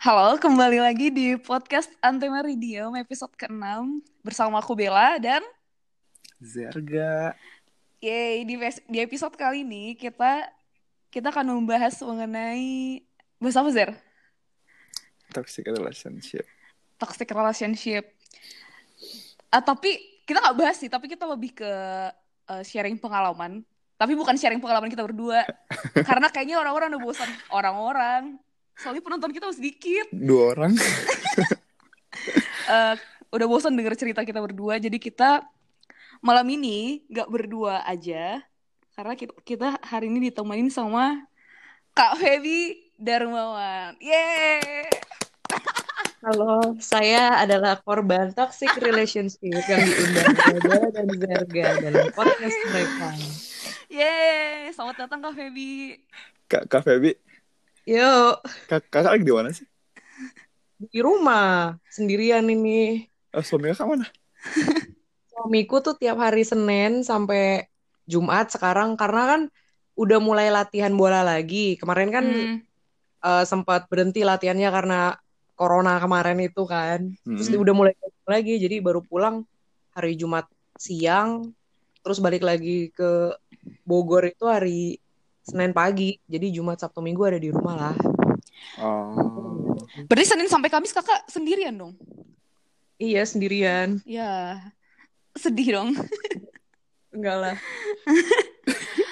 Halo, kembali lagi di podcast Antema Ridium episode ke-6 bersama aku Bella dan Zerga. Yeay, di, di episode kali ini kita kita akan membahas mengenai bahas apa Zer? Toxic relationship. Toxic relationship. Ah, tapi kita nggak bahas sih, tapi kita lebih ke eh, sharing pengalaman. Tapi bukan sharing pengalaman kita berdua. Karena kayaknya orang-orang udah bosan. Orang-orang. Soalnya penonton kita masih sedikit. Dua orang. eh udah bosan denger cerita kita berdua jadi kita malam ini nggak berdua aja karena kita, kita hari ini ditemenin sama Kak Feby Darmawan yeay Halo, saya adalah korban toxic relationship yang diundang Bella dan Zerga dalam podcast mereka. yeay selamat datang Kak Feby Kak, Kak Feby, Yuk, kak, kakak lagi di mana sih? di rumah sendirian ini. Oh, suami kakak mana? Suamiku tuh tiap hari Senin sampai Jumat sekarang karena kan udah mulai latihan bola lagi. Kemarin kan Hmm, eh, sempat berhenti latihannya karena corona kemarin itu kan. Terus Hmm. udah mulai lagi, jadi baru pulang hari Jumat siang, terus balik lagi ke Bogor itu hari Senin pagi. Jadi Jumat, Sabtu, Minggu ada di rumah lah. Oh. berarti Senin sampai Kamis kakak sendirian dong Iya, sendirian. ya sedih dong Enggak lah.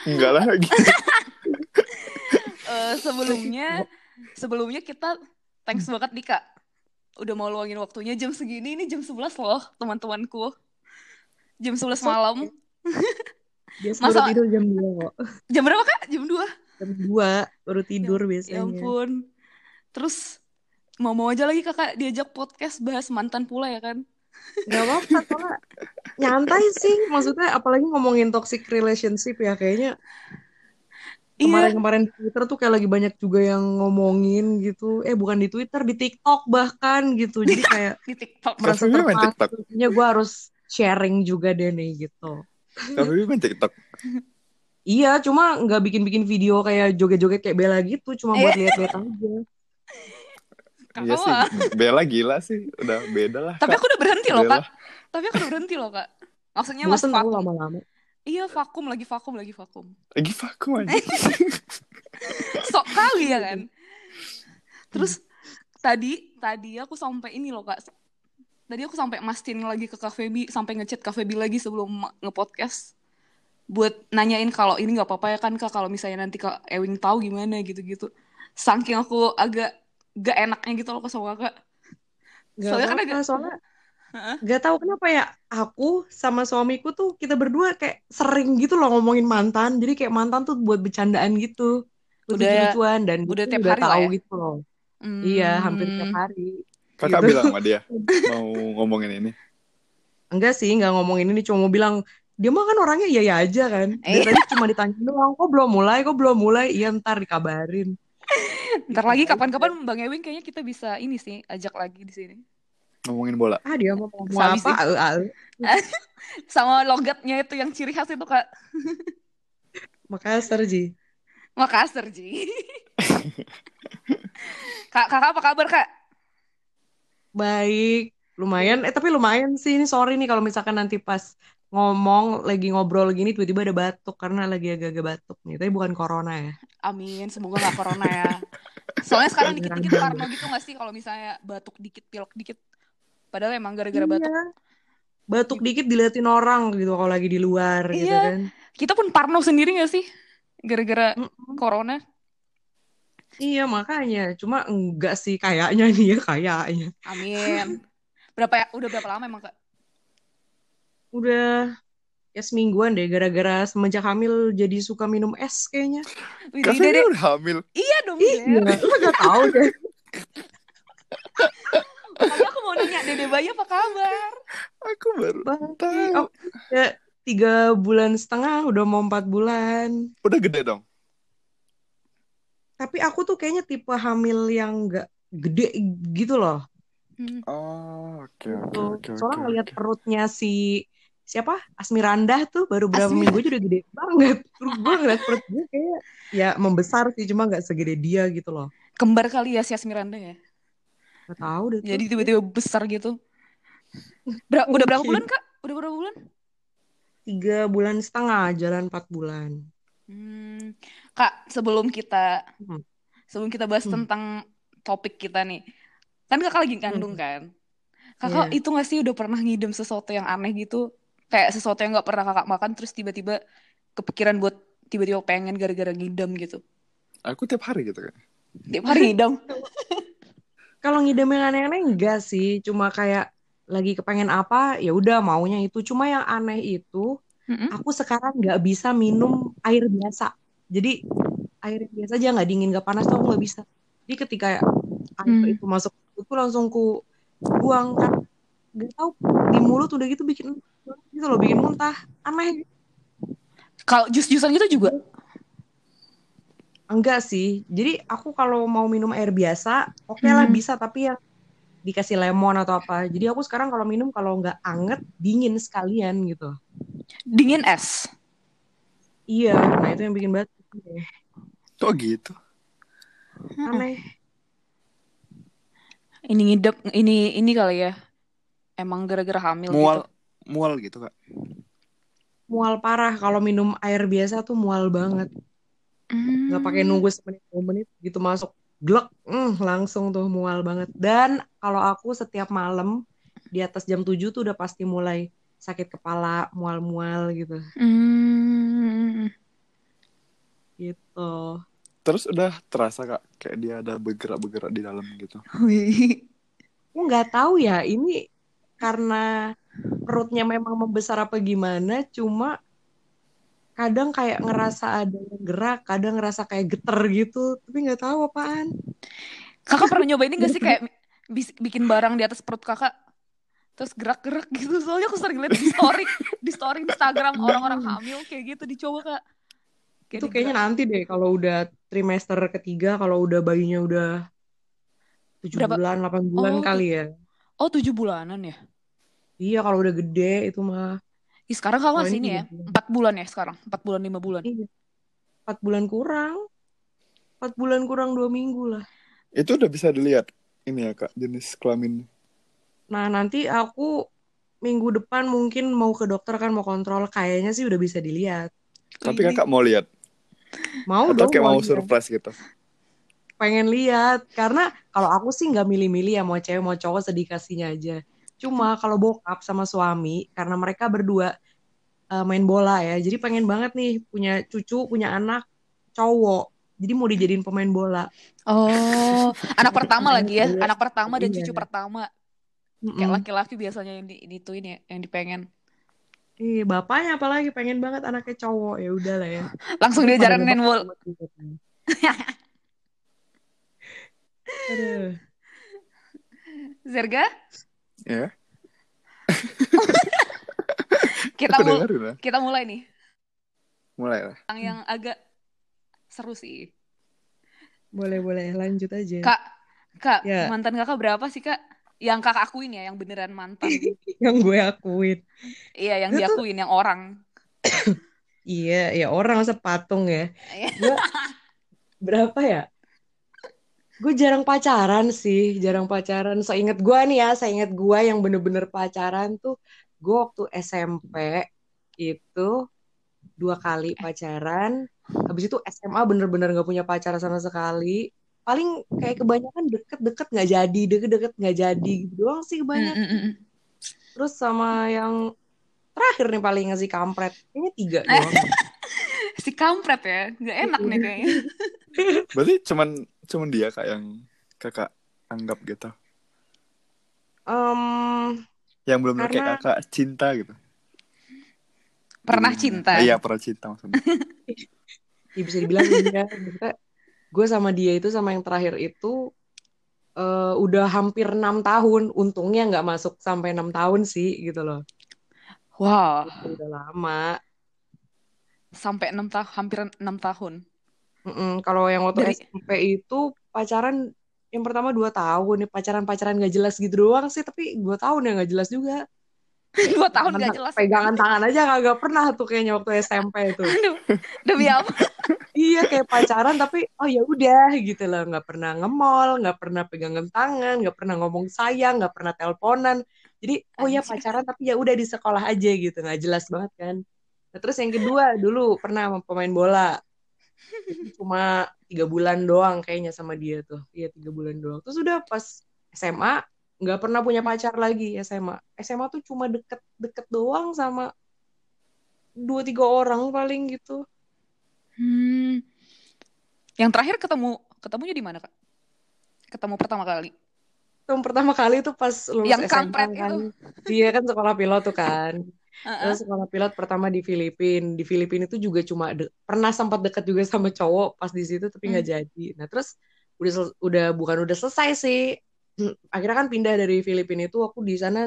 Enggak lah lagi. Eh, sebelumnya sebelumnya kita thanks banget nih Kak udah mau luangin waktunya jam segini ini jam 11 loh teman-temanku jam 11 malam Dia Masa- baru tidur jam 2 kok. jam berapa Kak? jam 2 Jam 2 baru tidur Ya biasanya. ampun. Terus mau-mau aja lagi kakak diajak podcast bahas mantan pula ya kan? Gak apa-apa, soalnya nyantai sih. Maksudnya apalagi ngomongin toxic relationship ya kayaknya Iya, kemarin-kemarin di Twitter tuh kayak lagi banyak juga yang ngomongin gitu. Eh bukan di Twitter, di TikTok bahkan gitu. Jadi kayak di TikTok. merasa. Kayaknya gue harus sharing juga deh nih gitu. Feby main TikTok. Iya, cuma nggak bikin-bikin video kayak joget-joget kayak Bella gitu, cuma buat lihat-lihat aja. Iya sih. Bella gila sih. Udah beda lah. Tapi Kak. aku udah berhenti loh kak. Tapi aku udah berhenti loh kak. Maksudnya mas vakum. lama-lama. Iya vakum lagi vakum lagi vakum. Lagi vakum aja. Sok kali ya kan. Terus tadi tadi aku sampai ini loh kak. Tadi aku sampai mastiin lagi ke Kak Feby, sampai ngechat Kak Feby lagi sebelum nge-podcast. Buat nanyain kalau ini nggak apa-apa ya kan Kak, kalau misalnya nanti Kak Ewing tahu gimana gitu-gitu. Saking aku agak gak enaknya gitu loh sama Kakak. Gak Soalnya kan agak- soalnya Hah? gak tahu kenapa ya aku sama suamiku tuh kita berdua kayak sering gitu loh ngomongin mantan jadi kayak mantan tuh buat bercandaan gitu Udah- lucu-lucuan dan udah tiap hari tahu ya? gitu loh Hmm. iya hampir tiap hari Kakak Gitu. bilang sama dia mau ngomongin ini. enggak sih nggak ngomongin ini cuma mau bilang dia mah kan orangnya iya iya aja kan Iya. dia tadi cuma ditanya doang kok belum mulai kok belum mulai iya ntar dikabarin Ntar lagi kapan-kapan Bang Ewing kayaknya kita bisa ini sih ajak lagi di sini. Ngomongin bola. ah dia mau ngomong Sabi apa. Ae, ae. Sama logatnya itu yang ciri khas itu Kak. Makassar Ji Makassar, Ji. Kak, kakak apa kabar, Kak? Baik, lumayan. Eh tapi lumayan sih. Ini sorry nih kalau misalkan nanti pas ngomong lagi ngobrol gini tiba-tiba ada batuk karena lagi agak-agak batuk nih. Tapi bukan corona ya. Amin, semoga gak corona ya. Soalnya sekarang dikit-dikit parno gitu gak sih kalau misalnya batuk dikit, pilek dikit. Padahal emang gara-gara batuk. Iya. Batuk dikit diliatin orang gitu kalau lagi di luar gitu Iya. kan. Kita pun parno sendiri gak sih? Gara-gara Mm-mm. corona. Iya makanya. Cuma enggak sih kayaknya nih ya kayaknya. Amin. Berapa ya? Udah berapa lama emang, Kak? Udah ya semingguan deh gara-gara semenjak hamil jadi suka minum es kayaknya. Dede, Feby udah hamil. Iya dong, Iya, lu gak tahu deh. Makanya aku mau nanya, Dede Bayi apa kabar? Aku baru tahu. Oh, ya, tiga bulan setengah udah mau empat bulan. Udah gede dong. Tapi aku tuh kayaknya tipe hamil yang nggak gede gitu loh. Hmm. Oh, oke oke Tuh. oke Soalnya oke, ngeliat oke. perutnya si siapa Asmirandah tuh baru berapa Asmi- minggu aja udah gede banget. Terus gue ngeliat perut gue kayak ya membesar sih cuma nggak segede dia gitu loh. Kembar kali ya si Asmiranda ya. Gak tahu deh. Jadi tiba-tiba besar gitu. Ber- udah berapa bulan kak? Udah berapa bulan? tiga bulan setengah jalan empat bulan. Hmm. Kak, sebelum kita Hmm. sebelum kita bahas Hmm. tentang topik kita nih, kan kakak lagi kandung kan? Kakak Iya. itu nggak sih udah pernah ngidam sesuatu yang aneh gitu? Kayak sesuatu yang nggak pernah kakak makan terus tiba-tiba kepikiran buat tiba-tiba pengen gara-gara ngidam gitu. Aku tiap hari gitu kan. Tiap hari ngidam. Kalau ngidam yang aneh-aneh enggak sih, cuma kayak lagi kepengen apa ya udah maunya itu. Cuma yang aneh itu Mm-mm. aku sekarang nggak bisa minum air biasa. Jadi air yang biasa aja nggak dingin nggak panas tuh aku nggak bisa. Jadi ketika air Hmm. itu masuk itu langsung ku buang kan nggak tahu di mulut udah gitu bikin gitu loh bikin muntah aneh Kalau jus-jusan gitu juga. enggak sih jadi aku kalau mau minum air biasa oke lah Hmm. bisa tapi yang dikasih lemon atau apa jadi aku sekarang kalau minum kalau nggak anget dingin sekalian gitu Dingin es. iya nah itu yang bikin banget Kok gitu? aneh Ini ngidam, ini ini kali ya. Emang gara-gara hamil Mual, gitu. mual gitu kak. mual parah kalau minum air biasa tuh mual banget Hmm. nggak pakai nunggu semenit dua menit gitu masuk glek mm, langsung tuh mual banget dan kalau aku setiap malam di atas jam 7 tuh udah pasti mulai sakit kepala mual-mual gitu Hmm. Gitu. Terus udah terasa kak kayak dia ada bergerak-bergerak di dalam gitu. Wih. aku nggak tahu ya ini karena perutnya memang membesar apa gimana cuma kadang kayak ngerasa ada yang gerak kadang ngerasa kayak geter gitu. Tapi nggak tahu apaan. Kakak pernah nyoba ini gak sih kayak bikin barang di atas perut kakak? Terus gerak-gerak gitu. Soalnya aku sering lihat di story di story Instagram orang-orang hamil kayak gitu dicoba kak Kayak itu kayaknya nanti deh kalau udah trimester ketiga kalau udah bayinya udah tujuh bulan 8 bulan Oh, kali ya. oh tujuh bulanan ya? Iya kalau udah gede itu mah. Ih, sekarang kakak Oh, masih ini ya? bulan. empat bulan ya sekarang? Empat bulan lima bulan? Iya. Empat bulan kurang. Empat bulan kurang dua minggu lah. Itu udah bisa dilihat ini ya kak jenis kelamin. nah nanti aku minggu depan mungkin mau ke dokter kan mau kontrol. Kayaknya sih udah bisa dilihat. Tapi kakak mau lihat mau atau dong kayak mau lihat. surprise gitu. pengen lihat karena kalau aku sih nggak milih-milih ya mau cewek mau cowok sedikasinya aja cuma kalau bokap sama suami karena mereka berdua eh, main bola ya jadi pengen banget nih punya cucu punya anak cowok jadi mau dijadiin pemain bola oh anak pertama lagi ya Iya. anak pertama dan Iya. cucu pertama kayak laki-laki biasanya yang di dituin ya yang dipengen Iya, bapaknya apalagi pengen banget anaknya cowok ya udah lah ya langsung sama tiba-tiba. Aduh. Zerga Ya. kita Aku mul lah. kita mulai nih Mulai lah. yang yang agak seru sih boleh boleh lanjut aja kak kak Ya. mantan kakak berapa sih kak yang kakak akuin ya yang beneran mantan. Yang gue akuin. Iya yang Itu tuh- diakuin yang orang. Iya ya orang masa patung ya. Iya. gue berapa ya? Gue jarang pacaran sih jarang pacaran. Seingat gue nih ya seingat gue yang bener-bener pacaran tuh gue waktu SMP itu dua kali pacaran. Habis itu SMA bener-bener gak punya pacar sama sekali paling kayak kebanyakan deket-deket nggak jadi deket-deket nggak jadi gitu doang sih Mm, kebanyakan mm, mm, mm. terus sama yang terakhir nih paling ngasih kampret kayaknya tiga doang si kampret ya nggak enak nih kayaknya Berarti cuman cuman dia kak yang kakak anggap gitu. Em, Yang belum kayak Karena- kakak cinta gitu. pernah Jadi- cinta Iya pernah cinta maksudnya. ya bisa dibilang Maksudnya, gue sama dia itu sama yang terakhir itu eh, udah hampir enam tahun. Untungnya nggak masuk sampai enam tahun sih gitu loh. Wah. Itu udah lama. Sampai enam tahun hampir enam tahun. Mm-mm. kalau yang waktu Dari- SMP itu pacaran yang pertama dua tahun. Nih pacaran pacaran nggak jelas gitu doang sih tapi dua tahun ya nggak jelas juga Dua tahun Pegangan- gak jelas. pegangan tangan aja kagak pernah tuh kayaknya waktu SMP itu. Aduh, demi apa? iya kayak pacaran tapi oh ya udah gitu loh. Nggak pernah nge-mall nggak pernah pegangan tangan nggak pernah ngomong sayang nggak pernah teleponan. Jadi oh ya pacaran tapi ya udah di sekolah aja gitu. Nggak jelas banget kan. Nah, terus yang kedua dulu pernah sama pemain bola. Cuma tiga bulan doang kayaknya sama dia tuh. Iya tiga bulan doang. Terus udah pas SMA nggak pernah punya pacar lagi SMA SMA tuh cuma deket-deket doang sama dua tiga orang paling gitu Hmm. Yang terakhir ketemu ketemunya di mana kak? Ketemu pertama kali. yang pertama kali tuh pas lulus Yang SMA kan. itu. Dia kan sekolah pilot tuh kan. Terus sekolah pilot pertama di Filipina. Di Filipina itu juga cuma de- pernah sempat deket juga sama cowok pas di situ tapi nggak Hmm. jadi. Nah, terus udah udah bukan udah selesai sih. Akhirnya kan pindah dari Filipina itu aku di sana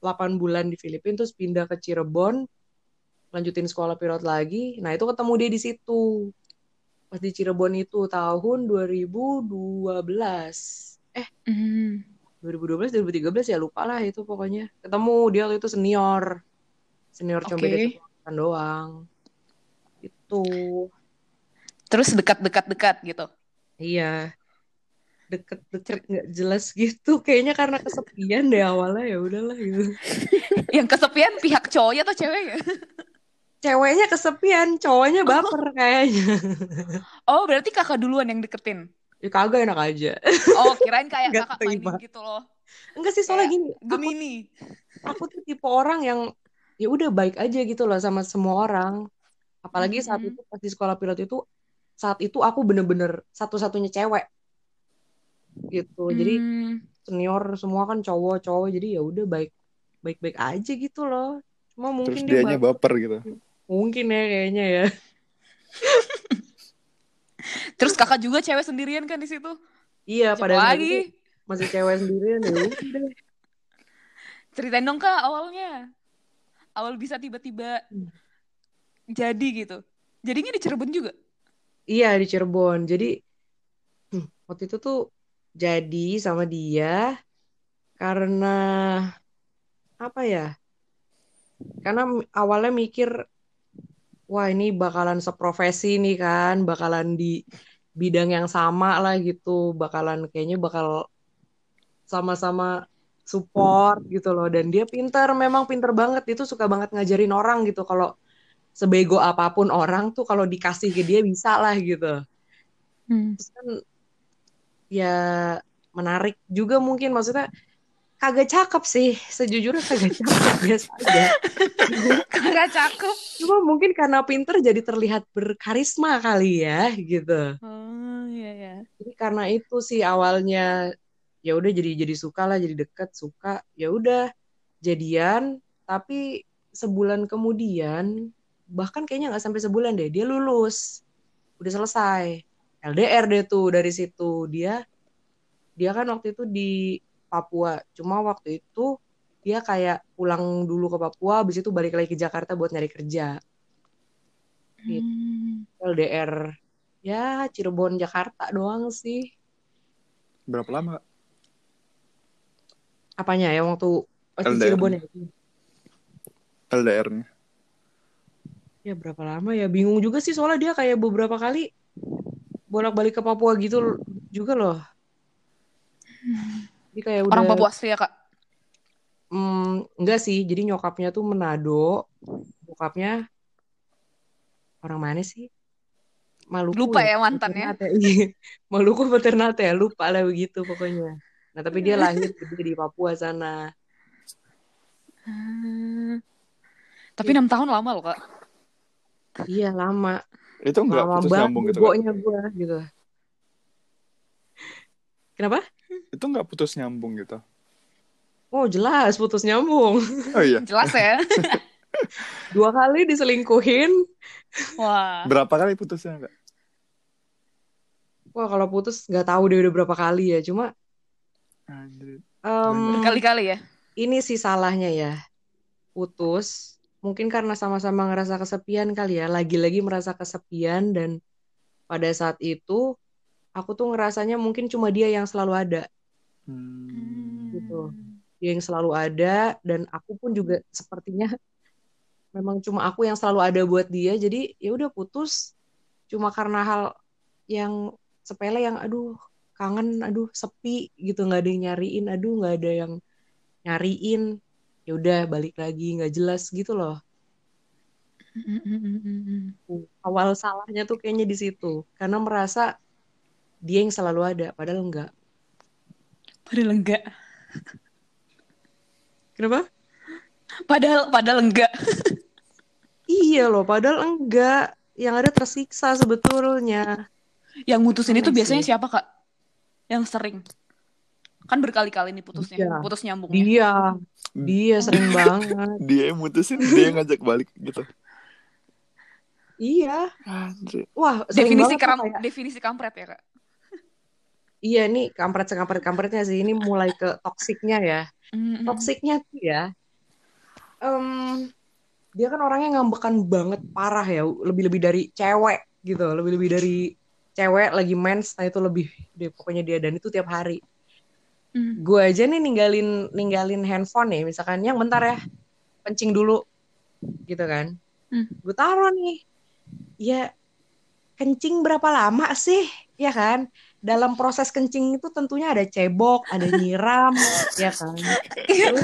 8 bulan di Filipina terus pindah ke Cirebon lanjutin sekolah pilot lagi. Nah, itu ketemu dia di situ. Pas di Cirebon itu tahun 2012. Eh, Hmm. 2012 2013 ya lupa lah itu pokoknya ketemu dia waktu itu senior senior cuma Oke. beda satu angkatan doang itu Terus dekat-dekat-dekat gitu. iya deket-deket nggak jelas gitu kayaknya karena kesepian deh awalnya ya udahlah gitu Yang kesepian pihak cowoknya atau ceweknya? ceweknya kesepian cowoknya baper kayaknya Oh, berarti kakak duluan yang deketin. ya kagak enak aja Oh, kirain kayak Nggak kakak terima. mainin gitu loh. enggak sih soalnya Kayak gini aku Gemini. aku tuh tipe orang yang ya udah baik aja gitu loh sama semua orang apalagi saat Mhm. itu pas di sekolah pilot itu saat itu aku bener-bener satu-satunya cewek gitu jadi Hmm. senior semua kan cowok-cowok jadi ya udah baik baik-baik aja gitu loh cuma Terus mungkin dia dianya ba- baper gitu. mungkin ya kayaknya ya Terus kakak juga cewek sendirian kan di situ. iya pada lagi? masih cewek sendirian ya Ceritain dong kak awalnya. Awal bisa tiba-tiba Hmm. jadi gitu. Jadinya di Cirebon juga. iya di Cirebon jadi hmm, waktu itu tuh jadi sama dia karena apa ya karena awalnya mikir wah ini bakalan seprofesi nih kan bakalan di bidang yang sama lah gitu bakalan kayaknya bakal sama-sama support gitu loh. Dan dia pinter memang pinter banget itu suka banget ngajarin orang gitu. Kalau sebego apa pun orang tuh kalau dikasih ke dia bisa lah gitu. Terus kan ya menarik juga mungkin. Maksudnya kagak cakep sih. Sejujurnya kagak cakep biasa aja. Kakak cakep. cuma mungkin karena pinter jadi terlihat berkarisma kali ya gitu. Oh iya ya. jadi karena itu sih awalnya ya udah jadi jadi suka lah jadi deket suka. Ya udah jadian. Tapi sebulan kemudian bahkan kayaknya nggak sampai sebulan deh dia lulus. Udah selesai LDR deh tuh dari situ dia dia kan waktu itu di Papua cuma waktu itu dia kayak pulang dulu ke Papua habis itu balik lagi ke Jakarta buat nyari kerja Gitu. Hmm. LDR ya Cirebon Jakarta doang sih Berapa lama? Apanya ya waktu LDR. Cirebon ya LDR-nya. ya berapa lama ya bingung juga sih soalnya dia kayak beberapa kali bolak-balik ke Papua gitu juga loh dia kayak udah Orang Papua asli ya kak. Hmm, enggak sih jadi nyokapnya tuh Manado bokapnya orang mana sih Maluku Lupa ya mantannya. Ternate. Iya. Maluku apa Ternate ya lupa lah begitu pokoknya nah tapi dia lahir gede di Papua sana Hmm. Tapi enam tahun lama loh kak. iya lama Itu nggak lama putus nyambung gitu. Bobonya gue gitu kenapa Itu nggak putus nyambung gitu. Oh jelas putus nyambung. Oh iya. Jelas ya. Dua kali diselingkuhin. Wah. Berapa kali putusnya Kak? Wah kalau putus nggak tahu deh udah berapa kali ya. Cuma em, Berkali-kali ya. ini sih salahnya ya. Putus mungkin karena sama-sama ngerasa kesepian kali ya. Lagi-lagi merasa kesepian dan pada saat itu aku tuh ngerasanya mungkin cuma dia yang selalu ada. Hmm. Gitu. dia yang selalu ada dan aku pun juga sepertinya memang cuma aku yang selalu ada buat dia jadi ya udah putus cuma karena hal yang sepele yang aduh kangen aduh sepi gitu nggak ada yang nyariin aduh nggak ada yang nyariin ya udah balik lagi nggak jelas gitu loh awal salahnya tuh kayaknya di situ karena merasa dia yang selalu ada padahal enggak Padahal enggak. kenapa Padahal padahal enggak. iya loh padahal enggak yang ada tersiksa sebetulnya Yang mutusin itu biasanya siapa, Kak? Yang sering. Kan berkali-kali nih putusnya, Iya. putus nyambungnya. dia dia sering banget. Dia yang mutusin, dia yang ngajak balik gitu. iya. Wah Definisi keram, kayak, definisi kampret ya, Kak? iya nih kampret sekampret kampretnya sih. Ini mulai ke toksiknya ya. Toksiknya tuh ya em, dia kan orangnya ngambekan banget parah ya. Lebih-lebih dari cewek gitu. Lebih-lebih dari cewek lagi mens nah itu lebih dia pokoknya dia dan itu tiap hari Mm. gue aja nih ninggalin ninggalin handphone nih. Misalkan yang bentar ya kencing dulu. Gitu kan. Hmm. gue taruh nih. Ya kencing berapa lama sih? Ya kan? Dalam proses kencing itu tentunya ada cebok ada nyiram ya kan? Iya,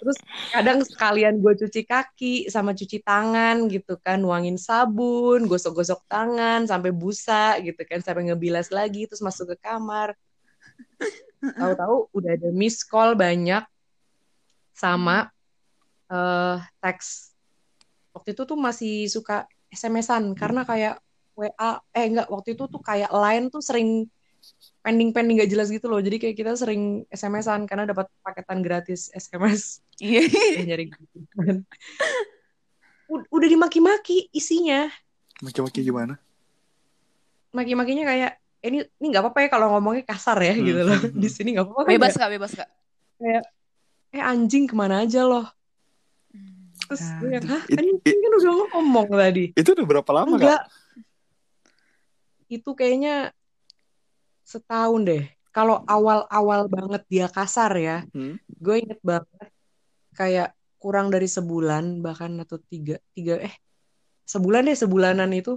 terus kadang sekalian gue cuci kaki sama cuci tangan gitu kan. Nuangin sabun gosok-gosok tangan sampai busa gitu kan. Sampai ngebilas lagi terus masuk ke kamar tahu-tahu udah ada miss call banyak sama eh teks. Waktu itu tuh masih suka SMS-an karena kayak WA eh enggak waktu itu tuh kayak line tuh sering pending-pending gak jelas gitu loh. Jadi kayak kita sering SMS-an karena dapat paketan gratis SMS Iya. nyari gitu udah dimaki-maki isinya. Maki-maki gimana? maki-makinya kayak ini ini nggak apa-apa ya kalau ngomongnya kasar ya Hmm, gitu loh hmm, hmm. di sini nggak apa-apa kan Bebas? Kak, bebas, Kak. eh anjing ke mana aja loh terus gue yang hah It- anjing kan udah ngomong tadi Itu udah berapa lama, Kak? enggak itu kayaknya setahun deh kalau awal-awal banget dia kasar ya Hmm? gue inget banget kayak kurang dari sebulan bahkan atau tiga tiga eh sebulan deh sebulanan itu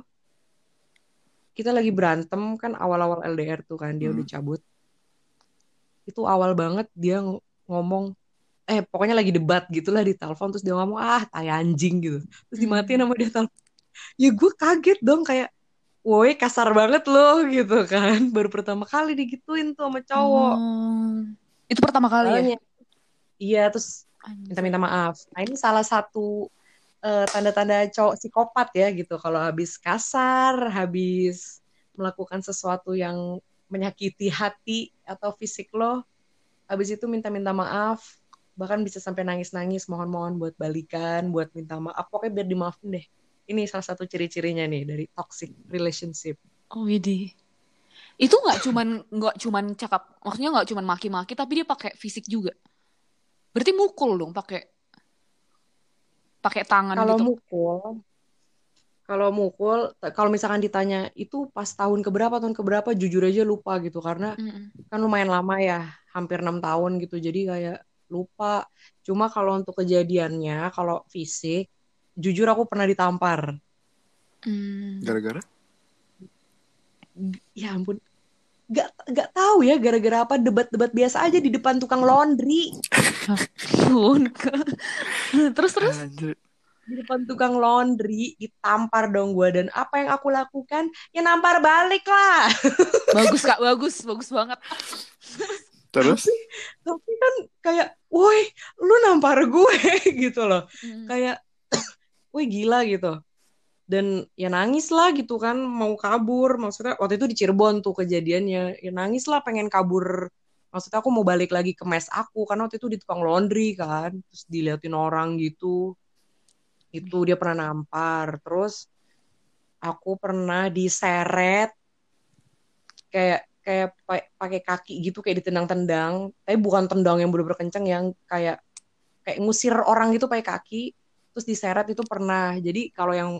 kita lagi berantem kan awal-awal LDR tuh kan dia Hmm. udah cabut itu awal banget dia ng- ngomong eh pokoknya lagi debat gitulah di telepon terus dia ngomong ah tai anjing gitu terus dimatiin sama dia telepon ya gue kaget dong kayak woi kasar banget loh gitu kan baru pertama kali digituin tuh sama cowok Oh. Itu pertama kali ya? Iya terus minta-minta maaf. Nah ini salah satu eh, tanda-tanda cowok psikopat ya gitu. Kalau habis kasar, habis melakukan sesuatu yang menyakiti hati atau fisik lo, habis itu minta-minta maaf, bahkan bisa sampai nangis-nangis, mohon-mohon buat balikan, buat minta maaf, pokoknya biar dimaafin deh. Ini salah satu ciri-cirinya nih dari toxic relationship. Oh, widih. Itu nggak cuman nggak cuman cakap, maksudnya nggak cuman maki-maki, tapi dia pakai fisik juga. Berarti mukul dong, pakai pakai tangan Kalau gitu. mukul, kalau mukul, kalau misalkan ditanya itu pas tahun keberapa, tahun keberapa, jujur aja lupa gitu karena Mm-mm. kan lumayan lama ya, hampir enam tahun gitu, jadi kayak lupa. Cuma kalau untuk kejadiannya, kalau fisik, jujur aku pernah ditampar. Hmm. Gara-gara? Ya ampun, gak gak tahu ya gara-gara apa debat-debat biasa aja di depan tukang laundry. Terus terus. Anjir. di depan tukang laundry ditampar dong gue dan apa yang aku lakukan? Ya nampar balik lah. Bagus Kak, bagus, bagus banget. Terus? Tapi kan kayak, woi, lu nampar gue gitu loh. Hmm. kayak wih gila gitu dan ya nangis lah gitu kan mau kabur. Maksudnya waktu itu di Cirebon tuh kejadiannya. Ya nangis lah pengen kabur. Maksudnya aku mau balik lagi ke mes aku karena waktu itu di tukang laundry kan. Terus diliatin orang gitu. Itu dia pernah nampar. Terus aku pernah diseret kayak kayak pa- pakai kaki gitu kayak ditendang-tendang. Tapi bukan tendang yang bener-bener kenceng yang kayak kayak ngusir orang gitu pakai kaki. Terus diseret itu pernah. Jadi kalau yang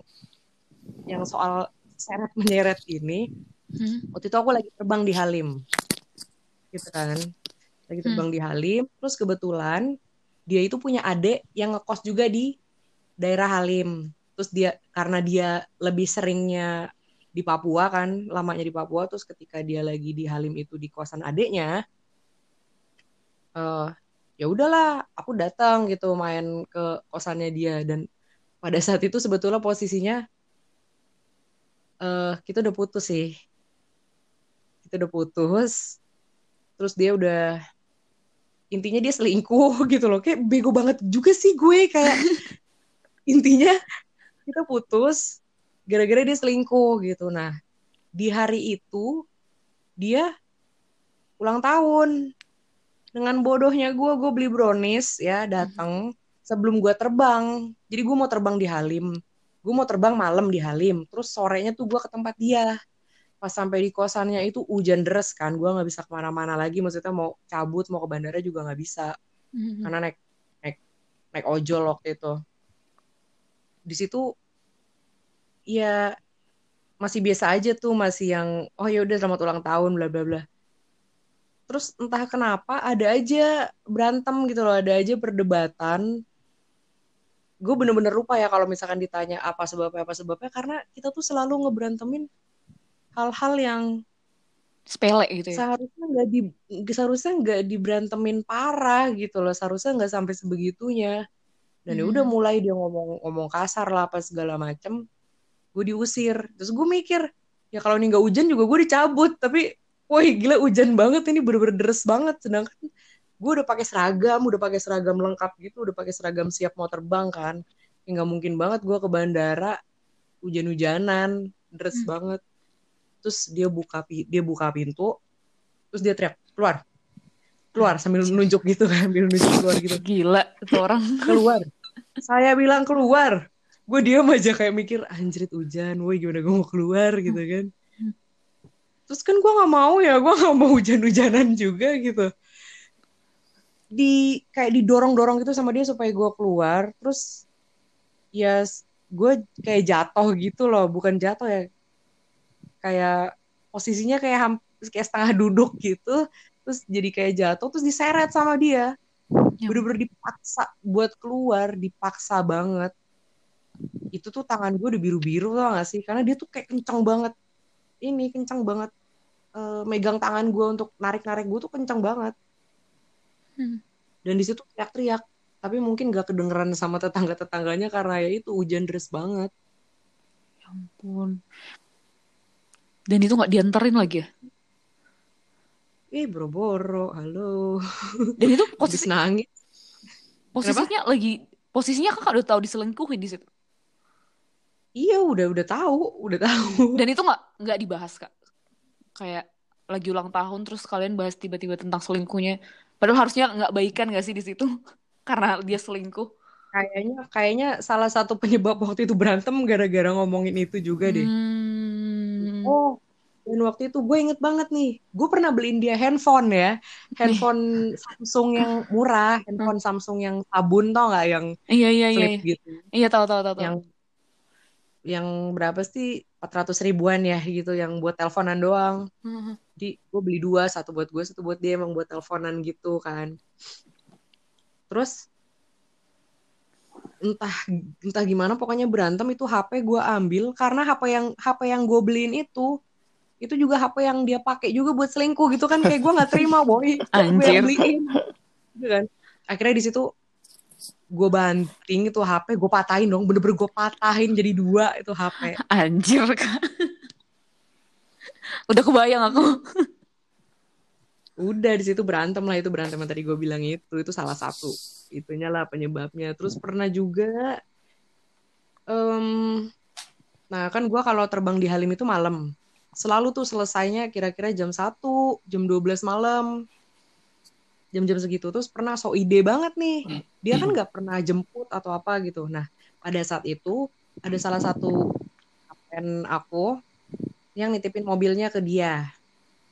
yang soal seret menyeret ini Hmm. waktu itu aku lagi terbang di Halim. Gitu kan? Lagi terbang di Halim terus kebetulan dia itu punya adik yang ngekos juga di daerah Halim. Terus dia karena dia lebih seringnya di Papua kan lamanya di Papua terus ketika dia lagi di Halim itu di kosan adiknya eh ya udahlah aku datang gitu main ke kosannya dia. Dan pada saat itu sebetulnya posisinya eh kita udah putus sih. Kita udah putus. Terus dia udah intinya dia selingkuh gitu loh. Kayak bego banget juga sih gue kayak intinya kita putus gara-gara dia selingkuh gitu. Nah di hari itu dia ulang tahun dengan bodohnya gue. Gue beli brownies ya datang sebelum gue terbang. Jadi gue mau terbang di Halim gue mau terbang malam di Halim terus sorenya tuh gue ke tempat dia. Pas sampai di kosannya itu hujan deras kan gue nggak bisa ke mana-mana lagi. Maksudnya mau cabut mau ke bandara juga nggak bisa. Mhm. karena naik naik naik ojol waktu itu. Di situ ya masih biasa aja tuh masih yang oh ya udah selamat ulang tahun bla bla bla. Terus entah kenapa ada aja berantem gitu loh ada aja perdebatan gue bener-bener lupa ya kalau misalkan ditanya apa sebabnya apa sebabnya karena kita tuh selalu ngeberantemin hal-hal yang sepele gitu ya. seharusnya nggak di seharusnya nggak diberantemin parah gitu loh. Seharusnya nggak sampai sebegitunya. Dan ya Hmm. udah mulai dia ngomong ngomong kasar lah apa segala macem. Gue diusir. Terus gue mikir ya kalau ini nggak hujan juga gue dicabut. Tapi woi gila hujan banget. Ini bener-bener deres banget. Sedangkan gue udah pakai seragam udah pakai seragam lengkap gitu udah pakai seragam siap mau terbang kan. Ya nggak mungkin banget gue ke bandara hujan-hujanan deres Hmm. banget. Terus dia buka dia buka pintu terus dia teriak keluar. Keluar sambil nunjuk gitu kan sambil nunjuk keluar gitu. Gila itu orang. Keluar. Saya bilang keluar. Gue diam aja kayak mikir anjrit hujan. Woi gimana gue mau keluar? gitu kan. Terus kan gue nggak mau ya gue nggak mau hujan-hujanan juga gitu di kayak didorong dorong gitu sama dia supaya gue keluar. Terus ya gue kayak jatuh gitu loh. Bukan jatuh ya. Kayak posisinya kayak kayak setengah duduk gitu. Terus jadi kayak jatuh terus diseret sama dia. Ya bener-bener dipaksa buat keluar dipaksa banget. Itu tuh tangan gue udah biru-biru tau gak sih? Karena dia tuh kayak kenceng banget. Ini kenceng banget. Eh, megang tangan gue untuk narik-narik gue tuh kenceng banget Hmm. dan di situ teriak-teriak tapi mungkin gak kedengeran sama tetangga-tetangganya karena ya itu hujan deras banget Ya ampun. Dan itu nggak dianterin lagi ya? ih boro-boro halo Dan itu posisi nangis posisinya lagi posisinya kakak udah tahu diselingkuhin di situ. iya udah udah tahu udah tahu Dan itu nggak nggak dibahas kak. Kayak lagi ulang tahun terus kalian bahas tiba-tiba tentang selingkuhnya. Padahal harusnya nggak baikan gak sih di situ? Karena dia selingkuh. kayaknya kayaknya salah satu penyebab waktu itu berantem gara-gara ngomongin itu juga deh Hmm. Oh, dan waktu itu gue inget banget nih, gue pernah beliin dia handphone ya, handphone Samsung yang murah, handphone Samsung yang sabun tau nggak, yang Iya iya iya. flip Iya, gitu, iya tahu tahu tahu tahu. yang yang berapa sih 400 ribuan ya gitu, yang buat teleponan doang. Hmm. Jadi gue beli dua, satu buat gue, satu buat dia, emang buat teleponan gitu kan. Terus entah entah gimana pokoknya berantem itu HP gue ambil karena HP yang HP yang gue beliin itu itu juga HP yang dia pakai juga buat selingkuh gitu kan kayak gue nggak terima boy gue yang beliin gitu kan akhirnya di situ gue banting itu HP gue patahin dong. Bener-bener gue patahin jadi dua itu HP Anjir kak. Udah kebayang aku. udah di situ berantem lah. Itu berantem yang tadi gue bilang itu. Itu salah satu itunya lah penyebabnya. Terus pernah juga em nah kan gue kalau terbang di Halim itu malam. Selalu tuh selesainya kira-kira jam 1 jam 12 malam jam-jam segitu terus pernah so ide banget nih. Dia kan nggak pernah jemput atau apa gitu. Nah pada saat itu ada salah satu kapten aku yang nitipin mobilnya ke dia.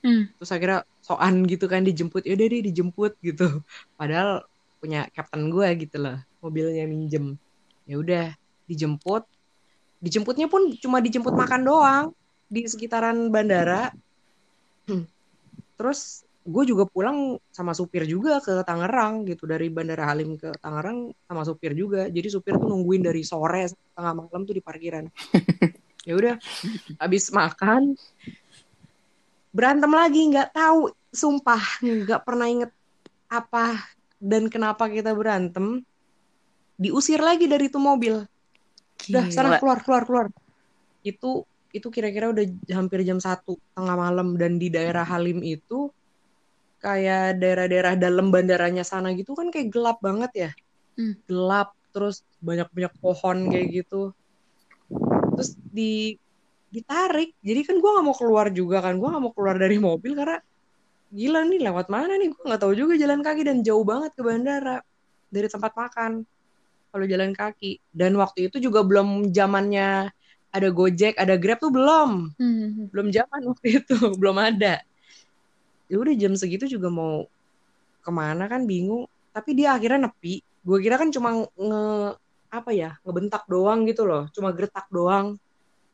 Hmm. terus akhirnya soan gitu kan dijemput. Ya udah deh dijemput gitu. Padahal punya kapten gue gitu loh mobilnya minjem. Ya udah dijemput. Dijemputnya pun cuma dijemput makan doang di sekitaran bandara. Terus gue juga pulang sama supir juga ke Tangerang gitu dari Bandara Halim ke Tangerang sama supir juga. Jadi supir tuh nungguin dari sore tengah malam tuh di parkiran. Ya udah habis makan berantem lagi nggak tahu sumpah nggak pernah inget apa dan kenapa kita berantem. Diusir lagi dari itu mobil. Udah sana keluar keluar keluar. Itu itu kira-kira udah hampir jam satu tengah malam. Dan di daerah Halim itu kayak daerah-daerah dalam bandaranya sana gitu kan kayak gelap banget ya. Hmm. gelap terus banyak-banyak pohon kayak gitu. Terus di ditarik. Jadi kan gue nggak mau keluar juga kan. Gue nggak mau keluar dari mobil karena gila nih lewat mana nih? Gue nggak tahu juga jalan kaki dan jauh banget ke bandara dari tempat makan kalau jalan kaki. Dan waktu itu juga belum zamannya ada Gojek ada Grab tuh belum. Hmm. belum zaman waktu itu belum ada ya udah jam segitu juga mau ke mana kan bingung. Tapi dia akhirnya nepi. Gue kira kan cuma nge apa ya ngebentak doang gitu loh. Cuma gertak doang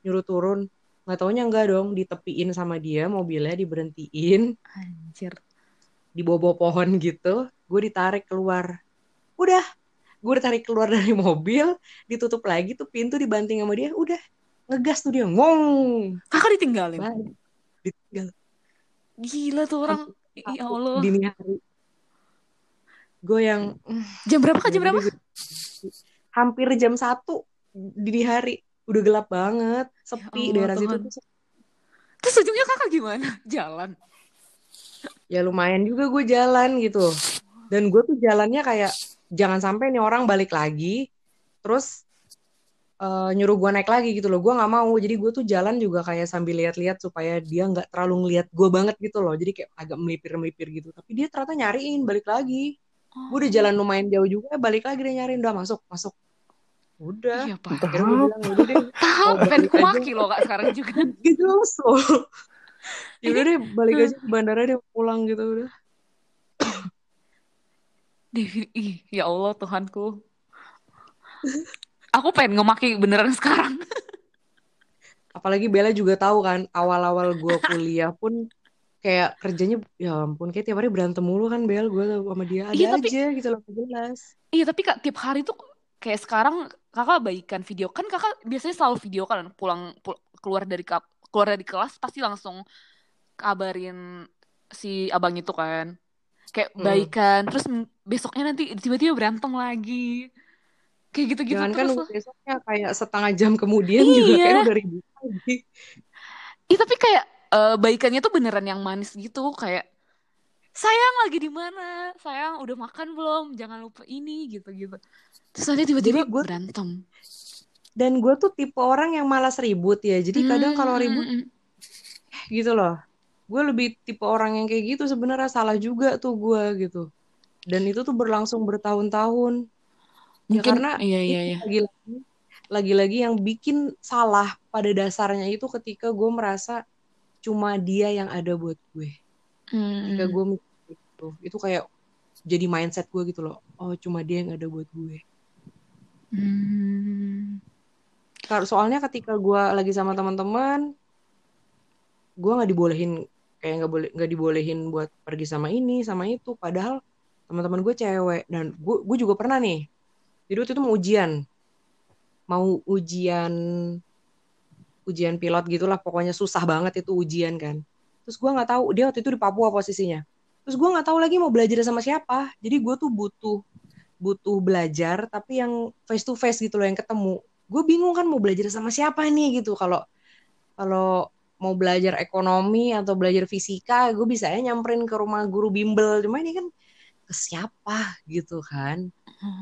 nyuruh turun. Nggak taunya enggak dong ditepiin sama dia mobilnya diberhentiin. Anjir. di bawah pohon gitu gue ditarik keluar. Udah gue ditarik keluar dari mobil ditutup lagi tuh pintu dibanting sama dia. Udah ngegas tuh dia ngong. Kakak ditinggalin. balik. Ditinggal Gila tuh orang. Ya Allah. dini hari gue yang Jam berapa kak? Jam ya berapa? hampir jam satu dini hari udah gelap banget sepi Ya Allah, daerah situ tuh. Terus ujungnya kakak gimana? Jalan. ya lumayan juga gue jalan gitu dan gue tuh jalannya kayak jangan sampai nih orang balik lagi terus eh, nyuruh gue naik lagi gitu loh. Gue nggak mau. Jadi gue tuh jalan juga kayak sambil lihat-lihat supaya dia nggak terlalu ngeliat gue banget gitu loh. Jadi kayak agak melipir-melipir gitu. Tapi dia ternyata nyariin balik lagi. Gue udah jalan lumayan jauh juga balik lagi dia nyariin. Udah masuk masuk. Udah. Iya pak. akhirnya gue bilang "Ya udah deh. Tahu, balik pengen aja." kumaki loh kak sekarang juga. gitu so ya udah deh balik aja ke bandara deh pulang gitu udah. Devi, ya Allah Tuhanku. Aku pengen ngemaki beneran sekarang. apalagi Bella juga tahu kan awal-awal gue kuliah pun kayak kerjanya ya ampun kayak tiap hari berantem mulu kan Bel. Gue sama dia ada Iya, tapi- aja gitu loh jelas. Iya tapi kak tiap hari tuh kayak sekarang kakak baikan video. Kan kakak biasanya selalu video kan pulang pul- keluar dari keluar dari kelas pasti langsung kabarin si abang itu kan. Kayak Mm. baikan terus besoknya nanti tiba-tiba berantem lagi kayak gitu-gitu jangan kan terus lah. besoknya kayak setengah jam kemudian Iya. juga kayak udah ribut lagi. Ih tapi kayak eh, baikannya tuh beneran yang manis gitu. Kayak sayang lagi di mana? Sayang udah makan belum? Jangan lupa ini gitu gitu terus nanti tiba-tiba gua- berantem. Dan gue tuh tipe orang yang malas ribut ya. Jadi kadang kalau Hmm, ribut hmm, hmm. gitu loh. Gue lebih tipe orang yang kayak gitu sebenarnya. Salah juga tuh gue gitu. Dan itu tuh berlangsung bertahun-tahun ya mungkin karena iya iya iya. itu lagi-lagi lagi-lagi yang bikin salah pada dasarnya itu ketika gue merasa cuma dia yang ada buat gue. Ketika Hmm. gue mikir gitu itu kayak jadi mindset gue gitu loh. Oh cuma dia yang ada buat gue. Hmm. Soalnya ketika gue lagi sama teman-teman gue nggak dibolehin kayak nggak boleh nggak dibolehin buat pergi sama ini sama itu. Padahal teman-teman gue cewek dan gue gue juga pernah nih jadi waktu itu mau ujian. Mau ujian ujian pilot gitulah pokoknya susah banget itu ujian kan. Terus gue nggak tahu dia waktu itu di Papua posisinya. Terus gue nggak tahu lagi mau belajar sama siapa. Jadi gue tuh butuh butuh belajar tapi yang face to face gitu loh yang ketemu. Gue bingung kan mau belajar sama siapa nih gitu. Kalau kalau mau belajar ekonomi atau belajar fisika gue bisa ya nyamperin ke rumah guru bimbel. Cuma ini kan ke siapa gitu kan.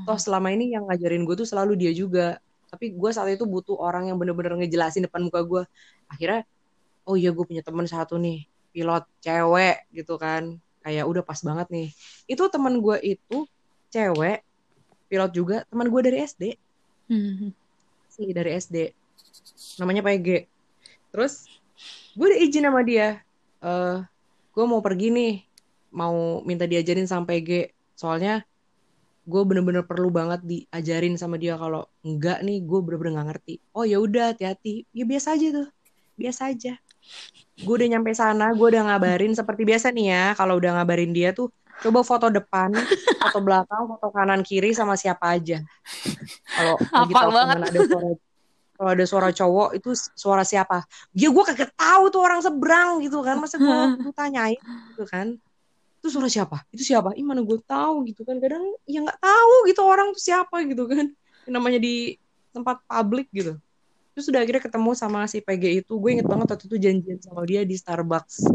Toh selama ini yang ngajarin gue tuh selalu dia juga. Tapi gue saat itu butuh orang yang bener-bener ngejelasin depan muka gue akhirnya oh iya gue punya teman satu nih pilot cewek gitu kan. Kayak udah pas banget nih. Itu teman gue itu cewek pilot juga teman gue dari SD Hmm. sih dari SD namanya PG terus gue udah izin sama dia eh gue mau pergi nih mau minta diajarin sama PG soalnya gue bener-bener perlu banget diajarin sama dia. Kalau enggak nih gue bener-bener nggak ngerti. Oh ya udah hati-hati. Ya biasa aja tuh. Biasa aja. Gue udah nyampe sana gue udah ngabarin seperti biasa nih ya. Kalau udah ngabarin dia tuh coba foto depan foto belakang foto kanan kiri sama siapa aja. Kalau banget. ada suara kalau ada suara cowok itu suara siapa? Ya gue kagak tahu tuh orang seberang gitu kan. Masa gue tanyain gitu kan itu suara siapa? Itu siapa? Ih mana gue tahu gitu kan. Kadang ya nggak tahu gitu orang tuh siapa gitu kan. Namanya di tempat publik gitu. Terus udah akhirnya ketemu sama si PG itu. Gue inget banget waktu itu janjian sama dia di Starbucks.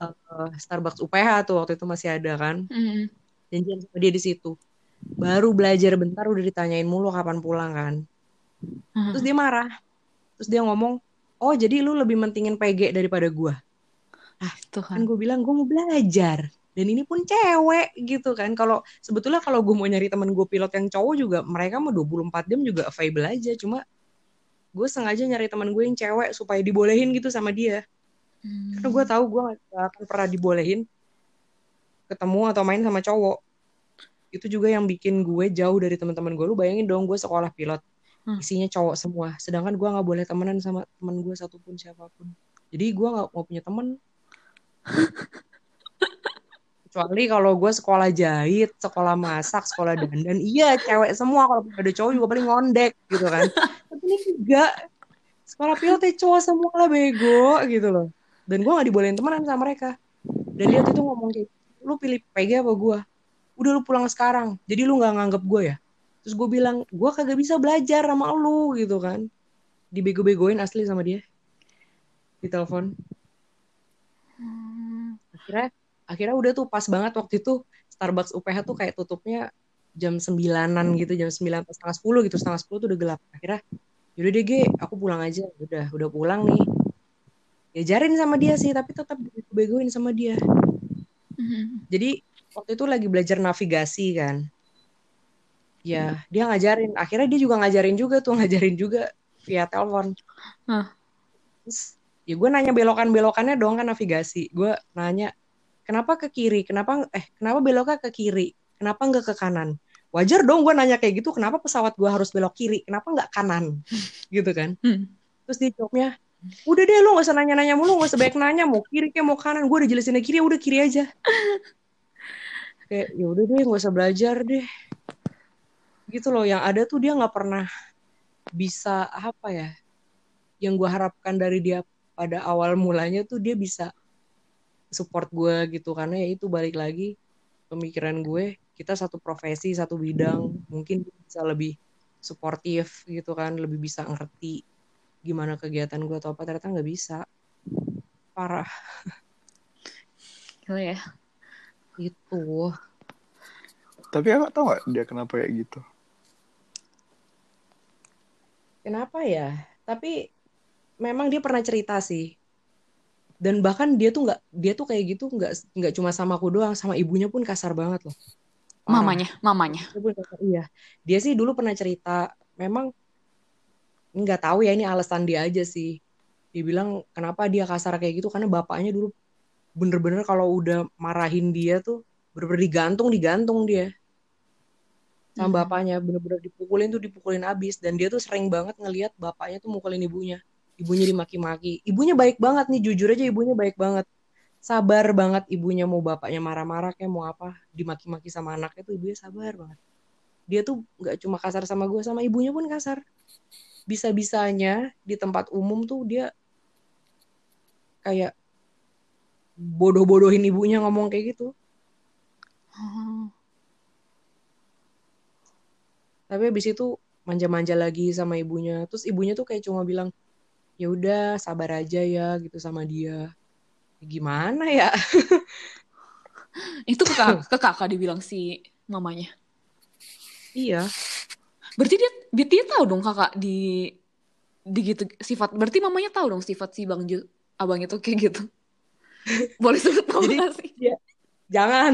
Eh, Starbucks UPH tuh waktu itu masih ada kan. Hmm. janjian sama dia di situ. Baru belajar bentar udah ditanyain mulu kapan pulang kan. Hmm. terus dia marah. Terus dia ngomong oh jadi lu lebih mentingin PG daripada gue kan. Tuhan. gue bilang gue mau belajar dan ini pun cewek gitu kan. Kalau sebetulnya kalau gue mau nyari temen gue pilot yang cowok juga mereka mau 24 jam juga available aja. Cuma gue sengaja nyari temen gue yang cewek supaya dibolehin gitu sama dia. Karena gue tahu gue gak akan pernah dibolehin ketemu atau main sama cowok. Itu juga yang bikin gue jauh dari teman-teman gue lu bayangin dong gue sekolah pilot. Hmm. isinya cowok semua. Sedangkan gue nggak boleh temenan sama teman gue satupun siapa pun. Jadi gue nggak mau punya temen kecuali kalau gue sekolah jahit sekolah masak sekolah dandan. Iya cewek semua kalau ada cowok juga paling ngondek gitu kan. Tapi ini enggak. Sekolah pilotnya cowok semua lah bego gitu loh. Dan gue nggak dibolehin temenan sama mereka. Dan dia itu ngomong kayak lu pilih PG apa gue udah lu pulang sekarang. Jadi lu nggak nganggep gue ya? Terus gue bilang gue kagak bisa belajar sama lu gitu kan. Dibego-begoin asli sama dia. Di telepon. Hmm. akhirnya akhirnya udah tuh pas banget waktu itu Starbucks UPH tuh kayak tutupnya jam sembilanan gitu jam sembilan atau setengah sepuluh gitu. Setengah sepuluh tuh udah gelap. Akhirnya yaudah deh Ge aku pulang aja. Udah udah pulang nih. Diajarin sama dia sih tapi tetap begoin sama dia. Hmm. jadi waktu itu lagi belajar navigasi kan. Ya dia ngajarin. Akhirnya dia juga ngajarin juga tuh ngajarin juga via telepon. Hah. terus ya gue nanya belokan belokannya dong kan navigasi. Gue nanya kenapa ke kiri? Kenapa eh kenapa beloknya ke kiri? Kenapa nggak ke kanan? Wajar dong gue nanya kayak gitu kenapa pesawat gue harus belok kiri? Kenapa nggak kanan? Gitu kan. Hmm. terus dia jawabnya udah deh lu gak usah nanya-nanya mulu gak usah banyak nanya mau kiri kayak mau kanan. Gue udah jelasin kiri ya udah kiri aja. Kayak ya udah deh gak usah belajar deh. Gitu loh yang ada tuh dia nggak pernah bisa apa ya yang gue harapkan dari dia pada awal mulanya tuh dia bisa support gue gitu karena ya itu balik lagi pemikiran gue kita satu profesi satu bidang mungkin bisa lebih suportif gitu kan lebih bisa ngerti gimana kegiatan gue atau apa ternyata nggak bisa. Parah. Gila ya. itu Tapi kakak tau gak dia kenapa kayak gitu? kenapa ya? Tapi memang dia pernah cerita sih dan bahkan dia tuh nggak dia tuh kayak gitu nggak nggak cuma sama aku doang sama ibunya pun kasar banget loh. Mamanya, mamanya. Iya. Dia sih dulu pernah cerita memang nggak tahu ya ini alasan dia aja sih. Dia bilang kenapa dia kasar kayak gitu? Karena bapaknya dulu bener-bener kalau udah marahin dia tuh bener-bener digantung digantung dia. Sama Hmm. bapaknya bener-bener dipukulin tuh dipukulin abis. Dan dia tuh sering banget ngelihat bapaknya tuh mukulin ibunya ibunya dimaki-maki. Ibunya baik banget nih jujur aja ibunya baik banget. Sabar banget ibunya mau bapaknya marah-marah kayak mau apa dimaki-maki sama anaknya tuh ibunya sabar banget. Dia tuh nggak cuma kasar sama gue sama ibunya pun kasar. Bisa-bisanya di tempat umum tuh dia kayak bodoh-bodohin ibunya ngomong kayak gitu. Oh. tapi habis itu manja-manja lagi sama ibunya. Terus ibunya tuh kayak cuma bilang ya udah sabar aja ya gitu sama dia Ya gimana ya Itu ke kakak, ke kakak dibilang si mamanya. iya Berarti dia, dia, dia tahu dong kakak di di gitu sifat. Berarti mamanya tahu dong sifat si Bang Ju, abang itu kayak gitu. Boleh sebut nama Jadi- nggak sih? jangan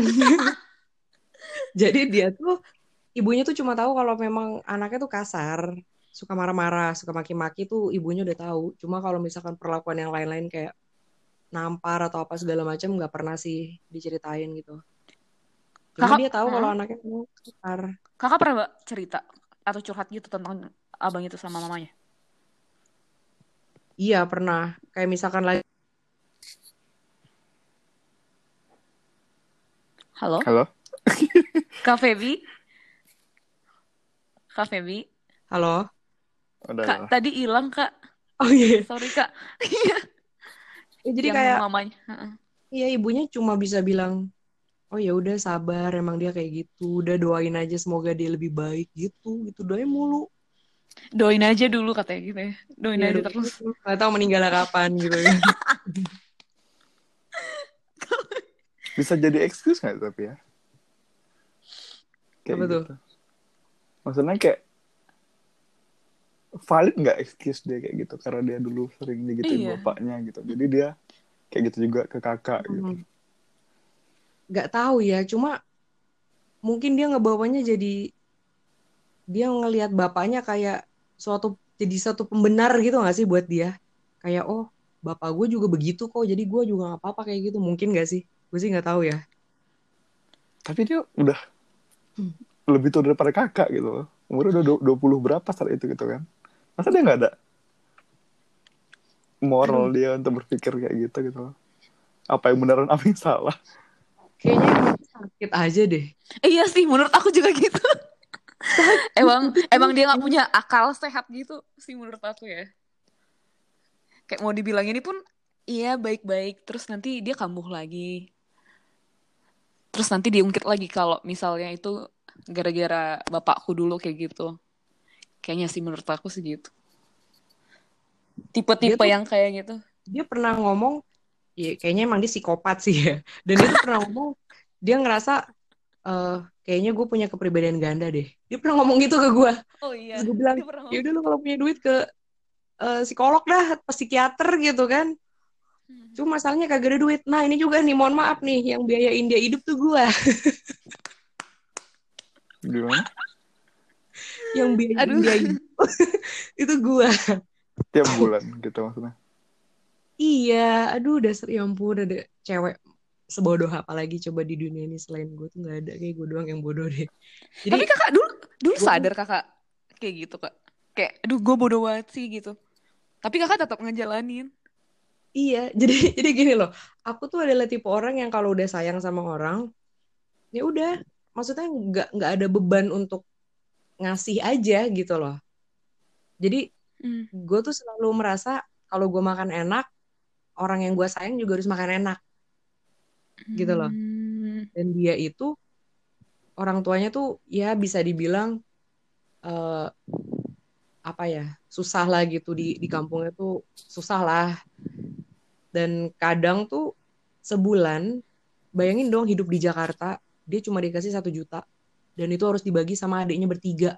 jadi dia tuh ibunya tuh cuma tahu kalau memang anaknya tuh kasar suka marah-marah suka maki-maki tuh ibunya udah tahu cuma kalau misalkan perlakuan yang lain-lain kayak nampar atau apa segala macam nggak pernah sih diceritain gitu cuma kakak, dia tahu kalau anaknya mau kasar kakak pernah gak cerita atau curhat gitu tentang abang itu sama mamanya iya pernah kayak misalkan lagi Halo. Halo. Kak Febi. Kak Febi. Halo. Udah, Kak, tadi hilang, Kak. Oh iya. Sorry, Kak. Iya. Ya, jadi Yang kayak mamanya. Heeh. iya ibunya cuma bisa bilang, oh ya udah sabar, emang dia kayak gitu. Udah doain aja semoga dia lebih baik gitu. Gitu doain mulu. Doain aja dulu katanya gitu ya. Doain Iya, aja doain terus. Nggak tahu meninggalnya kapan gitu ya. Bisa jadi excuse nggak tapi ya? Kayak Apa tuh? gitu. Maksudnya kayak valid nggak excuse dia kayak gitu karena dia dulu sering digituin Iya. bapaknya gitu. Jadi dia kayak gitu juga ke kakak gitu. Hmm. Nggak tahu ya, cuma mungkin dia ngebawanya jadi dia ngelihat bapaknya kayak suatu jadi satu pembenar gitu nggak sih buat dia? Kayak oh bapak gue juga begitu kok, jadi gue juga nggak apa-apa kayak gitu. Mungkin nggak sih? Gue sih nggak tahu ya. Tapi dia udah Hmm. lebih tua daripada kakak gitu. Umurnya udah du- 20 berapa saat itu gitu kan. Masa dia nggak ada moral dia untuk berpikir kayak gitu gitu loh. Apa yang beneran, apa yang salah. Kayaknya sakit aja deh. Iya sih, menurut aku juga gitu. emang emang dia nggak punya akal sehat gitu sih menurut aku ya. Kayak mau dibilang ini pun iya baik-baik, terus nanti dia kambuh lagi. Terus nanti diungkit lagi kalau misalnya itu gara-gara bapakku dulu kayak gitu. Kayaknya sih menurut aku sih gitu. Tipe-tipe yang kayak gitu. Dia pernah ngomong, ya kayaknya emang dia psikopat sih ya. Dan dia tuh pernah ngomong, dia ngerasa eh kayaknya gue punya kepribadian ganda deh. Dia pernah ngomong gitu ke gue. Oh iya. Terus gue bilang, ya udah lu kalau punya duit ke eh, psikolog dah, ke psikiater gitu kan. ngomong. Cuma masalahnya kagak ada duit. Nah ini juga nih, mohon maaf nih, yang biayain dia hidup tuh gue. Gimana? Yang biayain Aduh. dia hidup itu gue. Tiap bulan gitu maksudnya. Iya, aduh dasar ya ampun ada cewek sebodoh apa lagi coba di dunia ini selain gue tuh nggak ada kayak gue doang yang bodoh deh. Jadi Tapi kakak dulu dulu Gua- sadar kakak kayak gitu kak. Kayak aduh gue bodoh banget sih gitu. Tapi kakak tetap ngejalanin. iya, jadi jadi gini loh. Aku tuh adalah tipe orang yang kalau udah sayang sama orang, ya udah, maksudnya nggak nggak ada beban untuk ngasih aja gitu loh. Jadi Hmm. gue tuh selalu merasa kalau gue makan enak, orang yang gue sayang juga harus makan enak. Gitu loh. Hmm. dan dia itu orang tuanya tuh ya bisa dibilang eh apa ya susah lah gitu di di kampungnya tuh susah lah dan kadang tuh sebulan bayangin dong hidup di Jakarta dia cuma dikasih satu juta dan itu harus dibagi sama adiknya bertiga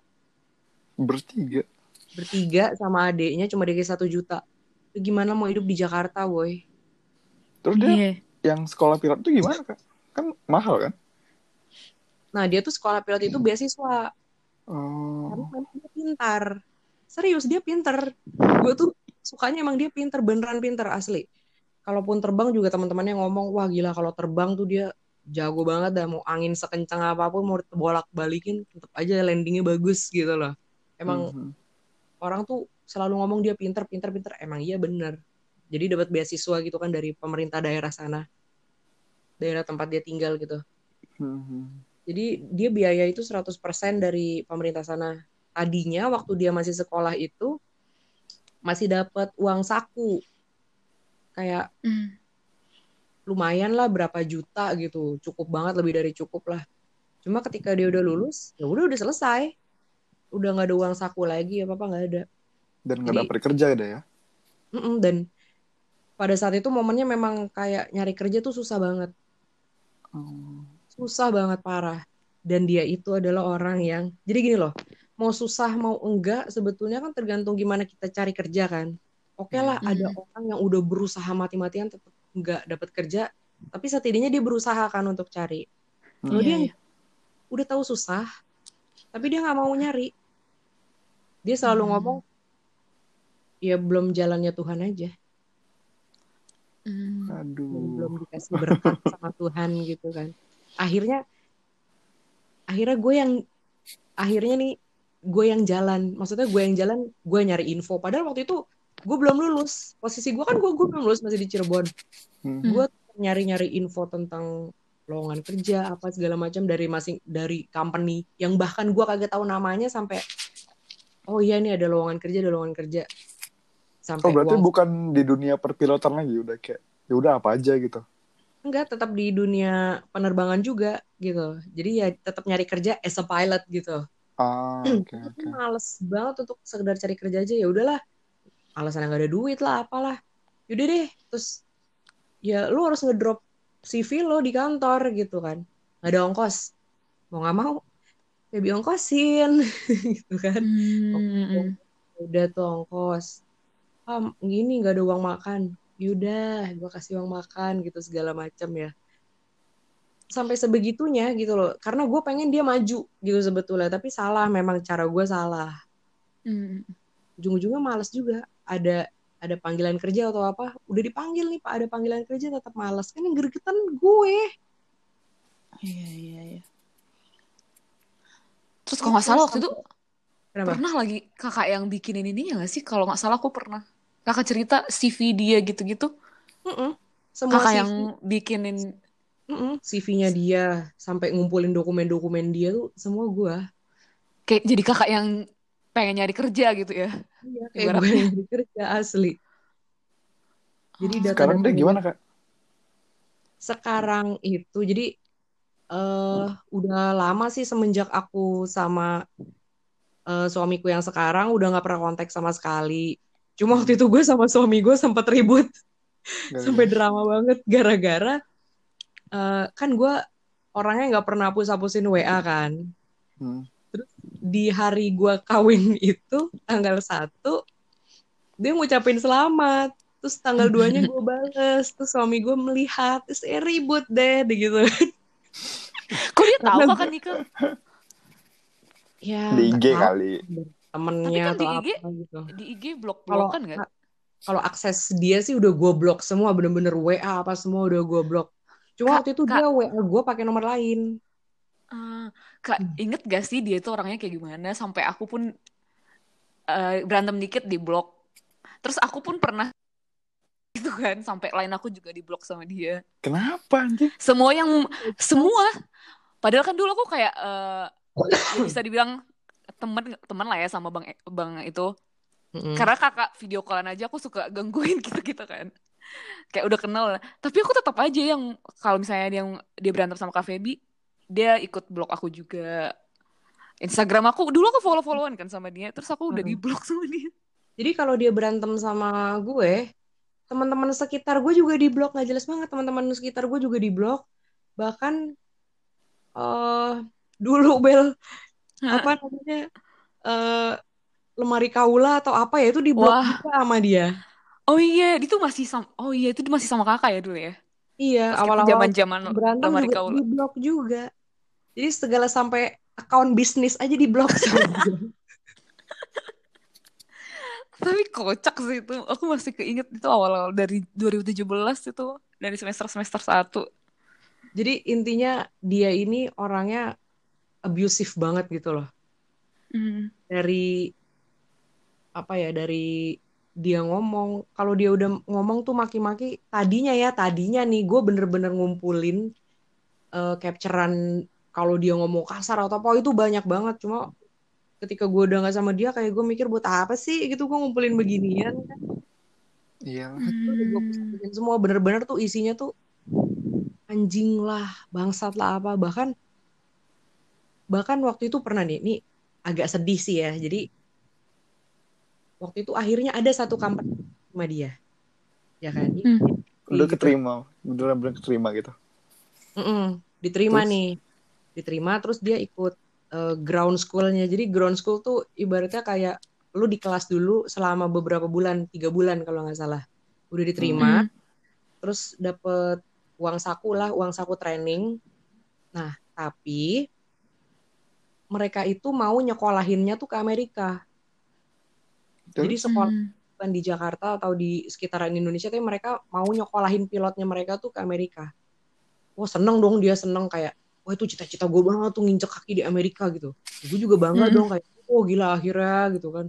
Bertiga. bertiga sama adiknya cuma dikasih satu juta gimana mau hidup di Jakarta boy Terus dia Iya. yang sekolah pilot itu gimana kak? Kan mahal kan? nah dia tuh sekolah pilot itu beasiswa Oh. karena memang dia pintar serius dia pintar gue tuh sukanya emang dia pintar beneran pintar asli kalaupun terbang juga teman-temannya ngomong wah gila kalau terbang tuh dia jago banget dah mau angin sekencang apa pun mau bolak balikin tetap aja landingnya bagus gitu loh emang Mhm. orang tuh selalu ngomong dia pintar pintar pintar emang iya bener jadi dapat beasiswa gitu kan dari pemerintah daerah sana daerah tempat dia tinggal gitu Mhm. jadi dia biaya itu 100% dari pemerintah sana. Tadinya waktu dia masih sekolah itu masih dapat uang saku. Kayak Hmm. Lumayan lah berapa juta gitu. Cukup banget lebih dari cukup lah. Cuma ketika dia udah lulus, ya udah udah selesai. Udah nggak ada uang saku lagi, apa-apa nggak ada. Dan nggak dapet kerja ada ya? Mm-mm, dan pada saat itu momennya memang kayak nyari kerja tuh susah banget. Oh. susah banget parah dan dia itu adalah orang yang jadi gini loh mau susah mau enggak sebetulnya kan tergantung gimana kita cari kerja kan oke lah Hmm. ada orang yang udah berusaha mati-matian tetap enggak dapat kerja tapi setidaknya dia berusaha kan untuk cari kalau Iya, dia iya. udah tahu susah tapi dia nggak mau nyari dia selalu Hmm. ngomong ya belum jalannya Tuhan aja Hmm. dan Aduh. belum dikasih berkat sama Tuhan gitu kan akhirnya akhirnya gue yang akhirnya nih gue yang jalan maksudnya gue yang jalan gue nyari info padahal waktu itu gue belum lulus. Posisi gue kan gue gue belum lulus masih di Cirebon. Hmm. gue nyari nyari info tentang lowongan kerja apa segala macam dari masing dari company yang bahkan gua kagak tahu namanya sampai oh iya nih ada lowongan kerja ada lowongan kerja. Sampai Oh berarti uang- bukan di dunia perpilotan lagi udah kayak ya udah apa aja gitu. enggak tetap di dunia penerbangan juga gitu. Jadi ya tetap nyari kerja as a pilot gitu. Ah oke. Tapi males banget untuk sekedar cari kerja aja. Ya udahlah alasan nggak ada duit lah apalah. Yaudah deh terus ya lu harus ngedrop CV lo di kantor gitu kan. Nggak ada ongkos. Mau nggak mau ya diongkosin gitu kan. Hmm. udah tuh ongkos. Ah gini nggak ada uang makan. Yaudah gue kasih uang makan gitu segala macam ya. Sampai sebegitunya gitu loh. Karena gue pengen dia maju gitu sebetulnya. Tapi salah memang cara gue salah. Hmm. ujung-ujungnya males juga ada ada panggilan kerja atau apa udah dipanggil nih pak ada panggilan kerja tetap males kan yang gregetan gue Iya, iya, iya. Terus kalau nggak salah waktu itu kenapa pernah lagi kakak yang bikinin ini ya nggak sih? Kalau nggak salah aku pernah. Kakak cerita CV dia gitu-gitu. Mm-mm. semua Kakak CV, yang bikinin. CV-nya dia sampai ngumpulin dokumen-dokumen dia tuh semua gue Kayak jadi kakak yang pengen nyari kerja gitu ya. Iya, kayak Ibaratnya. gue yang kerja asli. Jadi Oh. data Sekarang deh gimana kak? Sekarang itu jadi eh udah lama sih semenjak aku sama eh, suamiku yang sekarang udah nggak pernah kontak sama sekali. Cuma waktu itu gue sama suami gue sempat ribut sampai drama banget gara-gara eh, kan gue orangnya nggak pernah hapus-hapusin WA kan. Hmm. Di hari gue kawin itu tanggal 1 dia ngucapin selamat. Terus tanggal 2-nya gue bales. Terus suami gue melihat. Terus eh, ribut deh gitu. Kok dia tahu kakak nikah? ya, Di IG tahu kali. temennya Tapi kan atau di IG apa gitu. Di IG Kalau blok-blokan nggak? kalau akses dia sih udah gue blok semua bener-bener WA apa semua udah gue blok. Cuma Kak, waktu itu Kak. dia WA gue pakai nomor lain. Ah, Kak, Hmm. inget gak sih dia itu orangnya kayak gimana? Sampai aku pun eh, berantem dikit di blok. Terus aku pun pernah gitu kan, sampai lain aku juga di blok sama dia. Kenapa anjing? Semua yang semua. Padahal kan dulu aku kayak ya bisa dibilang teman teman lah ya sama bang bang itu. Mm-mm. Karena kakak video callan aja aku suka gangguin gitu-gitu kan. Kayak udah kenal. Tapi aku tetap aja yang kalau misalnya dia dia berantem sama Kak Feby, dia ikut blok aku juga. Instagram aku dulu aku follow-followan kan sama dia, terus aku udah Mm-mm. di blok sama dia. Jadi kalau dia berantem sama gue, teman-teman sekitar gue juga di blok nggak jelas banget. Teman-teman sekitar gue juga di blok. Bahkan eh dulu Bel apa namanya eh lemari kaula atau apa ya itu di blok Wah. juga sama dia. Oh iya, itu masih sama Oh iya, itu masih sama kakak ya dulu ya. Iya, awal-awal zaman-zaman berantem lemari juga kaula. di blok juga. Jadi segala sampai akun bisnis aja di blok. Tapi kocak sih itu. Aku masih keinget itu awal-awal dari 2017 itu dari semester-semester 1. Jadi intinya dia ini orangnya abusive banget gitu loh. Hmm. Dari apa ya, dari dia ngomong, kalau dia udah ngomong tuh maki-maki, tadinya ya, tadinya nih gue bener-bener ngumpulin eh, capturean kalau dia ngomong kasar atau apa itu banyak banget. Cuma ketika gue udah nggak sama dia, kayak gue mikir buat apa sih gitu gue ngumpulin beginian. Iya. Udah gue semua bener-bener tuh isinya tuh anjing lah, bangsat lah apa bahkan bahkan waktu itu pernah nih, ini agak sedih sih ya. Jadi waktu itu akhirnya ada satu company sama dia, ya kan? Hmm. gitu. keterima. Beneran bener keterima gitu. Mm-mm, diterima Terus? nih, diterima terus dia ikut eh, ground school-nya. Jadi ground school tuh ibaratnya kayak lu di kelas dulu selama beberapa bulan, tiga bulan kalau nggak salah. Udah diterima, Hmm. terus dapet uang saku lah, uang saku training. Nah, tapi mereka itu mau nyekolahinnya tuh ke Amerika. Jadi Terus? sekolah Hmm. bukan di Jakarta atau di sekitaran Indonesia, tapi mereka mau nyekolahin pilotnya mereka tuh ke Amerika. Wah seneng dong dia seneng kayak, wah itu cita-cita gue banget tuh nginjek kaki di Amerika gitu. Gue juga bangga Hmm. dong kayak, oh gila akhirnya gitu kan.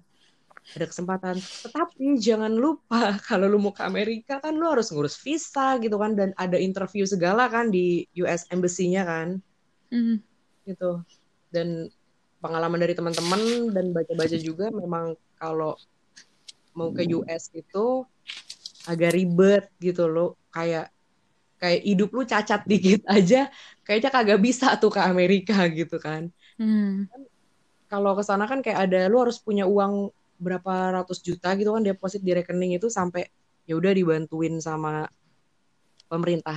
ada kesempatan. Tetapi jangan lupa kalau lu mau ke Amerika kan lu harus ngurus visa gitu kan dan ada interview segala kan di US Embassy-nya kan Hmm. gitu. Dan pengalaman dari teman-teman dan baca-baca juga memang kalau mau ke US itu agak ribet gitu loh kayak kayak hidup lu cacat dikit aja kayaknya kagak bisa tuh ke Amerika gitu kan. Hmm. kalau ke sana kan kayak ada lu harus punya uang berapa ratus juta gitu kan deposit di rekening itu sampai ya udah dibantuin sama pemerintah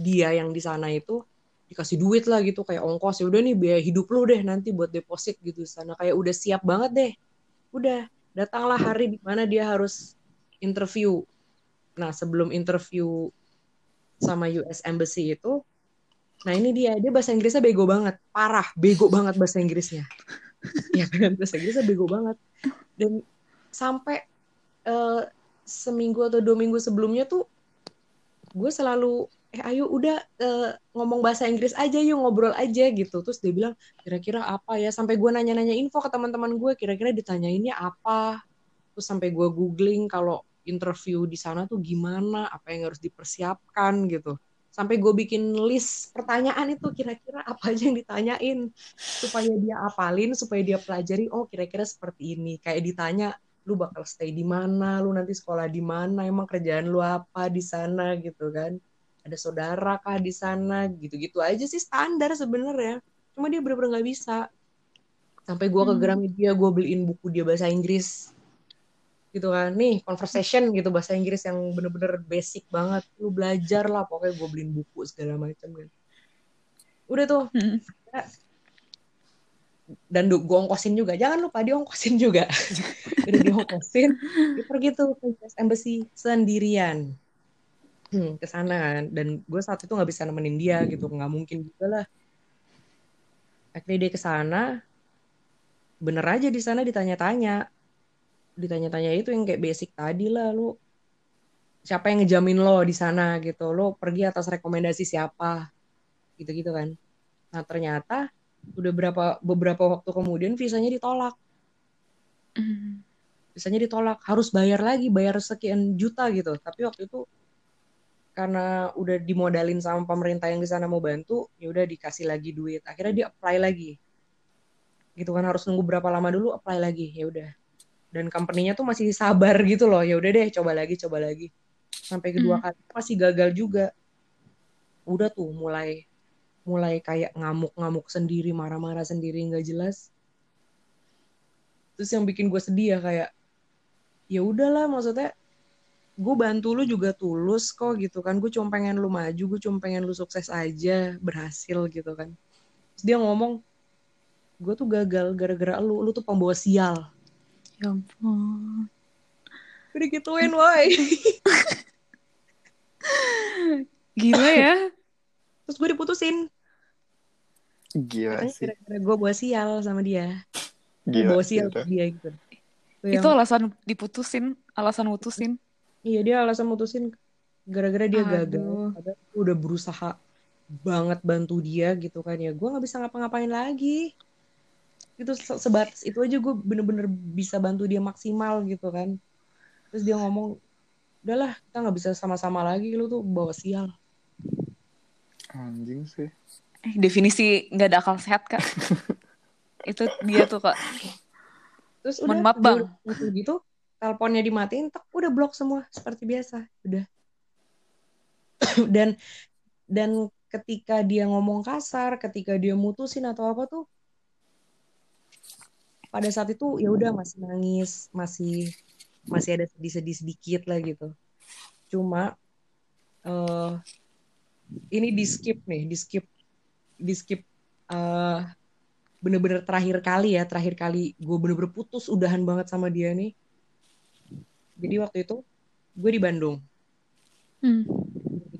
dia yang di sana itu dikasih duit lah gitu kayak ongkos. Ya udah nih biaya hidup lu deh nanti buat deposit gitu sana. Kayak udah siap banget deh. Udah datanglah hari di mana dia harus interview. Nah sebelum interview sama US Embassy itu nah ini dia. Dia bahasa Inggrisnya bego banget. Parah. Bego banget bahasa Inggrisnya. Ya kan? Bahasa Inggrisnya bego banget. Dan sampai eh, seminggu atau dua minggu sebelumnya tuh gue selalu eh ayo udah eh, ngomong bahasa Inggris aja yuk ngobrol aja gitu. Terus dia bilang kira-kira apa ya? Sampai gue nanya-nanya info ke teman-teman gue kira-kira ditanyainnya apa? Terus sampai gue googling kalau interview di sana tuh gimana apa yang harus dipersiapkan gitu sampai gue bikin list pertanyaan itu kira-kira apa aja yang ditanyain supaya dia apalin supaya dia pelajari oh kira-kira seperti ini. Kayak ditanya lu bakal stay di mana? Lu nanti sekolah di mana? Emang kerjaan lu apa di sana? Gitu kan. Ada saudara kah di sana? Gitu-gitu aja sih standar sebenarnya. Cuma dia bener-bener nggak bisa. Sampai gue ke Hmm. Gramedia gue beliin buku dia bahasa Inggris gitu kan. Nih conversation gitu bahasa Inggris yang bener-bener basic banget. Lu belajar lah pokoknya gue beliin buku segala macam kan. Udah tuh. Hmm. dan gue ongkosin juga. Jangan lupa diongkosin juga. Udah diongkosin. Dia pergi tuh ke US Embassy sendirian. Hmm, ke sana kan. Dan gue saat itu nggak bisa nemenin dia gitu. Nggak mungkin juga lah. Akhirnya dia ke sana. Bener aja di sana ditanya-tanya ditanya-tanya itu yang kayak basic tadi lah lu siapa yang ngejamin lo di sana gitu? Lo pergi atas rekomendasi siapa? Gitu-gitu kan. Nah ternyata udah berapa beberapa waktu kemudian visanya ditolak. Hmm. visanya ditolak. Harus bayar lagi bayar sekian juta gitu. Tapi waktu itu karena udah dimodalin sama pemerintah yang di sana mau bantu ya udah dikasih lagi duit. Akhirnya dia apply lagi. Gitu kan harus nunggu berapa lama dulu apply lagi. Ya udah dan company-nya tuh masih sabar gitu loh. Ya udah deh coba lagi coba lagi. Sampai kedua Hmm. kali masih gagal juga. Udah tuh mulai mulai kayak ngamuk-ngamuk sendiri marah-marah sendiri nggak jelas. Terus yang bikin gue sedih ya kayak ya udahlah maksudnya gue bantu lu juga tulus kok gitu kan. Gue cuma pengen lu maju gue cuma pengen lu sukses aja berhasil gitu kan. Terus dia ngomong gue tuh gagal gara-gara lu lu tuh pembawa sial Ya ampun. udah gituin woi Gila ya. terus gue diputusin Gila katanya sih. gara-gara gue bawa sial sama dia Gila. bawa sial ke dia gitu Itu yang- alasan diputusin, alasan mutusin. iya dia alasan mutusin gara-gara dia gagal Aduh. padahal gue udah berusaha banget bantu dia gitu kan ya gue nggak bisa ngapa-ngapain lagi itu se- sebatas itu aja gue bener-bener bisa bantu dia maksimal gitu kan terus dia ngomong udahlah kita nggak bisa sama-sama lagi lu tuh bawa sial Anjing sih. Eh, definisi nggak ada akal sehat, Kak. Itu dia tuh, Kak. terus Mohon udah maaf, Bang. gitu gitu teleponnya dimatiin tak udah blok semua seperti biasa udah dan dan ketika dia ngomong kasar ketika dia mutusin atau apa tuh pada saat itu ya udah masih nangis masih masih ada sedih-sedih sedikit lah gitu. Cuma eh ini di skip nih di skip di skip eh bener-bener terakhir kali ya terakhir kali gue bener-bener putus udahan banget sama dia nih. Jadi waktu itu gue di Bandung. Hmm.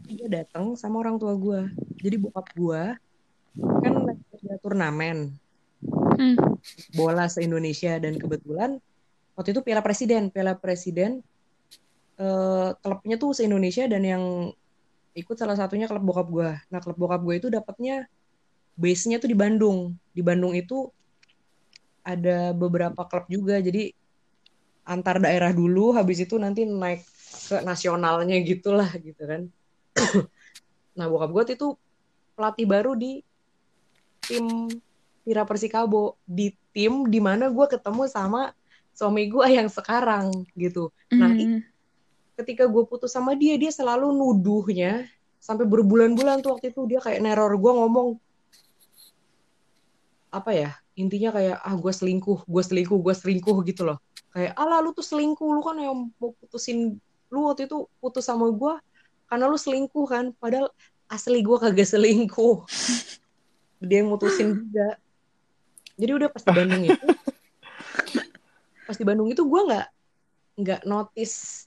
dia datang sama orang tua gue jadi bokap gue kan lagi ada turnamen Hmm. bola se Indonesia dan kebetulan waktu itu Piala Presiden. Piala Presiden eh, klubnya tuh se Indonesia dan yang ikut salah satunya klub bokap gue nah klub bokap gue itu dapatnya base-nya tuh di Bandung. Di Bandung itu ada beberapa klub juga. Jadi antar daerah dulu habis itu nanti naik ke nasionalnya gitulah gitu kan. Nah bokap gue itu pelatih baru di tim Tira Persikabo di tim di mana gue ketemu sama suami gue yang sekarang gitu. Nah Hmm. ketika gue putus sama dia dia selalu nuduhnya sampai berbulan-bulan tuh waktu itu. Dia kayak neror. Gue ngomong apa ya intinya kayak ah gue selingkuh gue selingkuh gue selingkuh gitu loh. Kayak ala lu tuh selingkuh lu kan yang mau putusin lu waktu itu putus sama gue karena lu selingkuh kan padahal asli gue kagak selingkuh. Dia yang mutusin juga jadi udah pas di Bandung itu pas di Bandung itu gue nggak nggak notice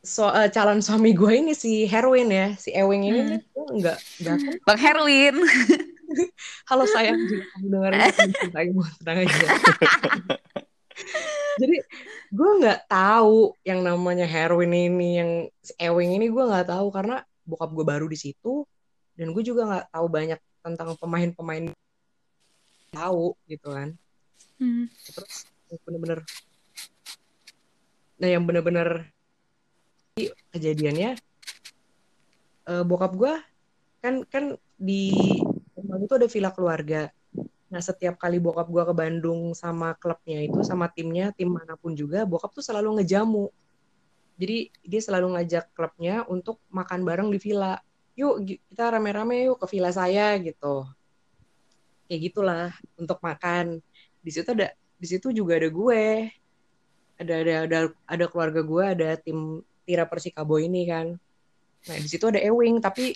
soal calon suami gue ini si Herwin ya si Ewing ini Hmm. gue nggak Bang Herwin. halo sayang jika kamu dengerin aku mencintaimu tenang aja jadi gue nggak tahu yang namanya Herwin ini yang si Ewing ini gue nggak tahu karena bokap gue baru di situ dan gue juga nggak tahu banyak tentang pemain-pemain tahu gitu kan. Hmm. terus bener-bener nah yang bener-bener kejadiannya eh, bokap gue kan kan di Kemang itu ada villa keluarga. Nah setiap kali bokap gue ke Bandung sama klubnya itu sama timnya tim mana pun juga bokap tuh selalu ngejamu. Jadi dia selalu ngajak klubnya untuk makan bareng di villa. Yuk kita rame-rame yuk ke villa saya gitu kayak gitulah untuk makan. Di situ ada di situ juga ada gue. Ada ada ada ada keluarga gue ada tim Tira Persikabo ini kan. Nah di situ ada Ewing tapi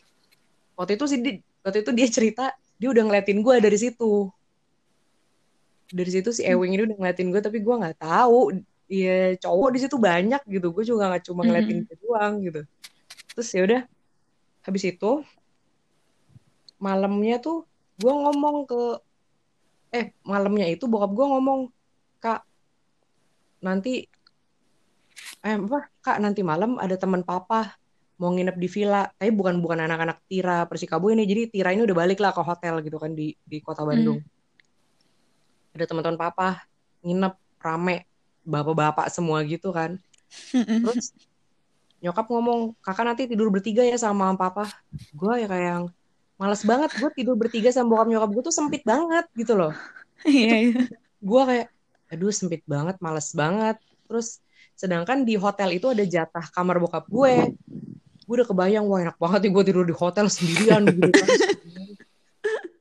waktu itu sih di- waktu itu dia cerita dia udah ngeliatin gue dari situ. Dari situ si Ewing ini udah ngeliatin gue tapi gue nggak tahu. Ya cowok di situ banyak gitu. Gue juga nggak cuma ngeliatin dia doang gitu. Terus ya udah habis itu malamnya tuh gue ngomong ke eh malamnya itu bokap gue ngomong kak nanti eh apa kak nanti malam ada teman papa mau nginep di villa. Tapi bukan bukan anak-anak Tira Persikabo ini. Jadi Tira ini udah balik lah ke hotel gitu kan di di kota Bandung. Ada teman-teman papa nginep rame bapak-bapak semua gitu kan. Terus nyokap ngomong kakak nanti tidur bertiga ya sama papa. Gue ya kayak yang males banget gue tidur bertiga sama bokap nyokap gue tuh sempit banget gitu loh. Iya, iya. gue kayak aduh sempit banget males banget. Terus sedangkan di hotel itu ada jatah kamar bokap gue. Gue udah kebayang wah enak banget nih gue tidur di hotel sendirian gitu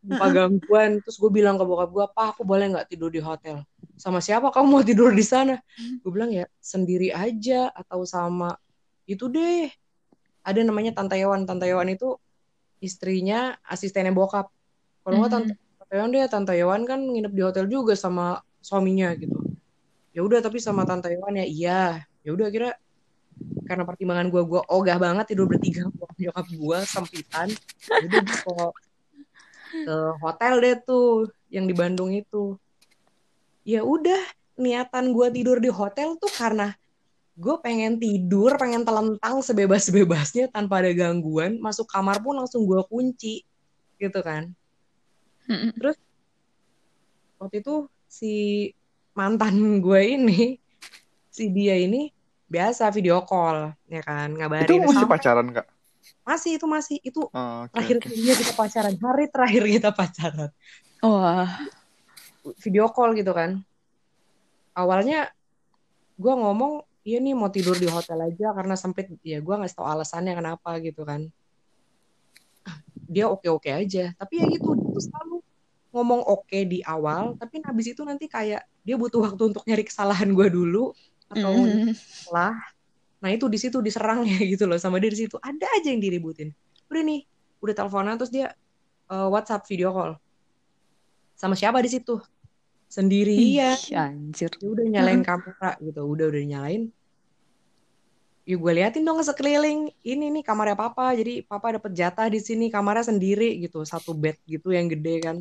tanpa gangguan. Terus gue bilang ke bokap gue apa aku boleh nggak tidur di hotel? Sama siapa? Kamu mau tidur di sana? Gue bilang ya sendiri aja atau sama itu deh. Ada namanya Tante Yewan Tante Yewan itu istrinya asistennya bokap. Kalau nggak Tante Tante Yewan deh Tante Yewan kan nginep di hotel juga sama suaminya gitu. Ya udah tapi sama Tante Yewan ya iya. Ya udah kira karena pertimbangan gue gue ogah banget tidur bertiga sama nyokap gue sempitan. Jadi gue ke, ke hotel deh tuh yang di Bandung itu. Ya udah niatan gue tidur di hotel tuh karena gue pengen tidur pengen telentang sebebas-bebasnya tanpa ada gangguan masuk kamar pun langsung gue kunci gitu kan Mm-mm. waktu itu si mantan gue ini si dia ini biasa video call ya kan ngabarin Itu masih Sampai- pacaran kak? masih itu masih itu Oh, oke, terakhir kalinya kita pacaran hari terakhir kita pacaran Wah. video call gitu kan awalnya gue ngomong iya nih mau tidur di hotel aja karena sempit. Ya gue nggak tahu alasannya kenapa gitu kan. Dia oke oke aja. Tapi ya gitu dia tuh selalu ngomong oke di awal tapi habis itu nanti kayak dia butuh waktu untuk nyari kesalahan gue dulu atau Mm. lah nah itu di situ diserangnya gitu loh sama dia di situ. Ada aja yang diributin. Udah nih udah teleponan terus dia eh, WhatsApp video call. Sama siapa di situ? Sendirian anjir. ya udah nyalain kamera gitu. Udah udah nyalain yuk gue liatin dong ke sekeliling ini nih kamarnya papa jadi papa dapet jatah di sini kamarnya sendiri gitu satu bed gitu yang gede kan.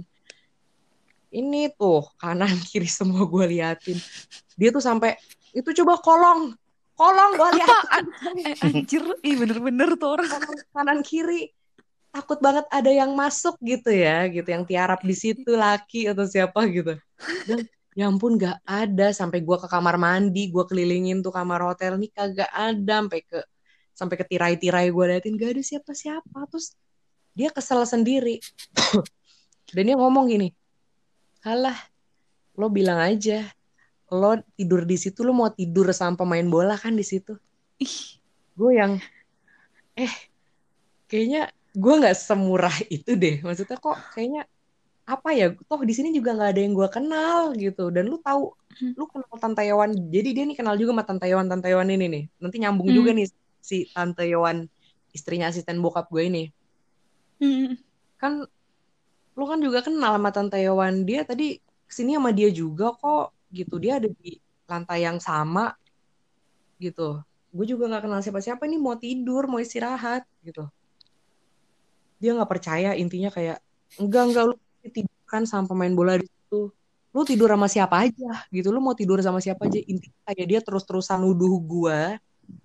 Ini tuh kanan kiri semua gue liatin. Dia tuh sampai itu coba kolong kolong gue liatin. Eh, anjir. Ih, bener-bener tuh orang. kanan, kanan kiri. Takut banget ada yang masuk gitu ya gitu yang tiarap di situ laki atau siapa gitu. Dan ya ampun gak ada. Sampai gue ke kamar mandi gue kelilingin tuh kamar hotel nih kagak ada. Sampai ke sampai ke tirai-tirai gue liatin gak ada siapa-siapa. Terus dia kesel sendiri. Dan dia ngomong gini kalah lo bilang aja lo tidur di situ lo mau tidur sama pemain bola kan di situ? Ih, gue yang eh kayaknya gue nggak semurah itu deh. Maksudnya kok kayaknya apa ya toh di sini juga nggak ada yang gue kenal gitu. Dan lu tahu Hmm. lu kenal Tante Yowan jadi dia nih kenal juga sama Tante Yowan Tante Yowan ini nih. Nanti nyambung Hmm. juga nih si Tante Yowan istrinya asisten bokap gue ini. Hmm, kan lu kan juga kenal sama Tante Yowan. Dia tadi ke sini sama dia juga kok gitu. Dia ada di lantai yang sama gitu. Gue juga nggak kenal siapa-siapa nih mau tidur mau istirahat gitu. Dia nggak percaya intinya kayak enggak enggak lu tidur kan sama pemain bola di situ. Lu tidur sama siapa aja gitu. Lu mau tidur sama siapa aja intinya kayak dia terus-terusan nuduh gue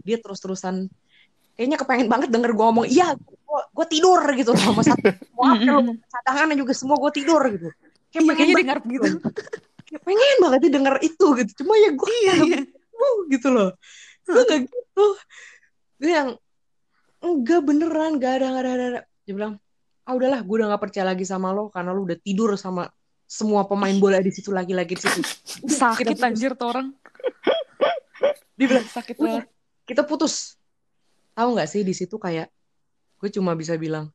dia terus-terusan kayaknya kepengen banget denger gue ngomong iya gue tidur gitu. Sama satu semua apa lu cadangannya juga semua gue tidur gitu. Kayak Iya, pengen banget dengar gitu. kayak pengen banget dia denger itu gitu. Cuma ya gue Iya, iya. gitu loh. Gue gak gitu. Gue yang enggak beneran gak ada gak ada, gak ada. dia bilang ah udahlah gue udah gak percaya lagi sama lo karena lo udah tidur sama semua pemain bola di situ lagi-lagi di situ. Sakit kita anjir tuh orang. dia bilang Sakit banget. kita putus. Tahu nggak sih di situ kayak gue cuma bisa bilang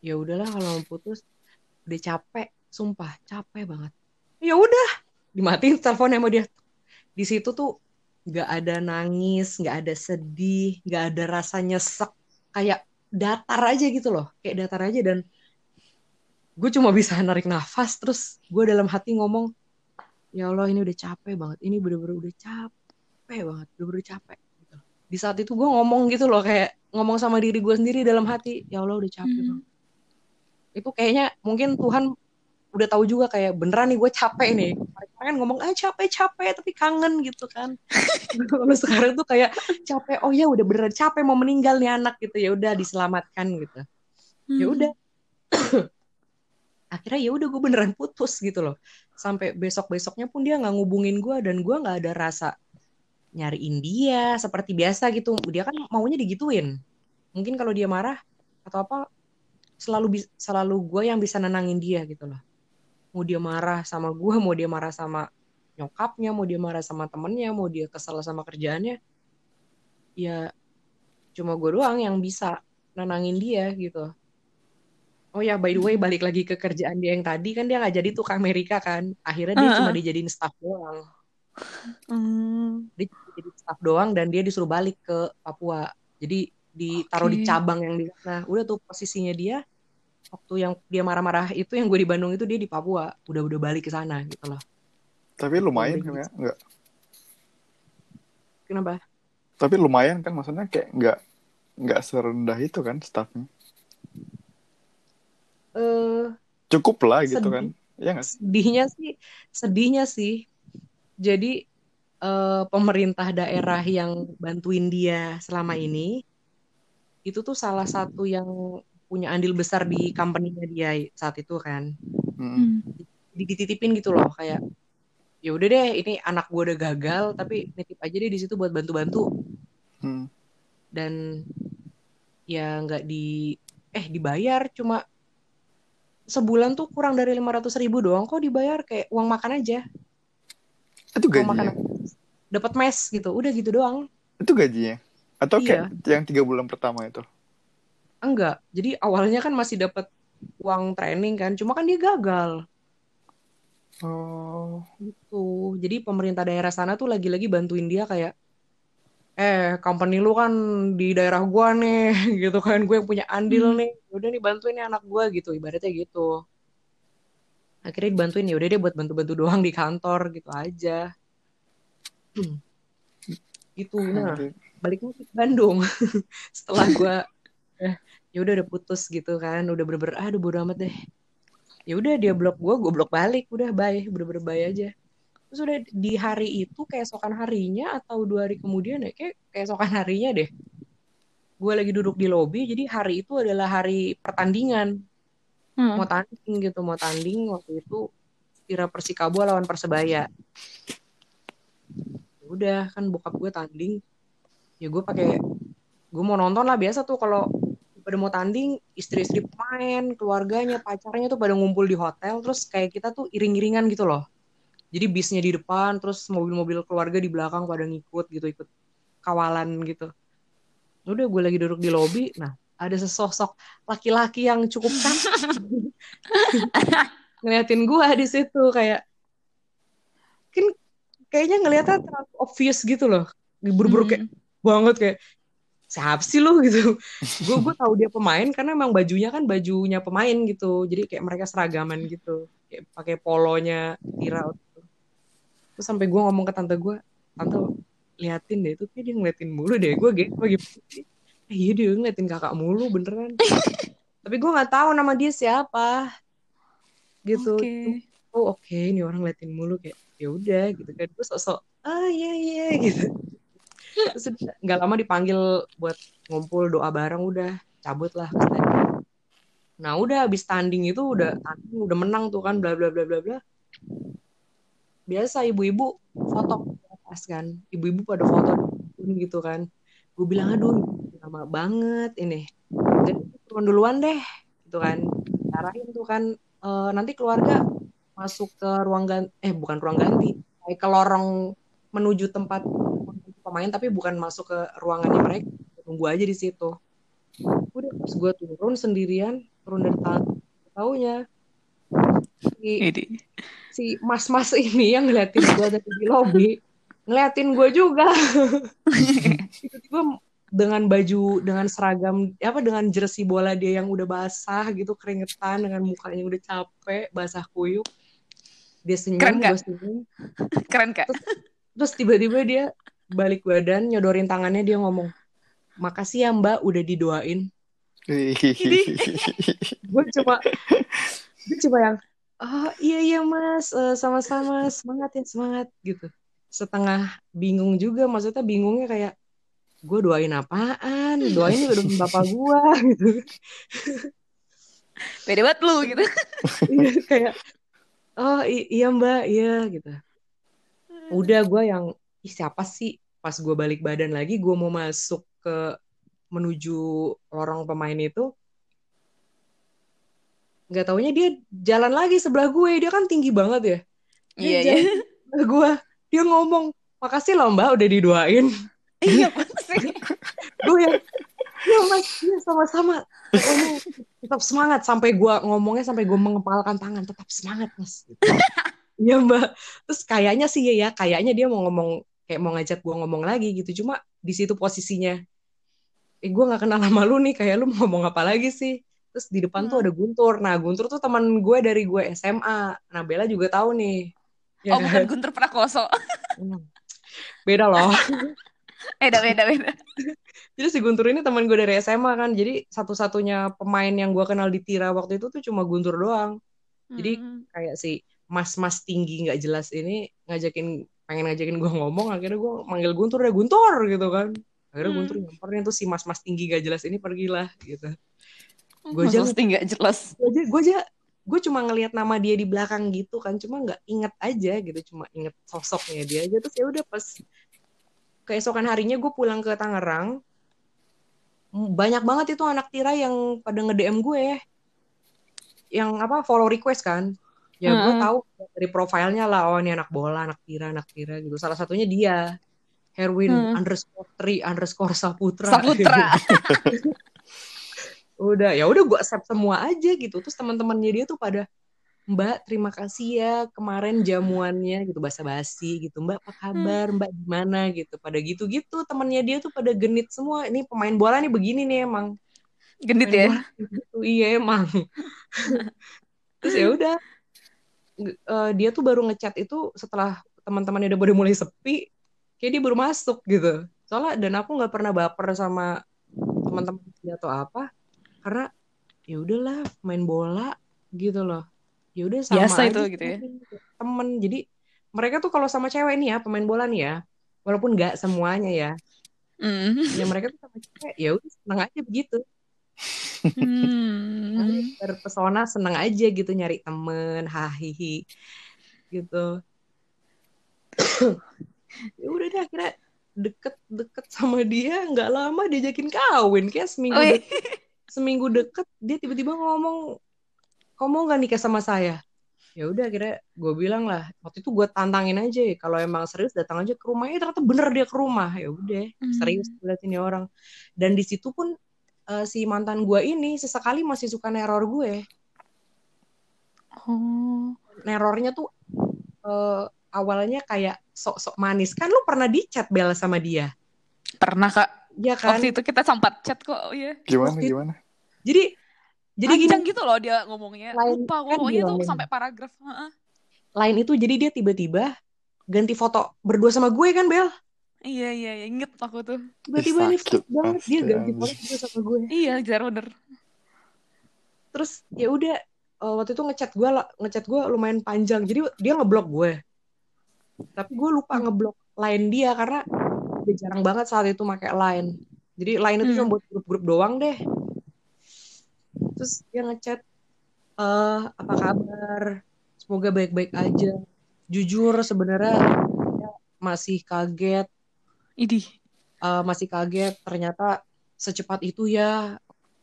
ya udahlah kalau mau putus udah capek sumpah capek banget. Ya udah. Dimatiin teleponnya sama dia. Di situ tuh nggak ada nangis nggak ada sedih nggak ada rasa nyesek kayak datar aja gitu loh kayak datar aja dan gue cuma bisa narik nafas terus gue dalam hati ngomong ya Allah ini udah capek banget ini bener-bener udah capek banget bener-bener capek gitu. di saat itu gue ngomong gitu loh kayak ngomong sama diri gue sendiri dalam hati ya Allah udah capek Hmm. banget itu kayaknya mungkin Tuhan udah tahu juga kayak beneran nih gue capek nih. Kemarin ngomong ah capek capek tapi kangen gitu kan. Kalau sekarang tuh kayak capek oh ya udah beneran capek mau meninggal nih anak gitu. Ya udah diselamatkan gitu. Hmm. ya udah. Akhirnya ya udah gue beneran putus gitu loh. Sampai besok besoknya pun dia nggak ngubungin gue dan gue nggak ada rasa nyariin dia seperti biasa gitu. Dia kan maunya digituin. Mungkin kalau dia marah atau apa selalu selalu gue yang bisa nenangin dia gitu loh mau dia marah sama gue mau dia marah sama nyokapnya mau dia marah sama temennya mau dia kesel sama kerjaannya ya cuma gue doang yang bisa nenangin dia gitu oh ya by the way balik lagi ke kerjaan dia yang tadi kan dia nggak jadi tuh ke Amerika kan akhirnya dia Ah, cuma ah. dijadiin staff doang Hmm. dia cuma jadi staff doang dan dia disuruh balik ke Papua jadi ditaruh di Oke. cabang yang di sana udah tuh posisinya dia waktu yang dia marah-marah itu yang gue di Bandung itu dia di Papua udah udah balik ke sana gitu loh Tapi lumayan kan ya, nggak. kenapa Tapi lumayan kan maksudnya kayak nggak nggak serendah itu kan staffnya. eh Cukup lah gitu Sedih. kan. Iya nggak sih? sedihnya sih sedihnya sih jadi eh, pemerintah daerah yang bantuin dia selama ini itu tuh salah satu yang punya andil besar di company-nya dia saat itu kan Mm. Hmm. Dititipin gitu loh kayak ya udah deh ini anak gue udah gagal tapi nitip aja deh di situ buat bantu-bantu Hmm. dan ya nggak di eh dibayar cuma sebulan tuh kurang dari lima ratus ribu doang kok dibayar kayak uang makan aja Itu uang makan dapat mes gitu udah gitu doang Itu gajinya. Atau Iya. kayak yang tiga bulan pertama itu. Enggak. Jadi awalnya kan masih dapat uang training kan cuma kan dia gagal. Oh. gitu. Jadi pemerintah daerah sana tuh lagi-lagi bantuin dia kayak eh company lu kan di daerah gua nih gitu kan. Gue yang punya andil Hmm. nih. Udah nih bantuin nih anak gua gitu. Ibaratnya gitu. Akhirnya dibantuin ya udah deh buat bantu-bantu doang di kantor gitu aja. Hmm. gitu. Nah Oke. balik lagi ke Bandung. Setelah gua ya udah udah putus gitu kan. Udah bener-bener ah udah bodo amat deh. Ya udah dia blok gua gue blok balik. Udah bye. Bener-bener bye aja. Terus udah di hari itu keesokan harinya atau dua hari kemudian ya kayak keesokan harinya deh. Gue lagi duduk di lobi jadi hari itu adalah hari pertandingan. Hmm. mau tanding gitu mau tanding waktu itu Tira Persikabo lawan Persebaya. Ya udah kan bokap gue tanding. Ya gue pakai gue mau nonton lah biasa tuh kalau pada mau tanding istri-istri pemain keluarganya pacarnya tuh pada ngumpul di hotel terus kayak kita tuh iring-iringan gitu loh. Jadi bisnya di depan terus mobil-mobil keluarga di belakang pada ngikut gitu ikut kawalan gitu. Udah gue lagi duduk di lobi nah ada sesosok laki-laki yang cukup cantik ngeliatin gue di situ kayak kan kayaknya ngeliatnya terlalu obvious gitu loh. Buru-buru kayak banget kayak siapa sih lu gitu. Gue gue tahu dia pemain karena emang bajunya kan bajunya pemain gitu. Jadi kayak mereka seragaman gitu. Kayak pakai polonya Tira gitu. terus sampai gue ngomong ke tante gue tante liatin deh itu kayak dia ngeliatin mulu deh. Gue gitu gitu eh, iya dia ngeliatin kakak mulu beneran. Tapi gue nggak tahu nama dia siapa. Gitu. Oke. oh oke ini orang ngeliatin mulu. Kayak ya udah gitu kan. Gue sok-sok ah iya iya gitu terus nggak lama dipanggil buat ngumpul doa bareng udah cabut lah nah udah habis tanding itu udah tanding udah menang tuh kan bla bla bla bla bla. Biasa ibu-ibu foto atas kan ibu-ibu pada foto gitu kan. Gue bilang aduh lama banget ini. Jadi turun duluan deh gitu kan. Arahin tuh kan eh, nanti keluarga masuk ke ruang ganti eh bukan ruang ganti ke lorong menuju tempat pemain tapi bukan masuk ke ruangannya mereka. Tunggu aja di situ. Udah pas gue turun sendirian turun dari tangga taunya si, si mas-mas ini yang ngeliatin gue dari di lobby ngeliatin gue juga. Tiba-tiba dengan baju dengan seragam apa dengan jersey bola dia yang udah basah gitu keringetan dengan mukanya udah capek basah kuyup dia senyum Keren gue senyum. Keren kak. terus tiba-tiba dia balik badan nyodorin tangannya dia ngomong makasih ya mbak udah didoain. Gue cuma gue cuma yang oh iya iya mas Eh, sama-sama semangat ya semangat gitu. Setengah bingung juga maksudnya bingungnya kayak gue doain apaan? Doain udah bapak gue gitu. Beda banget lu gitu. Iya, kayak oh i- iya mbak iya gitu. Udah gue yang ih siapa sih? Pas gue balik badan lagi gue mau masuk ke menuju lorong pemain itu nggak taunya dia jalan lagi sebelah gue. Dia kan tinggi banget ya. Dia Iya, jalan iya. gue dia ngomong makasih loh mbak udah didoain Iya, pasti. gue yang ya mas iya sama-sama. Ngomong, tetap semangat sampai gue ngomongnya sampai gue mengepalkan tangan tetap semangat mas. Gitu. Iya mbak. Terus kayaknya sih ya kayaknya dia mau ngomong kayak mau ngajak gue ngomong lagi gitu cuma di situ posisinya eh gue nggak kenal sama lu nih kayak lu mau ngomong apa lagi sih terus di depan tuh Hmm. ada Guntur nah Guntur tuh teman gue dari gue SMA nah Bella juga tahu nih Ya Oh, bukan kan? Guntur Prakoso. Hmm. beda loh Beda, beda, beda. Jadi si Guntur ini teman gue dari SMA kan. Jadi satu-satunya pemain yang gue kenal di Tira waktu itu tuh cuma Guntur doang. Jadi Hmm. kayak si mas-mas tinggi nggak jelas ini ngajakin pengen ngajakin gue ngomong akhirnya gue manggil Guntur deh Guntur gitu kan akhirnya Hmm. Guntur nyamperin tuh si mas-mas tinggi gak jelas ini pergilah gitu Gua Masa aja- pasti nggak jelas. gue aja gue aja gue cuma ngelihat nama dia di belakang gitu kan cuma nggak inget aja gitu cuma inget sosoknya dia aja terus ya udah pas keesokan harinya gue pulang ke Tangerang banyak banget itu anak tira yang pada nge DM gue yang apa follow request kan ya gue Hmm. tahu dari profilnya lah. Oh ini anak bola anak tira anak tira gitu. Salah satunya dia. Herwin Hmm. underscore tri underscore Saputra. Saputra. udah ya udah gue accept semua aja gitu. Terus teman-temannya dia tuh pada Mbak terima kasih ya kemarin jamuannya gitu. Basa-basi gitu. Mbak apa kabar? Mbak gimana? gitu. Pada gitu-gitu temannya dia tuh pada genit semua. Ini pemain bola nih begini nih emang. Genit Pemain ya. bola gitu, iya emang. Terus ya udah Eh, dia tuh baru ngechat itu setelah teman-temannya udah mulai sepi kayak dia baru masuk gitu. Soalnya dan aku nggak pernah baper sama teman-teman dia atau apa karena ya udahlah main bola gitu loh. Ya udah sama Biasa aja itu gitu ya. temen jadi mereka tuh kalau sama cewek nih ya pemain bola nih ya walaupun nggak semuanya ya. Hmm. ya mereka tuh sama cewek ya udah seneng aja begitu Hmm. terpesona seneng aja gitu nyari temen hahihi gitu ya udah deh akhirnya deket-deket sama dia nggak lama diajakin kawin kayak seminggu Wih. deket, seminggu deket dia tiba-tiba ngomong kamu mau nggak nikah sama saya ya udah akhirnya gue bilang lah waktu itu gue tantangin aja kalau emang serius datang aja ke rumahnya ternyata bener dia ke rumah ya udah Hmm. serius lihat ini orang dan di situ pun eh, si mantan gue ini sesekali masih suka neror gue Oh. nerornya tuh eh, awalnya kayak sok-sok manis kan lu pernah di chat Bel sama dia Pernah kak. ya kan Waktu itu kita sempat chat kok. Oh, iya. Gimana Waktu itu- gimana? jadi jadi gini Panjang gitu loh dia ngomongnya. Lain Lupa kan ngomongnya tuh sampai paragraf. Heeh. lain itu jadi dia tiba-tiba ganti foto berdua sama gue kan Bel Iya iya iya. inget aku tuh. tiba-tiba ini banget dia ganti berdua sama gue Iya jar bener. terus ya udah eh, waktu itu ngechat gue lah ngechat gue lumayan panjang. Jadi dia ngeblok gue tapi gue lupa ngeblok line dia karena dia jarang banget saat itu pakai line. Jadi line itu Hmm. cuma buat grup-grup doang deh. Terus dia ngechat eh apa kabar? Semoga baik-baik aja. Jujur sebenarnya masih kaget Idih. eh, masih kaget ternyata secepat itu ya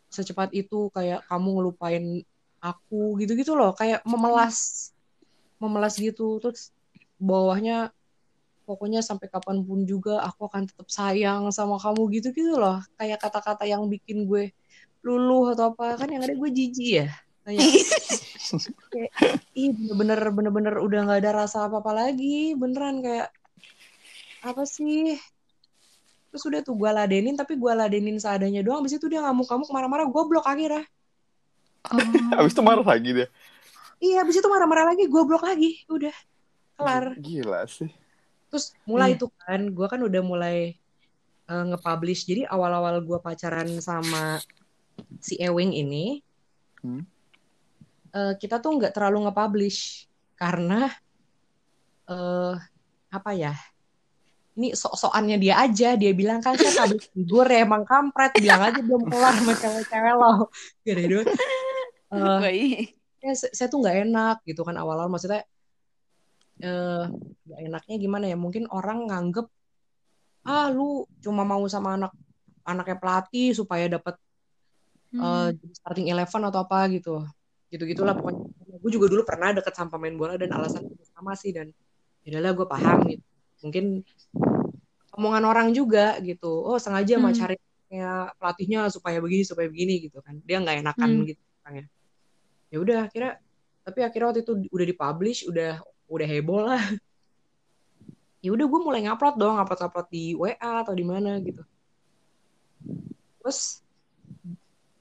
secepat itu kayak kamu ngelupain aku gitu-gitu loh kayak memelas memelas gitu terus bawahnya pokoknya sampai kapan pun juga aku akan tetap sayang sama kamu gitu-gitu loh kayak kata-kata yang bikin gue luluh atau apa kan yang ada gue jijik ya kayak kayak ih bener-bener bener-bener udah nggak ada rasa apa-apa lagi beneran kayak apa sih terus udah tuh gue ladenin tapi gue ladenin seadanya doang abis itu dia ngamuk-ngamuk marah-marah gue blok akhirnya Oh. Abis itu marah lagi dia. iya abis itu marah-marah lagi gue blok lagi udah kelar Gila sih. terus mulai Iya. itu kan gue kan udah mulai eh, nge-publish jadi awal-awal gue pacaran sama si Ewing ini Hmm. eh, kita tuh nggak terlalu nge-publish karena eh apa ya ini sok-sokannya dia aja. Dia bilang kan saya publish figur ya emang kampret. Bilang aja belum kelar sama cewek-cewek lo. Gitu Eh, Baik. ya, saya, saya tuh nggak enak gitu kan awal-awal. Maksudnya eh nggak enaknya gimana ya? Mungkin orang nganggep ah lu cuma mau sama anak anaknya pelatih supaya dapat eh, Hmm. starting eleven atau apa gitu. Gitu gitulah pokoknya. Gue juga dulu pernah deket sama pemain bola dan alasan sama sih dan ya udahlah gue paham gitu mungkin omongan orang juga gitu. Oh sengaja Hmm. mau cari pelatihnya supaya begini supaya begini gitu kan. Dia nggak enakan Hmm. gitu orangnya. Ya udah akhirnya tapi akhirnya waktu itu udah dipublish udah udah heboh lah. Ya udah gue mulai ngupload dong upload upload di WA atau di mana gitu. Terus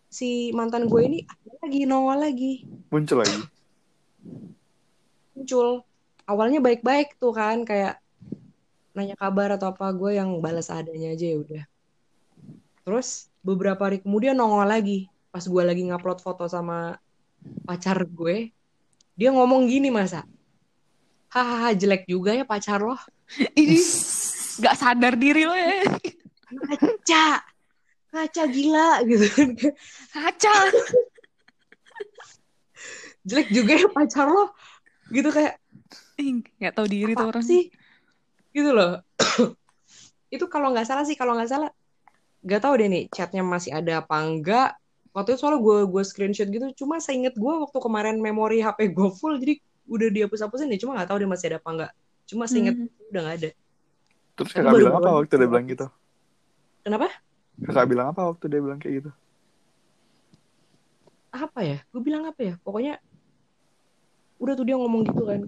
si mantan gue ini ada lagi nongol lagi. Muncul lagi. muncul. Awalnya baik-baik tuh kan kayak nanya kabar atau apa gue yang balas adanya aja ya udah terus beberapa hari kemudian nongol lagi pas gue lagi ngupload foto sama pacar gue dia ngomong gini masa hahaha jelek juga ya pacar lo Ini nggak sadar diri lo ya. ngaca ngaca gila gitu Kaca. jelek juga ya pacar lo gitu kayak Nggak tahu diri tuh orang. sih gitu loh. Itu kalau nggak salah sih kalau nggak salah nggak tahu deh nih chatnya masih ada apa enggak waktu itu soalnya gue gue screenshot gitu cuma saya inget gue waktu kemarin memori HP gue full jadi udah dihapus-hapusin deh cuma nggak tahu dia masih ada apa enggak cuma saya inget Hmm. udah nggak ada. Terus kakak bilang apa waktu dia bilang gitu? kenapa? Kakak bilang apa waktu dia bilang kayak gitu? apa ya? Gue bilang apa ya? Pokoknya udah tuh dia ngomong gitu kan.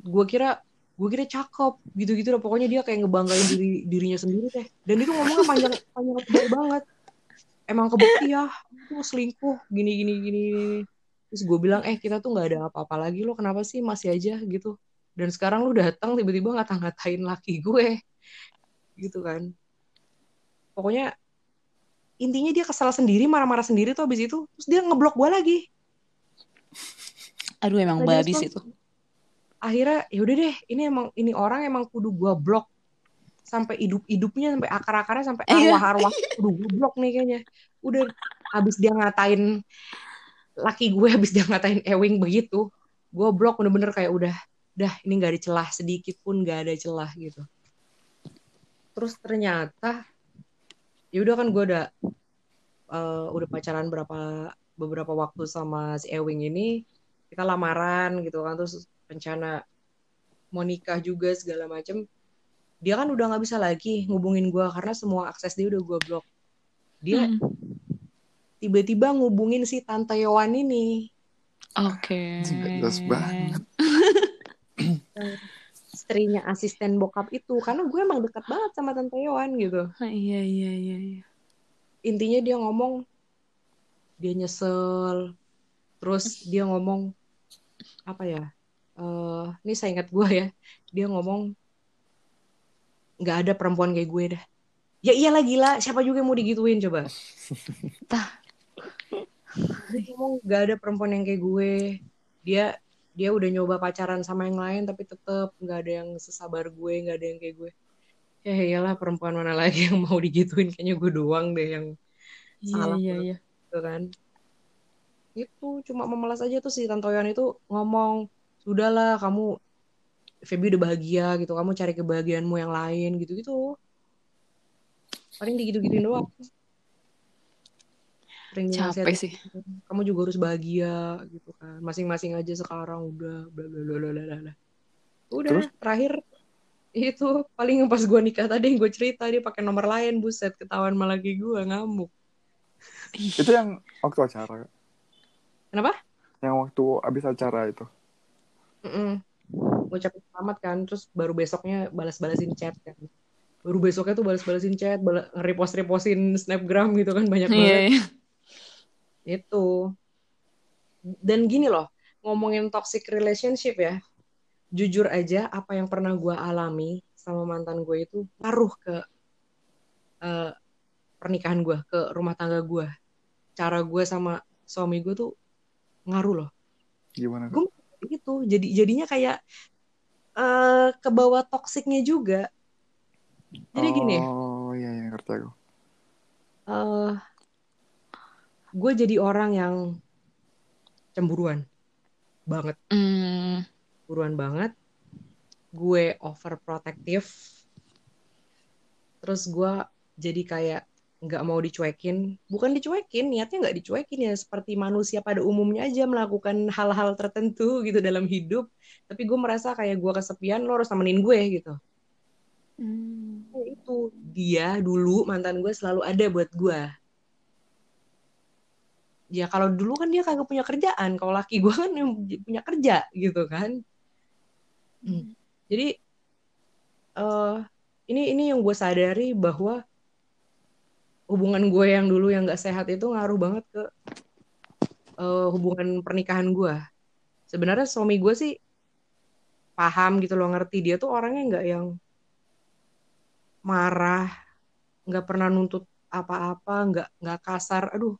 Gue kira gue kira cakep gitu-gitu lah. Pokoknya dia kayak ngebanggain diri dirinya sendiri teh dan itu ngomongnya panjang panjang banget. Emang kebukti ya itu selingkuh gini gini gini terus gue bilang eh kita tuh nggak ada apa-apa lagi lo kenapa sih masih aja? Gitu. Dan sekarang lu datang tiba-tiba ngata-ngatain laki gue. Gitu kan. Pokoknya intinya dia kesal sendiri marah-marah sendiri tuh abis itu. Terus dia ngeblok gue lagi. Aduh emang Nah, dia babis respon- itu. Akhirnya ya udah deh ini emang ini orang emang kudu gua blok. Sampai hidup hidupnya sampai akar akarnya sampai Iya. arwah arwah kudu gua blok nih kayaknya. Udah abis dia ngatain laki gue abis dia ngatain Ewing begitu gua blok bener-bener kayak udah dah ini nggak ada celah sedikit pun nggak ada celah gitu. Terus ternyata ya udah kan gue udah eh, udah pacaran berapa beberapa waktu sama si Ewing ini kita lamaran gitu kan terus rencana mau nikah juga segala macem dia kan udah nggak bisa lagi ngubungin gue karena semua akses dia udah gue blok dia Hmm. tiba-tiba ngubungin si tante Yowan ini Oke. Jelas banget. istrinya asisten bokap itu karena gue emang dekat banget sama tante Yowan gitu Ah, Iya iya iya. iya. intinya dia ngomong dia nyesel terus dia ngomong apa ya eh ini saya ingat gue ya. Dia ngomong nggak ada perempuan kayak gue dah. Ya iyalah gila. Siapa juga yang mau digituin coba? Tah. dia ngomong nggak ada perempuan yang kayak gue. Dia dia udah nyoba pacaran sama yang lain tapi tetep nggak ada yang sesabar gue nggak ada yang kayak gue. Ya iyalah perempuan mana lagi yang mau digituin? Kayaknya gue doang deh yang Iya Salah. iya iya. gitu kan. Itu cuma memelas aja tuh si Tantoyan itu ngomong sudahlah kamu Feby udah bahagia gitu kamu cari kebahagiaanmu yang lain gitu gitu paling digitu-gituin doang Sering Capek sih. kamu juga harus bahagia gitu kan masing-masing aja sekarang udah bla bla bla bla bla udah Terus? terakhir itu paling pas gua nikah tadi yang gue cerita dia pakai nomor lain buset ketahuan malah lagi gue ngamuk. Itu yang waktu acara. Kenapa? Yang waktu abis acara itu. Mm-mm. ngucapin selamat kan terus baru besoknya balas-balasin chat kan baru besoknya tuh balas-balasin chat bala- nge-repost-repostin snapgram gitu kan banyak Iya banget iya. itu dan gini loh ngomongin toxic relationship ya jujur aja apa yang pernah gue alami sama mantan gue itu ngaruh ke eh, pernikahan gue ke rumah tangga gue cara gue sama suami gue tuh ngaruh loh Gimana? Gua- itu jadi jadinya kayak eh ke bawah toksiknya juga. Jadi gini. Oh iya iya ngerti aku. eh gue jadi orang yang cemburuan banget. Hmm. cemburuan banget. Gue overprotective. Terus gue jadi kayak nggak mau dicuekin. Bukan dicuekin niatnya nggak dicuekin ya. Seperti manusia pada umumnya aja melakukan hal-hal tertentu gitu dalam hidup. Tapi gue merasa kayak gue kesepian lo harus temenin gue gitu. Hmm. Ya itu. Dia dulu mantan gue selalu ada buat gue. Ya kalau dulu kan dia kagak punya kerjaan. Kalau laki gue kan yang punya kerja gitu kan. Hmm. jadi eh ini ini yang gue sadari bahwa hubungan gue yang dulu yang gak sehat itu ngaruh banget ke eh, hubungan pernikahan gue. Sebenarnya suami gue sih paham gitu loh ngerti. Dia tuh orangnya nggak yang marah nggak pernah nuntut apa-apa nggak nggak kasar. Aduh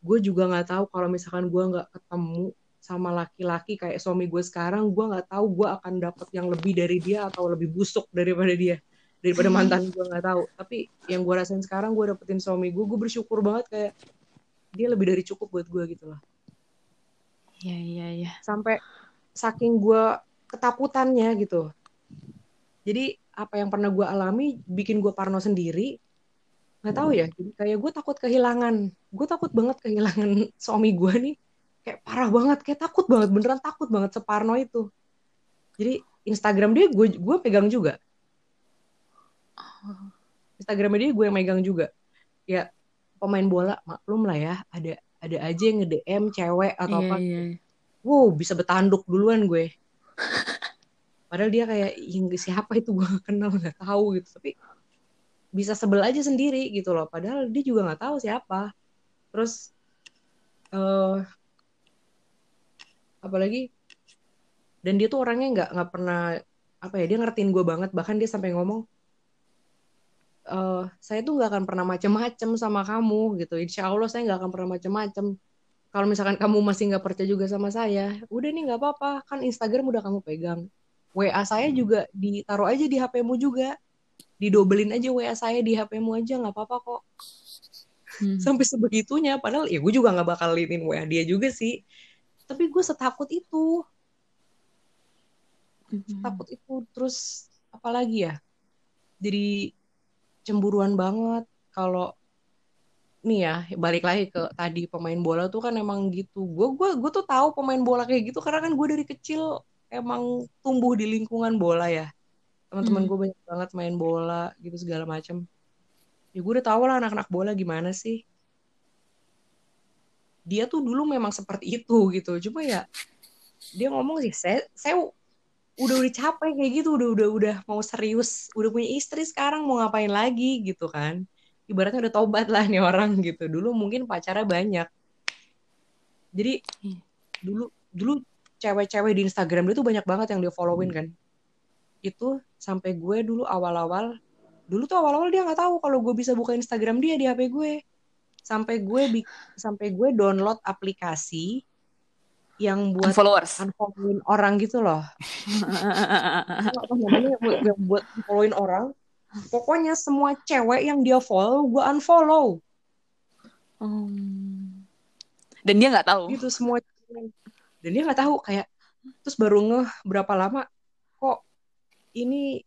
gue juga nggak tahu kalau misalkan gue nggak ketemu sama laki-laki kayak suami gue sekarang gue nggak tahu gue akan dapet yang lebih dari dia atau lebih busuk daripada dia daripada mantan gue nggak tahu. Tapi yang gue rasain sekarang gue dapetin suami gue gue bersyukur banget kayak dia lebih dari cukup buat gue gitu loh. Iya iya iya. sampai saking gue ketakutannya gitu. Jadi apa yang pernah gue alami bikin gue parno sendiri nggak tahu ya. Jadi kayak gue takut kehilangan. Gue takut banget kehilangan suami gue nih. Kayak parah banget kayak takut banget beneran takut banget separno itu. Jadi Instagram dia gue gue pegang juga Instagram dia gue yang megang juga. Ya pemain bola maklum lah ya ada ada aja yang nge DM cewek atau Iya apa. iya. iya. wow bisa bertanduk duluan gue. Padahal dia kayak "Ih, siapa itu? Gue kenal nggak tahu gitu. Tapi bisa sebel aja sendiri gitu loh. Padahal dia juga nggak tahu siapa. Terus eh apalagi dan dia tuh orangnya nggak nggak pernah apa ya dia ngertiin gue banget. Bahkan dia sampai ngomong eh saya tuh nggak akan pernah macem-macem sama kamu gitu. Insya Allah saya nggak akan pernah macem-macem. Kalau misalkan kamu masih nggak percaya juga sama saya udah nih nggak apa-apa. Kan Instagram udah kamu pegang. WA saya juga ditaruh aja di HP-mu juga. Didobelin aja WA saya di HP-mu aja nggak apa-apa kok. Hmm. sampai sebegitunya. Padahal ya gue juga nggak bakal linin WA dia juga sih. Tapi gue setakut itu. Takut itu. Terus apalagi ya? Jadi cemburuan banget. Kalau nih ya balik lagi ke tadi pemain bola tuh kan emang gitu. Gue gue gue tuh tahu pemain bola kayak gitu karena kan gue dari kecil emang tumbuh di lingkungan bola ya. Teman-teman Hmm. gue banyak banget main bola gitu segala macam ya gue udah tahu lah anak-anak bola gimana sih. Dia tuh dulu memang seperti itu gitu. Cuma ya dia ngomong sih saya saya udah udah capek kayak gitu udah udah udah mau serius udah punya istri sekarang mau ngapain lagi gitu kan. Ibaratnya udah tobat lah nih orang gitu. Dulu mungkin pacarnya banyak. Jadi Iya. dulu dulu cewek-cewek di Instagram dia tuh banyak banget yang dia followin kan. Itu sampai gue dulu awal-awal dulu tuh awal-awal dia nggak tahu kalau gue bisa buka Instagram dia di HP gue. Sampai gue sampai gue download aplikasi yang buat followers unfollowin orang gitu loh. Apa namanya buat- yang buat followin orang. Pokoknya semua cewek yang dia follow gue unfollow. Hmm. dan dia nggak tahu. Gitu semua dan dia nggak tahu kayak terus baru ngeh berapa lama kok ini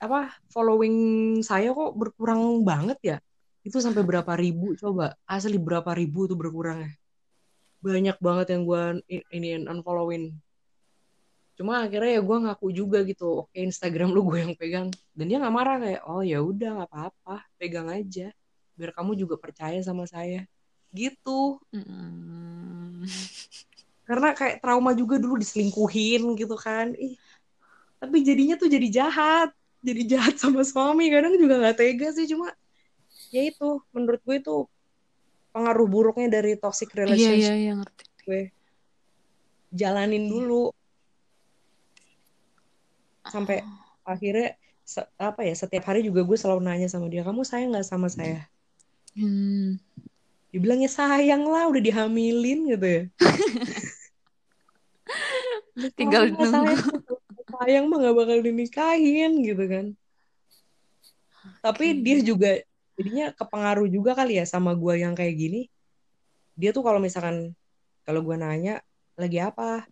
apa following saya kok berkurang banget ya? Itu sampai berapa ribu coba. Asli berapa ribu tuh berkurangnya banyak banget yang gue ini unfollowin. Cuma akhirnya ya gue ngaku juga gitu oke Instagram lu gue yang pegang. Dan dia nggak marah kayak oh ya udah nggak apa-apa pegang aja biar kamu juga percaya sama saya. Gitu. Hmm. karena kayak trauma juga dulu diselingkuhin gitu kan. Ih tapi jadinya tuh jadi jahat jadi jahat sama suami. Kadang juga nggak tega sih cuma ya itu menurut gue itu pengaruh buruknya dari toxic iya relationship iya iya ngerti. gue. Jalanin dulu. Sampai akhirnya se- apa ya setiap hari juga gue selalu nanya sama dia kamu sayang nggak sama saya? Hmm. dibilangnya sayang lah udah dihamilin gitu ya. Tinggal nggak nunggu. sayang, sayang mah gak bakal dinikahin gitu kan. Tapi dia juga jadinya kepengaruh juga kali ya sama gue yang kayak gini. Dia tuh kalau misalkan kalau gue nanya lagi apa?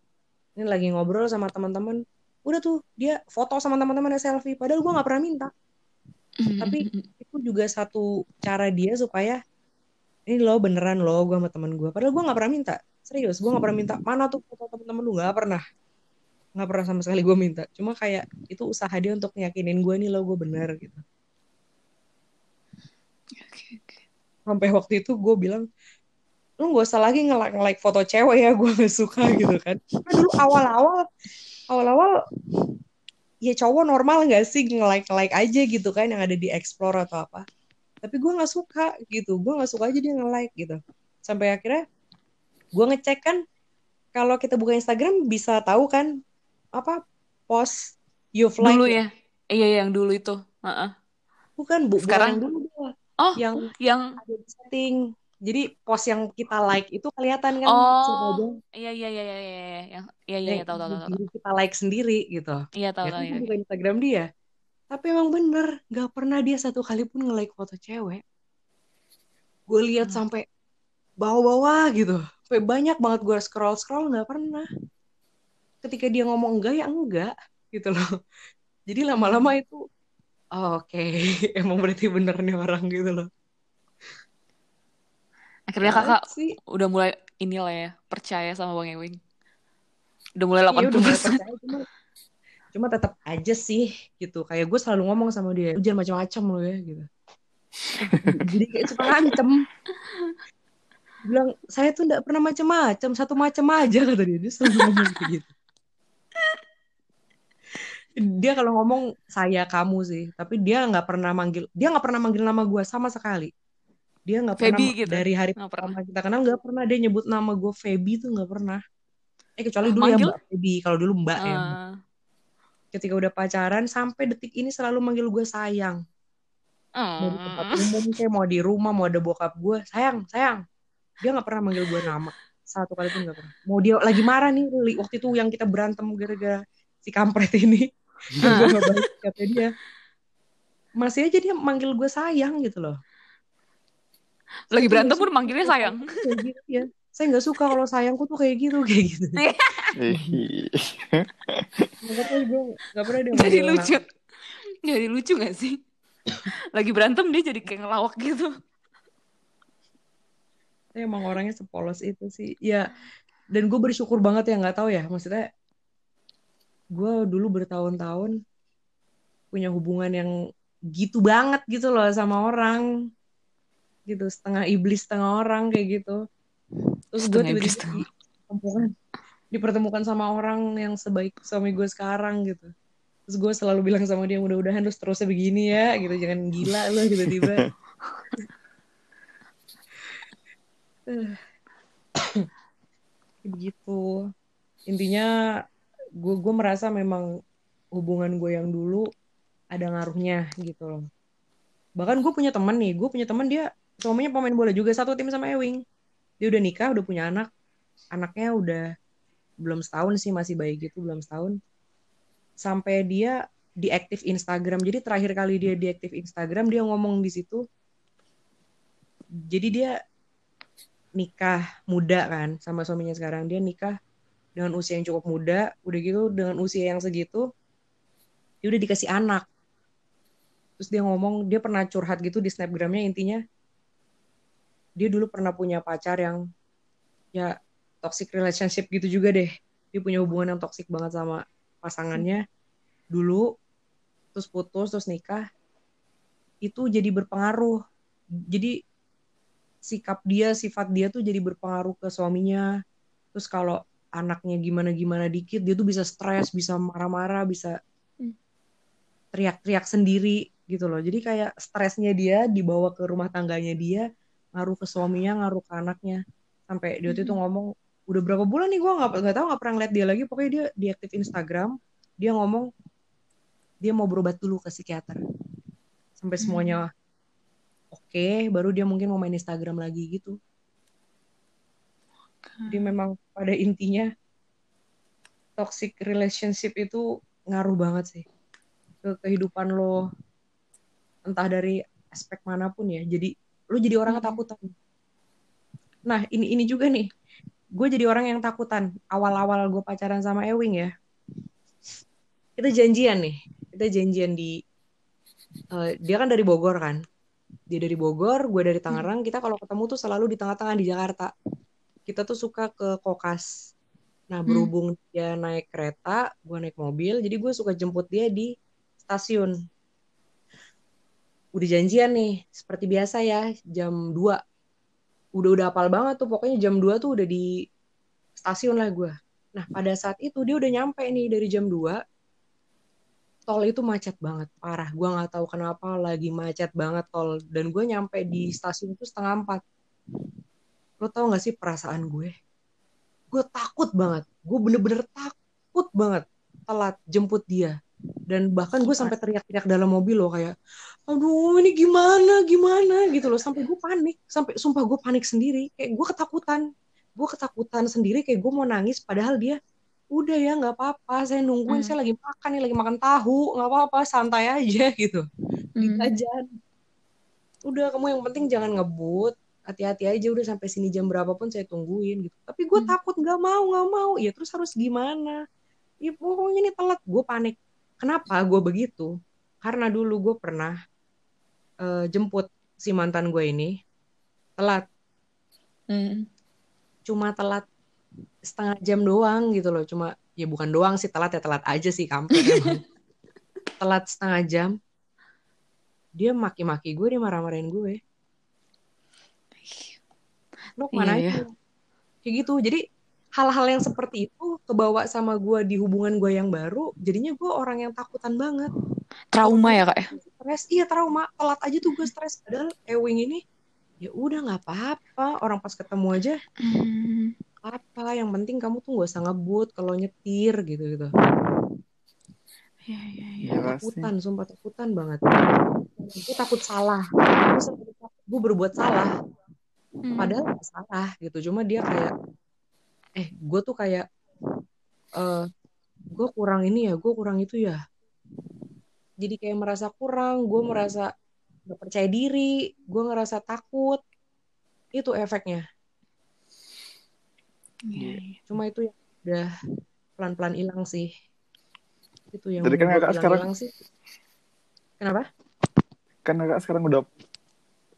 Ini lagi ngobrol sama teman-teman. Udah tuh dia foto sama teman-temannya selfie padahal gue nggak pernah minta. Tapi- itu juga satu cara dia supaya ini lo beneran lo gue sama temen gue padahal gue nggak pernah minta. Serius gue nggak pernah minta. Mana tuh foto temen-temen lu? Nggak pernah. Nggak pernah sama sekali gue minta. Cuma kayak itu usaha dia untuk nyakinin gue nih lo gue bener gitu Oke, oke. Sampai waktu itu gue bilang lu nggak usah lagi nge-like nge-like foto cewek ya gue gak suka gitu kan Karena dulu awal-awal awal-awal ya cowok normal nggak sih nge-like like aja gitu kan yang ada di explore atau apa tapi gue nggak suka gitu gue nggak suka aja dia nge-like gitu sampai akhirnya gue ngecek kan kalau kita buka Instagram bisa tahu kan apa post you've like dulu ya iya yang dulu itu Heeh. bukan bu bukan Sekarang? yang dulu. Oh yang yang ada di setting. Jadi post yang kita like itu kelihatan kan? Oh. siapa aja. iya iya iya iya iya iya yang iya iya yang iya, tahu tahu tahu kita like sendiri gitu. Iya tahu ya tahu kan iya. bukan Instagram dia. Tapi emang bener gak pernah dia satu kali pun nge-like foto cewek. Gue lihat Hmm. sampai bawah-bawah gitu. Sampai banyak banget gue scroll scroll nggak pernah. Ketika dia ngomong enggak ya enggak gitu loh. Jadi lama-lama itu oh, oke. Emang berarti bener nih orang gitu loh. Akhirnya kakak sih. udah mulai inilah ya percaya sama bang Ewing. Udah mulai Iya, 80% udah mulai percaya, cuma cuma tetap aja sih gitu. Kayak gue selalu ngomong sama dia "Lu jangan macam-macam lo ya gitu. Jadi kayak suka ngancem. Bilang saya tuh nggak pernah macam-macam satu macam aja kata dia. Dia selalu ngomong gitu dia kalau ngomong saya kamu sih tapi dia nggak pernah manggil dia nggak pernah manggil nama gue sama sekali dia nggak pernah gitu? dari hari pernah. pertama kita kenal nggak pernah dia nyebut nama gue Feby tuh nggak pernah eh kecuali dulu Manggil? ya Mbak Feby kalau dulu Mbak ya Ah. ketika udah pacaran sampai detik ini selalu manggil gue sayang mau di tempat Hmm. umum kayak mau di rumah mau ada bokap gue sayang sayang dia nggak pernah manggil gue nama satu kali pun nggak pernah mau dia lagi marah nih waktu itu yang kita berantem gara-gara si kampret ini gue nggak balas chatnya dia. Masih aja dia manggil gue sayang gitu loh. Lagi berantem pun manggilnya sayang. Kayak gitu ya. Saya nggak suka kalau sayangku tuh kayak gitu kayak gitu. Nggak pernah dia jadi lucu. jadi lucu gak sih? Lagi berantem dia jadi kayak ngelawak gitu. Saya emang orangnya sepolos itu sih. Ya, dan gue bersyukur banget ya nggak tahu ya. Maksudnya, gue dulu bertahun-tahun punya hubungan yang gitu banget gitu loh sama orang. Gitu, setengah iblis, setengah orang kayak gitu. Terus gue tiba-tiba dipertemukan, dipertemukan sama orang yang sebaik suami gue sekarang gitu. Terus gue selalu bilang sama dia, mudah-mudahan lu seterusnya begini ya, gitu. Jangan gila gitu tiba-tiba. begitu intinya gue gue merasa memang hubungan gue yang dulu ada ngaruhnya gitu loh. Bahkan gue punya teman nih gue punya teman dia suaminya pemain bola juga satu tim sama Ewing. Dia udah nikah udah punya anak. Anaknya udah belum setahun sih masih bayi gitu belum setahun. Sampai dia diaktif Instagram. Jadi terakhir kali dia diaktif Instagram dia ngomong di situ. Jadi dia nikah muda kan sama suaminya sekarang. Dia nikah dengan usia yang cukup muda udah gitu dengan usia yang segitu dia udah dikasih anak. Terus dia ngomong dia pernah curhat gitu di snapgramnya intinya. Dia dulu pernah punya pacar yang ya toxic relationship gitu juga deh. Dia punya hubungan yang toxic banget sama pasangannya. Dulu terus putus terus nikah itu jadi berpengaruh. Jadi sikap dia, sifat dia tuh jadi berpengaruh ke suaminya. Terus kalau anaknya gimana-gimana dikit, dia tuh bisa stres, bisa marah-marah, bisa teriak-teriak sendiri gitu loh. Jadi kayak stresnya dia dibawa ke rumah tangganya dia, ngaruh ke suaminya, ngaruh ke anaknya. Sampai dia waktu itu ngomong, udah berapa bulan nih gue nggak nggak tahu nggak pernah ngeliat dia lagi. Pokoknya dia diaktif Instagram, dia ngomong dia mau berobat dulu ke psikiater. Sampai semuanya oke, baru dia mungkin mau main Instagram lagi gitu. Jadi memang pada intinya toxic relationship itu ngaruh banget sih ke kehidupan lo entah dari aspek mana pun ya. Jadi lo jadi orang ketakutan. Nah ini ini juga nih, gue jadi orang yang takutan. Awal-awal gue pacaran sama Ewing ya, kita janjian nih, kita janjian di eh, dia kan dari Bogor kan, dia dari Bogor, gue dari Tangerang. Kita kalau ketemu tuh selalu di tengah-tengah di Jakarta. Kita tuh suka ke Kokas. Nah berhubung dia naik kereta, gue naik mobil, jadi gue suka jemput dia di stasiun. Udah janjian nih, seperti biasa ya, jam 2. Udah-udah apal banget tuh, pokoknya jam 2 tuh udah di stasiun lah gue. Nah pada saat itu dia udah nyampe nih dari jam 2, tol itu macet banget parah gue nggak tahu kenapa lagi macet banget tol dan gue nyampe di stasiun itu setengah empat lo tau gak sih perasaan gue? Gue takut banget. Gue bener-bener takut banget telat jemput dia. Dan bahkan gue sampai teriak-teriak dalam mobil loh kayak aduh ini gimana gimana? Gitu loh. Sampai gue panik. Sampai sumpah gue panik sendiri. Kayak gue ketakutan. Gue ketakutan sendiri kayak gue mau nangis padahal dia udah ya nggak apa-apa. Saya nungguin. Hmm. saya lagi makan nih lagi makan tahu. Nggak apa-apa santai aja. Gitu. Di Hmm. jajan udah kamu yang penting jangan ngebut hati-hati aja udah sampai sini jam berapapun saya tungguin gitu. Tapi gue Hmm. takut nggak mau nggak mau. Ya terus harus gimana? Ya pokoknya ini telat. Gue panik. Kenapa gue begitu? Karena dulu gue pernah eh, jemput si mantan gue ini. Telat. Hmm. cuma telat setengah jam doang gitu loh. Cuma ya bukan doang sih telat ya telat aja sih kampret telat setengah jam. Dia maki-maki gue dia marah-marahin gue lo ke mana Iya, aja kayak gitu. Jadi hal-hal yang seperti itu kebawa sama gue di hubungan gue yang baru jadinya gue orang yang takutan banget. Trauma ya kak ya? stres iya trauma. Telat aja tuh gue stres padahal Ewing ini ya udah nggak apa-apa. Orang pas ketemu aja Hmm. apa yang penting kamu tuh gak usah ngebut kalau nyetir gitu gitu. Iya, iya, iya. Gila sih. takutan sumpah takutan banget. Gue takut salah. Gue berbuat salah Hmm. padahal gak salah gitu cuma dia kayak eh gue tuh kayak eh gue kurang ini ya gue kurang itu ya jadi kayak merasa kurang gue merasa gak percaya diri gue ngerasa takut itu efeknya Iya, iya. Cuma itu yang udah pelan-pelan hilang sih. Itu yang Jadi kan kakak sekarang- sih. Kenapa? Kan kakak sekarang udah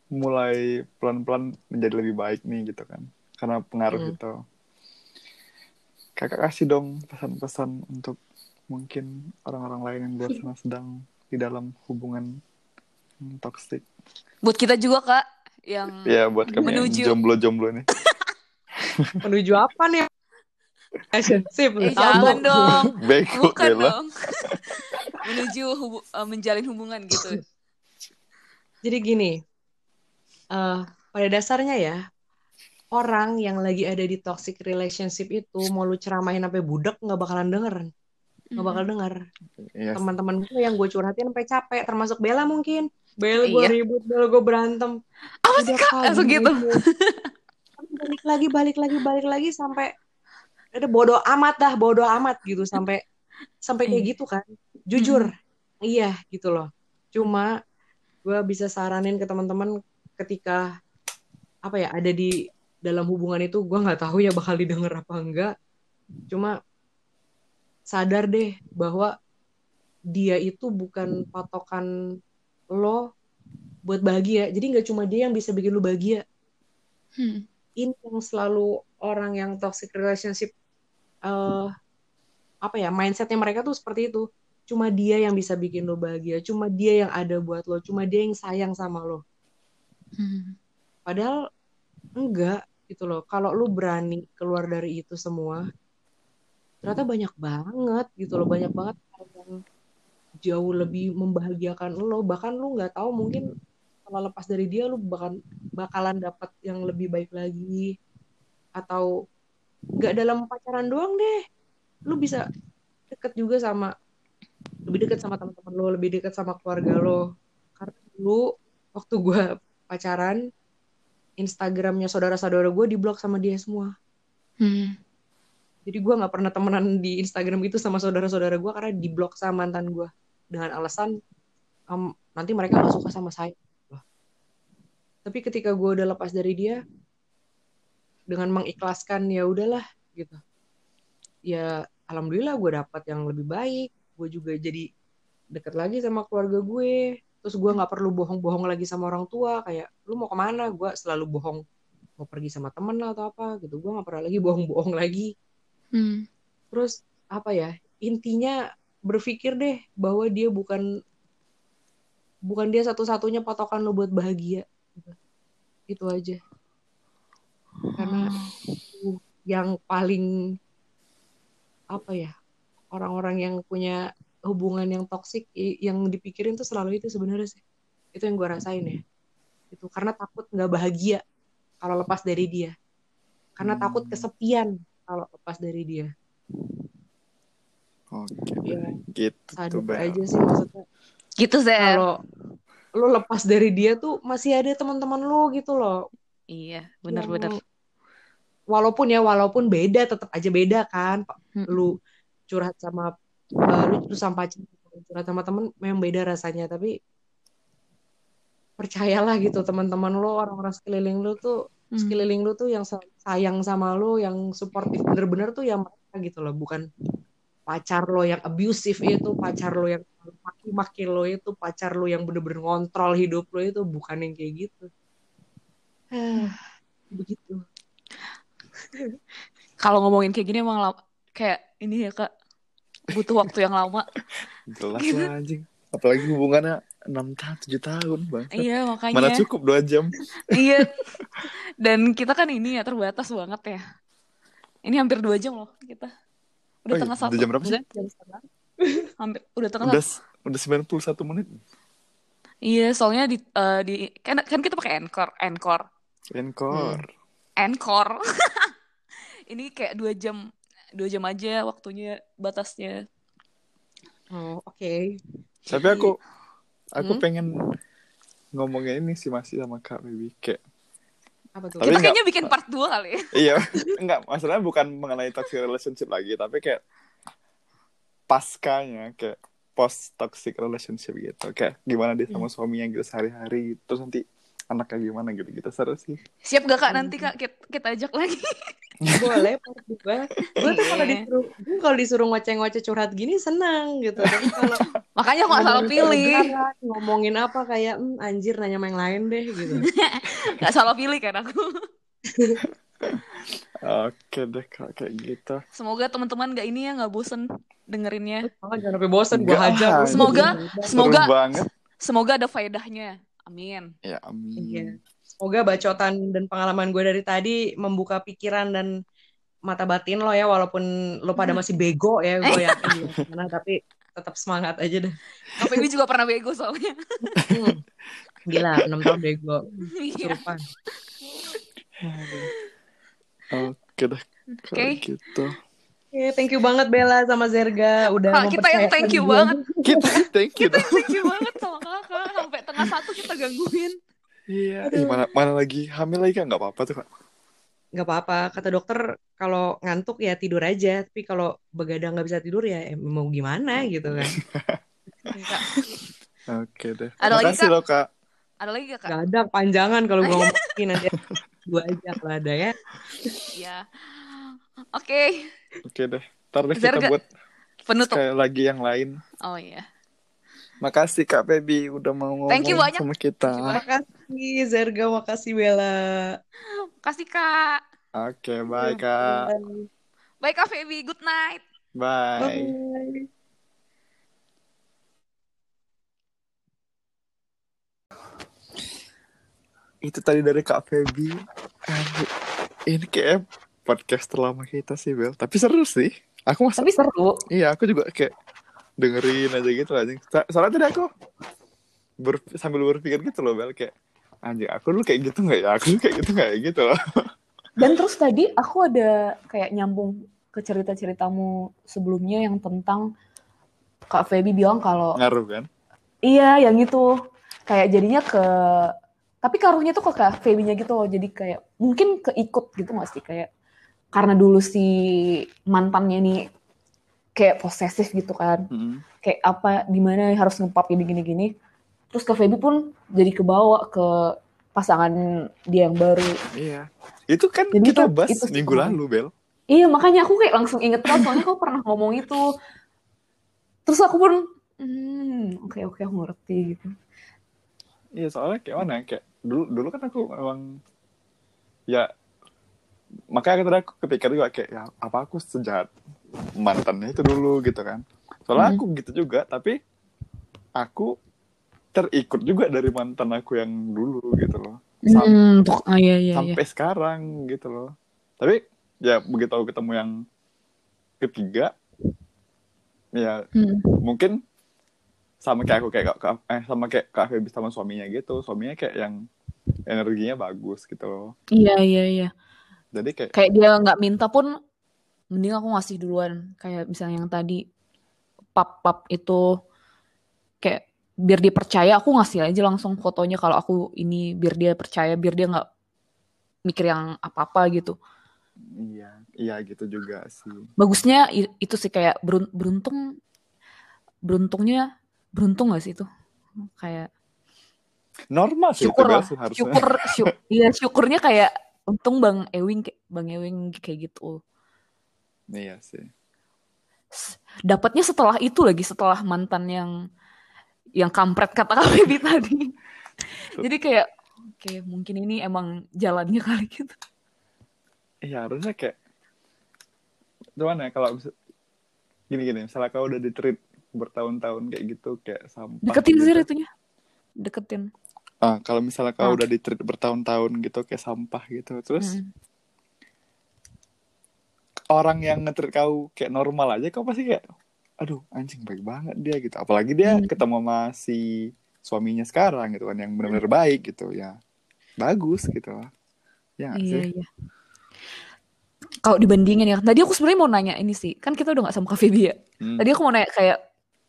mulai pelan-pelan menjadi lebih baik nih gitu kan. Karena pengaruh Hmm. itu. Kakak kasih dong pesan-pesan untuk mungkin orang-orang lain yang luar sana sedang di dalam hubungan yang toxic. Buat kita juga kak yang Ya buat kami yang Menuju. jomblo-jomblo nih. Menuju apa nih? Relationship. eh jangan dong Bego bukan Bella. dong menuju hubu- eh, menjalin hubungan gitu Jadi gini, eh pada dasarnya ya, orang yang lagi ada di toxic relationship itu mau lu ceramahin sampai budak nggak bakalan denger, nggak bakal denger. Iya. Teman-teman gue yang gue curhatin sampai capek, termasuk Bella mungkin. Bella gue Iya. ribut, Bella gue berantem. apa sih kak langsung gitu balik lagi, balik lagi, balik lagi sampai ada bodoh amat dah, bodoh amat gitu sampai sampai kayak Iya. gitu kan. Jujur, iya gitu loh. Cuma gue bisa saranin ke teman-teman ketika apa ya ada di dalam hubungan itu gue nggak tahu ya bakal didengar apa enggak. Cuma sadar deh bahwa dia itu bukan patokan lo buat bahagia. Jadi nggak cuma dia yang bisa bikin lo bahagia Hmm. ini yang selalu orang yang toxic relationship eh apa ya mindsetnya mereka tuh seperti itu cuma dia yang bisa bikin lo bahagia cuma dia yang ada buat lo cuma dia yang sayang sama lo Hmm. padahal enggak gitu loh. Kalau lu berani keluar dari itu semua ternyata banyak banget gitu loh. Banyak banget yang jauh lebih membahagiakan lo. Bahkan lu nggak tahu mungkin kalau lepas dari dia lu bakal bakalan dapat yang lebih baik lagi. Atau nggak dalam pacaran doang deh. Lu bisa deket juga sama lebih deket sama teman-teman lo lebih deket sama keluarga lo. Karena dulu waktu gue pacaran Instagramnya saudara-saudara gue diblok sama dia semua. Hmm. jadi gue nggak pernah temenan di Instagram gitu sama saudara-saudara gue karena diblok sama mantan gue dengan alasan "Em, nanti mereka nggak suka sama saya. Tapi ketika gue udah lepas dari dia dengan mengikhlaskan ya udahlah gitu. Ya alhamdulillah gue dapat yang lebih baik. Gue juga jadi deket lagi sama keluarga gue terus gue nggak perlu bohong-bohong lagi sama orang tua kayak lu mau ke mana? Gue selalu bohong mau pergi sama temen lah atau apa gitu. Gue nggak pernah lagi bohong-bohong lagi. Hmm. terus apa ya intinya berpikir deh bahwa dia bukan bukan dia satu-satunya patokan lo buat bahagia gitu. itu aja. Karena itu yang paling apa ya orang-orang yang punya hubungan yang toksik yang dipikirin tuh selalu itu sebenarnya sih. Itu yang gue rasain ya. Itu karena takut nggak bahagia kalau lepas dari dia. Karena takut Hmm. kesepian kalau lepas dari dia. Oke, Iya. gitu sadar Bel. aja sih maksudnya. Gitu sih kalau lo lepas dari dia tuh masih ada teman-teman lo gitu loh. Iya benar-benar walaupun ya walaupun beda tetap aja beda kan. Hmm. lu curhat sama uh, lu curhat sama pacar curhat sama temen memang beda rasanya. Tapi percayalah gitu teman-teman lo orang-orang sekeliling lu tuh Hmm. sekeliling lu tuh yang sa- sayang sama lo yang suportif bener-bener tuh yang mereka gitu loh. Bukan pacar lo yang abusive itu pacar lo yang maki-maki lo itu pacar lo yang bener-bener ngontrol hidup lo itu bukan yang kayak gitu. Begitu. Kalau ngomongin kayak gini emang kayak ini ya kak butuh waktu yang lama Jelas lah anjing. Apalagi hubungannya 6 tahun, 7 tahun, Bang. iya Mana makanya cukup 2 jam. iya dan kita kan ini ya terbatas banget ya ini hampir dua jam loh kita udah Oh iya, tengah satu udah jam berapa sih? Jam hampir udah tengah Udah satu udah 91 menit. iya soalnya di eh, di kan kan kita pakai Anchor Anchor Encore. Anchor ini kayak dua jam dua jam aja waktunya batasnya Oh, oke. Tapi aku aku Hmm? pengen ngomongin ini sih masih sama Kak Bibi kayak Apa tuh? Tapi kita kayaknya bikin part 2 kali ya iya enggak masalahnya bukan mengenai toxic relationship lagi tapi kayak paskanya kayak post toxic relationship gitu kayak gimana dia sama suaminya gitu sehari-hari terus nanti anaknya gimana gitu gitu seru sih Siap gak kak nanti kak kita, kita ajak lagi? boleh part dua gue tuh kalau Iya. disuruh gue kalau disuruh ngoceh-ngoceh curhat gini senang gitu tapi kalau Makanya gak salah pilih. ngomongin apa kayak "Hmm, anjir nanya sama yang lain deh gitu Gak salah pilih kan aku. oke deh kak kayak gitu Semoga teman-teman gak ini ya gak bosen dengerinnya. Malah jangan sampai bosan gue hajar ah. Semoga- seru Semoga banget semoga ada faedahnya. Amin. ya amin Iya. Semoga bacotan dan pengalaman gue dari tadi membuka pikiran dan mata batin lo ya, walaupun lo pada masih bego ya, gue yakin di luar sana, tapi tetap semangat aja deh. Kak Feby juga pernah bego soalnya. Hmm. Gila, 6 tahun bego. Iya. Oke deh Oke. kayak gitu Oke, thank you banget Bella sama Zerga udah Kak, kita yang thank you gue. banget. kita thank you Kita thank you banget sama kakak. Sampai tengah satu kita gangguin. iya Ih, mana mana lagi hamil lagi kan nggak apa-apa tuh kak Gak apa-apa, kata dokter kalau ngantuk ya tidur aja, tapi kalau begadang nggak bisa tidur ya em, mau gimana gitu kan. Oke deh Ada lagi, makasih Kak? loh kak Ada lagi gak kak? Gak ada panjangan kalau gue ngomongin nanti gue aja kalau ada ya. Iya. Oke. Oke deh ntar deh Zerga. kita buat Penutup. sekali lagi yang lain Oh iya. makasih kak Feby udah mau ngomong Thank you banyak. sama kita Thank you banyak. Makasih Zerga, makasih Bella. Kasih kak. oke bye kak Bye kak Feby. Good night. bye Bye. itu tadi dari Kak Feby ini kayak podcast terlama kita sih Bel. Tapi seru sih. Aku masa Tapi seru. iya aku juga kayak dengerin aja gitu aja soalnya tadi aku ber- sambil berpikir gitu loh Bel. Kayak anjing aku dulu kayak gitu nggak ya? Aku dulu kayak gitu nggak ya? Gitu loh. Dan terus tadi aku ada kayak nyambung ke cerita-ceritamu sebelumnya yang tentang Kak Feby bilang kalau ngaruh kan? Iya yang itu. Kayak jadinya ke tapi karuhnya tuh ke Kak Feby-nya gitu loh. Jadi kayak mungkin keikut gitu gak sih? Kayak karena dulu si mantannya nih kayak posesif gitu kan. Mm. Kayak apa gimana harus ngepap gini gini gini. Terus Kak Feby pun jadi kebawa ke pasangan dia yang baru. iya itu kan Jadi kita itu- bahas itu minggu lalu Bel Iya makanya aku kayak langsung inget banget soalnya kau pernah ngomong itu. Terus aku pun, hmm, oke oke aku ngerti gitu. iya soalnya kayak mana ya, kayak dulu dulu kan aku memang ya makanya tadi aku ketika juga kayak ya apa aku sejahat mantannya itu dulu gitu kan soalnya Hmm. aku gitu juga tapi aku terikut juga dari mantan aku yang dulu gitu loh Sam- Hmm, ah, iya, iya, iya. sampai sekarang gitu loh tapi ya begitu aku ketemu yang ketiga ya Hmm. mungkin sama kayak aku kayak Kak- eh sama kayak kak Feby sama suaminya gitu suaminya kayak yang energinya bagus gitu loh Iya, iya, iya. Jadi kayak Kayak dia nggak minta pun, mending aku ngasih duluan. Kayak misalnya yang tadi, pap-pap itu, kayak biar dia percaya, aku ngasih aja langsung fotonya kalau aku ini, biar dia percaya, biar dia nggak mikir yang apa-apa gitu. iya iya gitu juga sih. Bagusnya itu sih kayak berun- beruntung beruntungnya beruntung gak sih itu? Kayak normal sih syukur itu sih harusnya. Syukur syuk iya syukurnya kayak untung bang Ewing bang Ewing kayak gitu. Iya sih. Dapatnya setelah itu lagi setelah mantan yang yang kampret kata Baby tadi. Jadi kayak oke mungkin ini emang jalannya kali gitu. Iya harusnya kayak gimana ya kalau gini gini misalnya kau udah di treat bertahun-tahun kayak gitu kayak sampah deketin gitu. sih itunya. Deketin ah kalau misalnya kau Ah. udah di bertahun-tahun gitu kayak sampah gitu terus Mm. orang yang ngetrit kau kayak normal aja kau pasti kayak aduh anjing baik banget dia gitu apalagi dia Hmm. ketemu sama si suaminya sekarang gitu kan yang benar-benar baik gitu ya bagus gitu ya Iya sih iya. Kalau dibandingin ya, tadi aku sebenarnya mau nanya ini sih, kan kita udah nggak sama Kak Feby ya. Hmm. Tadi aku mau nanya kayak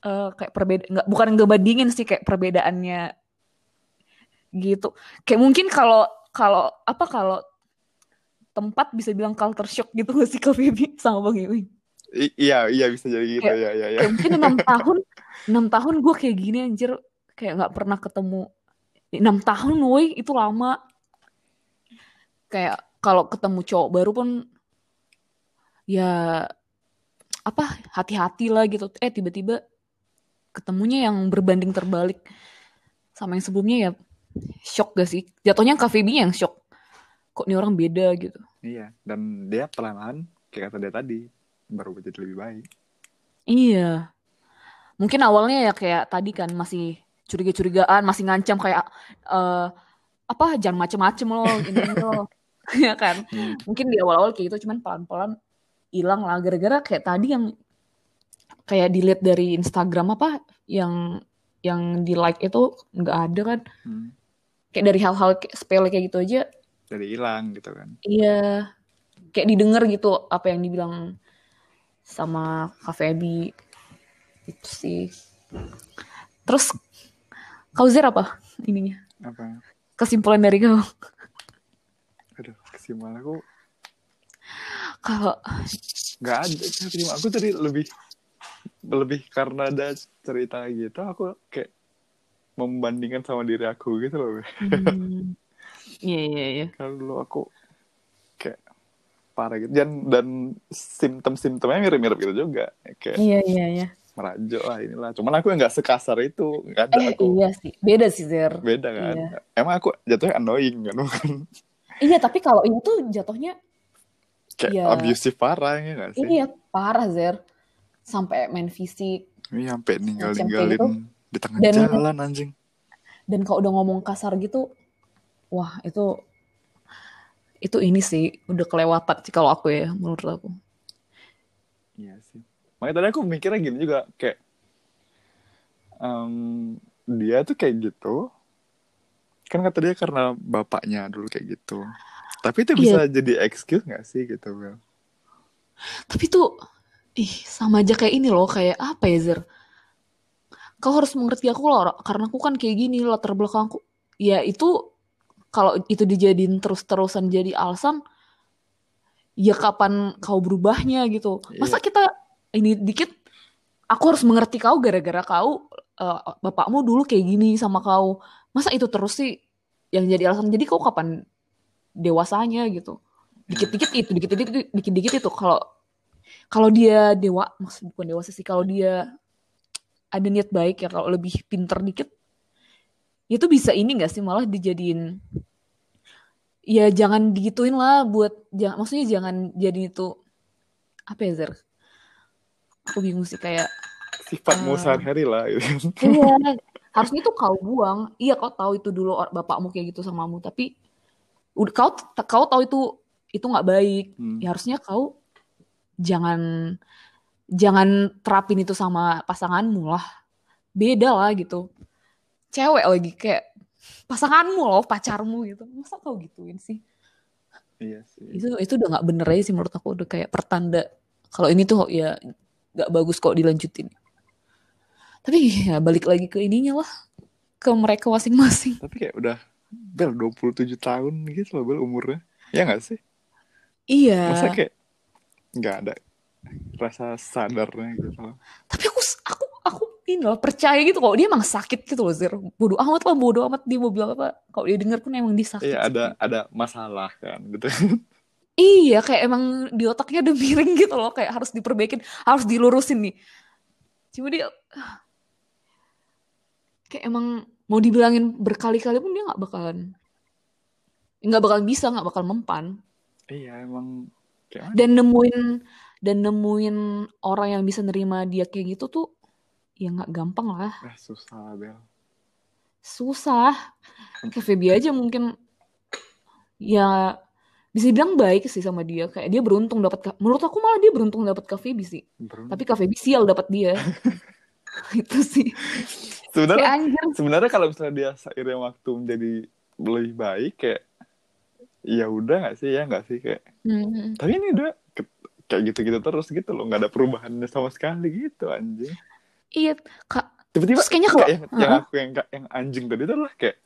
eh, kayak perbeda, nggak bukan ngebandingin sih kayak perbedaannya gitu. Kayak mungkin kalau kalau apa kalau tempat bisa bilang culture shock gitu gak sih Kak Feby? Sama Bang Ewing? I- iya iya bisa jadi gitu Kayak- ya ya ya Kayak mungkin enam tahun, enam tahun gue kayak gini anjir, kayak nggak pernah ketemu. Enam tahun woi itu lama. Kayak kalau ketemu cowok baru pun ya apa hati-hati lah gitu. Eh tiba-tiba ketemunya yang berbanding terbalik sama yang sebelumnya ya shock gak sih? Jatuhnya KVB yang shock. Kok ini orang beda gitu. Iya, dan dia perlahan kayak kata dia tadi baru jadi lebih baik. iya. Mungkin awalnya ya kayak tadi kan masih curiga-curigaan masih ngancam kayak eh apa jangan macem-macem loh ini loh. Ya kan? Hmm. mungkin di awal-awal kayak gitu cuman pelan-pelan hilang lah. Gara-gara kayak tadi yang kayak dilihat dari Instagram apa yang yang di like itu nggak ada kan. Hmm. Kayak dari hal-hal sepele kayak gitu aja Jadi hilang gitu kan. iya kayak didengar gitu apa yang dibilang sama Kak Feby itu sih terus kau Zer apa ininya Apa? kesimpulan dari kau Aduh, kesimpulan aku kalau nggak ada. Kesimpulan aku tadi lebih lebih karena ada cerita gitu, aku kayak membandingkan sama diri aku gitu loh. Hmm. iya iya iya. Kalau aku kayak parah gitu. Dan dan simptom-simptomnya mirip-mirip gitu juga. Kayak iya iya iya. merajuk lah inilah. Cuman aku nggak sekasar itu. Nggak ada eh aku. iya sih. Beda sih Zer. Beda kan? Iya. emang aku jatuhnya annoying kan? Bukan iya tapi kalau ini tuh jatuhnya kayak Iya. abusive parah ya nggak sih? Iya parah Zer. Sampai main fisik. Ini sampai ninggal ninggalin gitu. Di tengah Dan- jalan anjing. Dan kalau udah ngomong kasar gitu wah itu itu ini sih udah kelewatan sih kalau aku ya menurut aku. Iya sih. Makanya tadi aku mikirnya gini juga kayak em, dia tuh kayak gitu. Kan kata dia karena bapaknya dulu kayak gitu. Tapi itu Iya. bisa jadi excuse nggak sih gitu Bel? tapi tuh ih sama aja kayak ini loh kayak apa ya Zer kau harus mengerti aku loh karena aku kan kayak gini latar belakangku ya itu kalau itu dijadiin terus-terusan jadi alasan ya kapan kau berubahnya gitu. Masa Iya. kita ini dikit aku harus mengerti kau gara-gara kau eh, bapakmu dulu kayak gini sama kau. Masa itu terus sih yang jadi alasan? Jadi kau kapan dewasanya gitu? Dikit-dikit itu dikit-dikit dikit-dikit itu. Kalau kalau dia dewa maksud bukan dewasa sih kalau dia ada niat baik ya kalau lebih pinter dikit itu bisa ini gak sih malah dijadiin ya jangan digituin lah buat jangan maksudnya jangan jadi itu apa ya Zer aku bingung sih kayak sifatmu Eh. sehari-hari lah gitu. iya harusnya tuh kau buang iya kau tahu itu dulu bapakmu kayak gitu samamu tapi udah kau kau tahu itu itu nggak baik Hmm. ya harusnya kau jangan jangan terapin itu sama pasanganmu lah. Beda lah gitu. Cewek lagi kayak pasanganmu loh pacarmu gitu. Masa kau gituin sih? Iya sih. Itu itu udah nggak bener aja sih menurut aku. Udah kayak pertanda kalau ini tuh ya nggak bagus kok dilanjutin. Tapi ya balik lagi ke ininya lah. Ke mereka masing-masing. Tapi kayak udah Bel 27 tahun gitu loh Bel umurnya. Ya nggak sih? Iya. Masa kayak nggak ada rasa sadarnya gitu. Tapi aku aku aku ini loh percaya gitu kalau dia emang sakit gitu loh Zir. Bodoh amat lah bodoh amat. Dia mau bilang apa kalau dia denger pun emang dia sakit iya sih. ada ada masalah kan gitu. Iya kayak emang di otaknya udah miring gitu loh kayak harus diperbaikin harus dilurusin nih. Cuma dia kayak emang mau dibilangin berkali-kali pun dia nggak bakalan nggak bakalan bisa nggak bakal mempan. Iya emang dan nemuin dan nemuin orang yang bisa nerima dia kayak gitu tuh ya nggak gampang lah. Eh, susah Bel. Susah. Kayak Feby aja mungkin ya bisa dibilang baik sih sama dia. Kayak dia beruntung dapat menurut aku malah dia beruntung dapat Kak Feby sih. Beruntung. tapi Kak Feby sial dapat dia. Itu sih. Sebenarnya sebenarnya kalau misalnya dia seiring waktu menjadi lebih baik kayak ya udah nggak sih ya nggak sih kayak Hmm. tapi ini udah ke- kayak gitu-gitu terus gitu loh nggak ada perubahannya sama sekali gitu anjing iya kak tiba-tiba terus kayaknya kalau kayak yang, yang Heeh. aku yang yang anjing tadi tuh lah kayak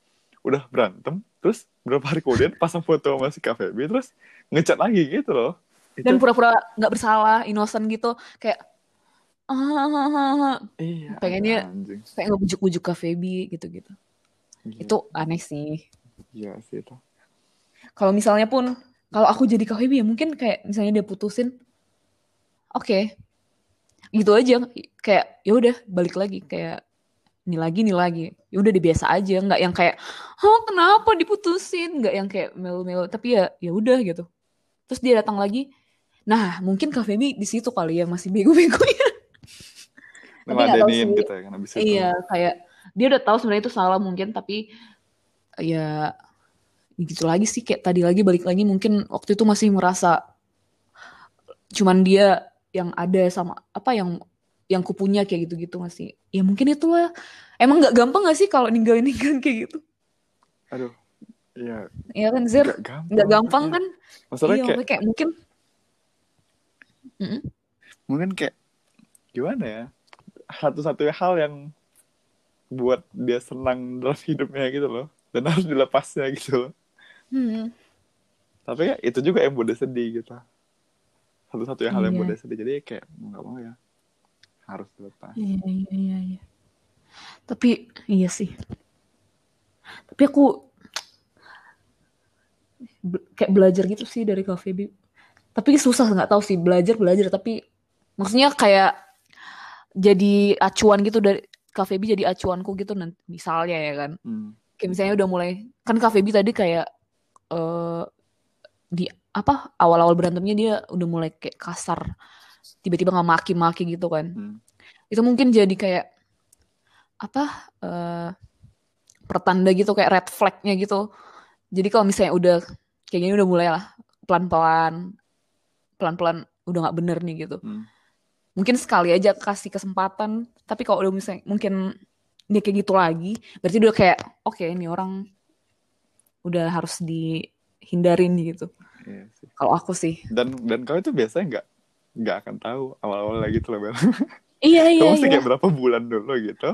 udah berantem terus berapa hari kemudian pasang foto sama si Kak Feby terus ngechat lagi gitu loh itu dan pura-pura nggak bersalah innocent gitu kayak ah iya pengennya- anjing kayak ngebujuk-bujuk Kak Feby gitu-gitu Gitu. Itu aneh sih. Iya sih itu. Kalau misalnya pun kalau aku jadi KWB ya mungkin kayak misalnya dia putusin, oke, gitu aja. Kayak ya udah balik lagi kayak ini lagi ini lagi. Ya udah dibiasa aja, nggak yang kayak, oh kenapa diputusin, nggak yang kayak melu-melu. Tapi ya ya udah gitu. Terus dia datang lagi. Nah mungkin KWB di situ kali ya masih bego-bego ya. Tapi nggak tahu sih. gitu ya kan abis itu. Iya, kayak dia udah tahu sebenarnya itu salah mungkin, tapi ya gitu lagi sih kayak tadi lagi balik lagi mungkin waktu itu masih merasa cuman dia yang ada sama apa yang yang kupunya kayak gitu-gitu masih. Ya mungkin itulah. Emang nggak gampang gak sih kalau ninggalin ninggalin kayak gitu? Aduh. Iya. Iya kan Zir? Gak gampang. Nggak gampang Iya. kan? Masalahnya iya, kayak kayak mungkin mungkin kayak gimana ya satu-satunya hal yang buat dia senang dalam hidupnya gitu loh dan harus dilepasnya gitu loh Hmm. tapi ya itu juga yang buat dia sedih gitu satu-satunya hal yang Iya. buat dia sedih jadi kayak mau nggak mau ya harus dilepas Iya, iya, iya, iya. Tapi iya sih. Tapi aku be- kayak belajar gitu sih dari KVB. Tapi susah nggak tahu sih belajar belajar tapi maksudnya kayak jadi acuan gitu dari KVB jadi acuanku gitu nanti misalnya ya kan. Hmm. Kayak misalnya udah mulai kan KVB tadi kayak eh di apa awal-awal berantemnya dia udah mulai kayak kasar tiba-tiba nggak maki-maki gitu kan Hmm. itu mungkin jadi kayak apa eh pertanda gitu kayak red flagnya gitu jadi kalau misalnya udah kayak gini udah mulai lah pelan-pelan pelan-pelan udah nggak bener nih gitu Hmm. mungkin sekali aja kasih kesempatan tapi kalau udah misalnya mungkin dia kayak gitu lagi berarti udah kayak oke ini orang udah harus dihindarin gitu. Iya sih. kalau aku sih. Dan dan kau itu biasanya nggak nggak akan tahu awal-awal lagi gitu loh iya iya Kamu mesti iya. kayak berapa bulan dulu gitu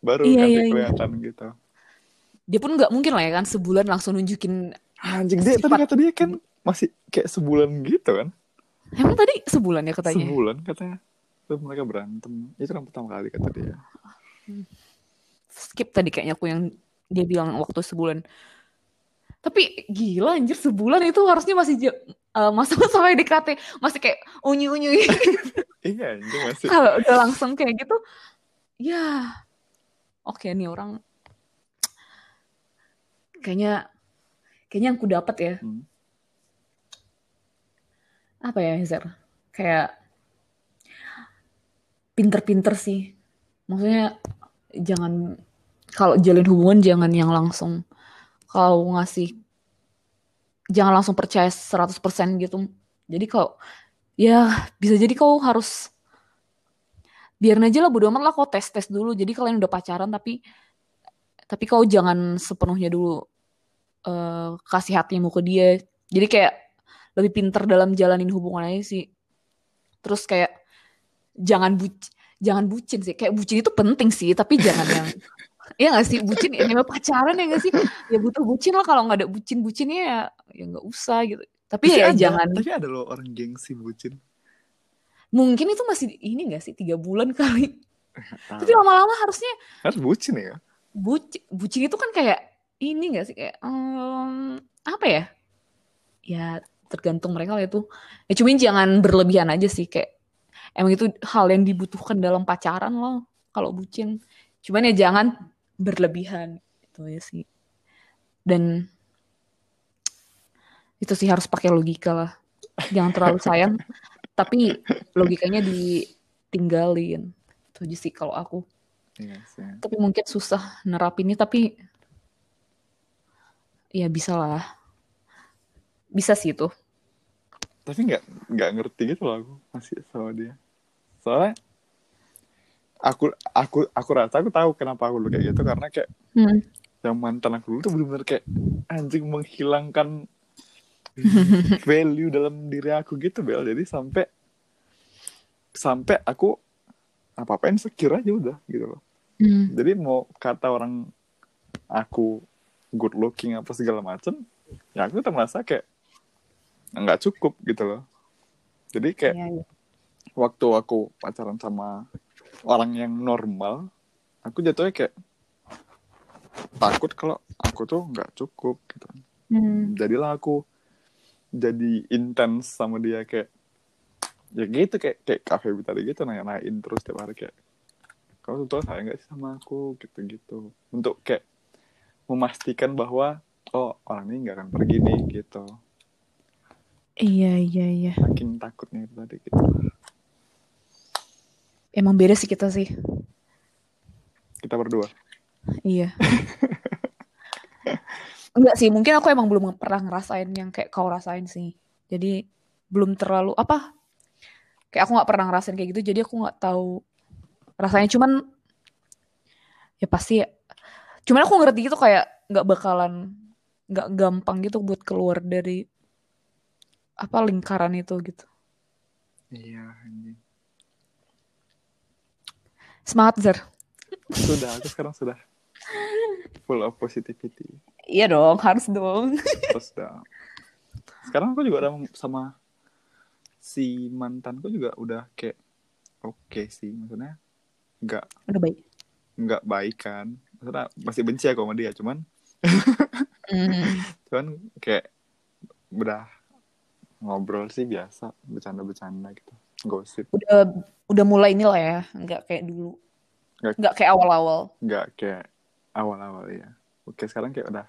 baru Iya, nanti iya, iya. kelihatan gitu. Dia pun nggak mungkin lah ya kan sebulan langsung nunjukin anjing dia tadi Sifat- kata dia kan masih kayak sebulan gitu kan? Emang tadi sebulan ya katanya? Sebulan katanya. Terus mereka berantem. Itu kan pertama kali kata dia. Skip tadi kayaknya aku yang dia bilang waktu sebulan. Tapi gila anjir sebulan itu harusnya masih ja- eh, masa-masa PDKT masih kayak unyu-unyu gitu. iya itu masih Kalau udah langsung kayak gitu ya oke nih orang kayaknya kayaknya yang ku dapat ya. Hmm. Apa ya, Zer? Kayak pinter-pinter sih. Maksudnya jangan kalau jalin hubungan jangan yang langsung kalau ngasih jangan langsung percaya 100% gitu. Jadi kalau ya bisa jadi kau harus biarin aja lah bodo amat lah kau tes-tes dulu. Jadi kalian udah pacaran tapi tapi kau jangan sepenuhnya dulu eh, kasih hatimu ke dia. Jadi kayak lebih pinter dalam jalanin hubungan aja sih. Terus kayak jangan bu jangan bucin sih. Kayak bucin itu penting sih, tapi jangan yang Iya gak sih? Bucin ya namanya pacaran ya gak sih? Ya butuh bucin lah kalau nggak ada bucin bucinnya ya ya nggak usah gitu. Tapi Tapi ya ada, jangan tapi ada loh orang gengsi bucin. Mungkin itu masih ini gak sih tiga bulan kali? Tapi lama-lama harusnya harus bucin ya? Bucin bucin itu kan kayak ini gak sih? Kayak em, apa ya? Ya tergantung mereka lah itu. Ya cuman jangan berlebihan aja sih kayak emang itu hal yang dibutuhkan dalam pacaran loh kalau bucin. Cuman ya jangan berlebihan itu ya sih. Dan itu sih harus pakai logika lah. Jangan terlalu sayang tapi logikanya ditinggalin. Itu aja sih kalau aku. Iya sih. Tapi mungkin susah nerapinnya tapi ya bisa lah. Bisa sih itu. Tapi nggak nggak ngerti gitu loh aku masih sama dia. Soalnya aku aku aku rasa aku tahu kenapa aku dulu kayak gitu karena kayak hmm. yang mantan aku dulu tuh benar-benar kayak anjing menghilangkan value dalam diri aku gitu bel jadi sampai sampai aku apa apain sekira aja udah gitu loh Hmm. jadi mau kata orang aku good looking apa segala macem ya aku tetap merasa kayak nggak cukup gitu loh jadi kayak Iya, iya. waktu aku pacaran sama orang yang normal aku jatuhnya kayak takut kalau aku tuh nggak cukup gitu. Hmm. jadilah aku jadi intens sama dia kayak ya gitu kayak kayak kafe tadi gitu nanya-nanyain terus tiap hari kayak kamu sebetulnya sayang nggak sih sama aku? Gitu-gitu. Untuk kayak memastikan bahwa oh orang ini nggak akan pergi nih gitu. Iya, iya, iya. makin takutnya itu tadi gitu Emang beda sih kita sih. kita berdua Iya. Enggak sih, mungkin aku emang belum pernah ngerasain yang kayak kau rasain sih. Jadi belum terlalu apa? Kayak aku nggak pernah ngerasain kayak gitu, jadi aku nggak tahu rasanya. Cuman ya pasti. Cuman aku ngerti gitu kayak nggak bakalan nggak gampang gitu buat keluar dari apa lingkaran itu gitu. iya anjing. Semangat Zer. sudah aku sekarang sudah full of positivity Iya dong, harus dong. terus dah sekarang aku juga udah sama si mantanku juga udah kayak oke sih maksudnya nggak Udah baik. nggak baik kan maksudnya masih benci aku sama dia cuman Hmm. cuman kayak udah ngobrol sih biasa bercanda-bercanda gitu gosip Udah udah mulai inilah ya, nggak kayak dulu. Nggak- Nggak kayak awal-awal. nggak kayak awal-awal ya oke sekarang kayak udah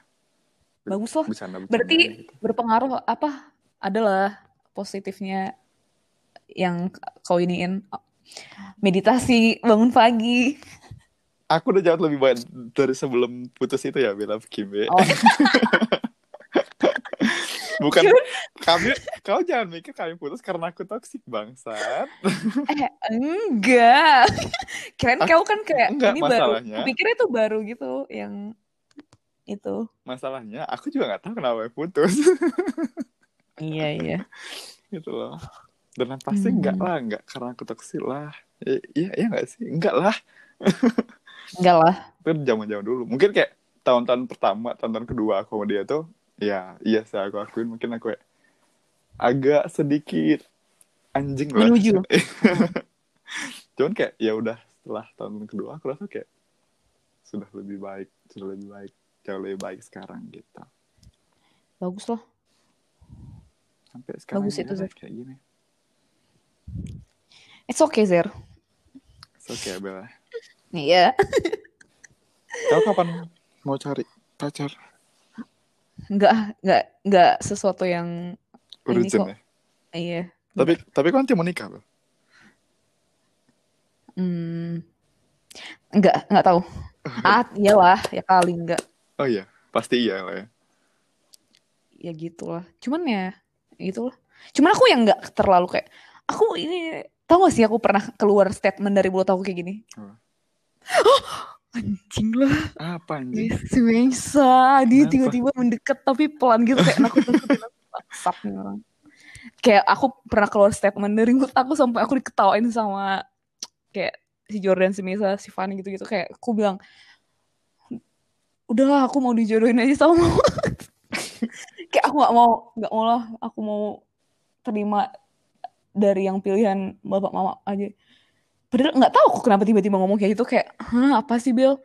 Bagus lah. bercanda-bercanda Berarti gitu. berpengaruh apa? Adalah positifnya yang kau iniin meditasi bangun pagi. aku udah jauh lebih baik dari sebelum putus itu ya Bella Kimbe Oh. bukan kami kau jangan mikir kami putus karena aku toksik bangsat Eh, enggak. Kirain Ah, kau kan kayak enggak, ini baru. masalahnya- Kupikirnya itu baru gitu yang itu. masalahnya aku juga nggak tahu kenapa putus Iya, iya. gitu loh dan pasti Hmm. enggak lah enggak karena aku toksik lah iya iya enggak sih enggak lah Enggak lah. itu zaman zaman dulu mungkin kayak tahun-tahun pertama tahun-tahun kedua aku sama dia tuh ya iya sih aku akuin mungkin aku kayak agak sedikit anjing lah Menuju. cuman kayak ya udah setelah tahun kedua aku rasa kayak sudah lebih baik sudah lebih baik jauh lebih baik sekarang gitu Bagus lah. sampai sekarang Bagus ya itu, Zar. kayak gini It's okay, Zer. so kayak Bella Iya. kau kapan mau cari pacar Enggak, enggak, enggak sesuatu yang Ini urgent kok. ya iya. tapi tapi kau nanti mau nikah loh Hmm. Enggak, enggak tahu. Ah, iyalah, ya kali enggak. oh iya pasti iya lah ya Ya gitulah. Cuman ya, gitulah. Cuman aku yang enggak terlalu kayak aku ini tahu gak sih aku pernah keluar statement dari mulut aku kayak gini. Apa? Anjing lah, apa anjing? Si Meisa, dia tiba-tiba mendekat tapi pelan gitu kayak aku. Bangsat nih orang. Kayak aku pernah keluar statement dari mulut aku sampai aku diketawain sama kayak si Jordan, si Meisa, si Fanny gitu-gitu. Kayak aku bilang udahlah aku mau dijodohin aja sama kayak aku nggak mau nggak mau lah aku mau terima dari yang pilihan bapak mama aja padahal nggak tahu aku kenapa tiba-tiba ngomong kayak gitu kayak hah apa sih Bill?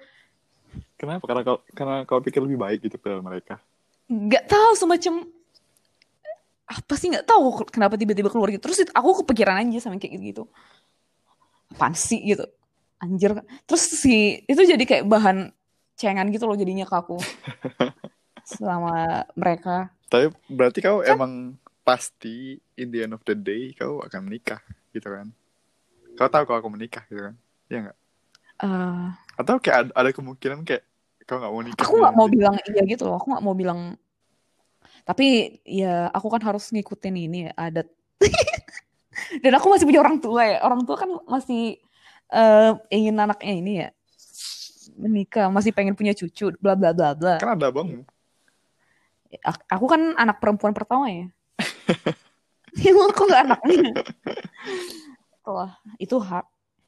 Kenapa? Karena kau karena kau pikir lebih baik gitu pilihan mereka. Nggak tahu semacam apa sih nggak tahu kenapa tiba-tiba keluar gitu. Terus aku kepikiran aja sama kayak gitu apaan sih gitu. Anjir. Terus si itu jadi kayak bahan cengan gitu loh jadinya ke aku. Selama mereka. Tapi berarti kau emang pasti in the end of the day kau akan menikah gitu kan kau tahu kalau aku menikah gitu kan? Ya nggak? Eh, atau kayak ada, ada kemungkinan kayak kau nggak mau nikah aku nggak mau bilang iya gitu loh. Aku nggak mau bilang tapi ya aku kan harus ngikutin ini ya, adat. Dan aku masih punya orang tua ya. Orang tua kan masih eh, ingin anaknya ini ya menikah masih pengen punya cucu bla bla bla bla. Kan ada abangmu Ak- aku kan anak perempuan pertama ya. Emang aku nggak anaknya Wah, itu hak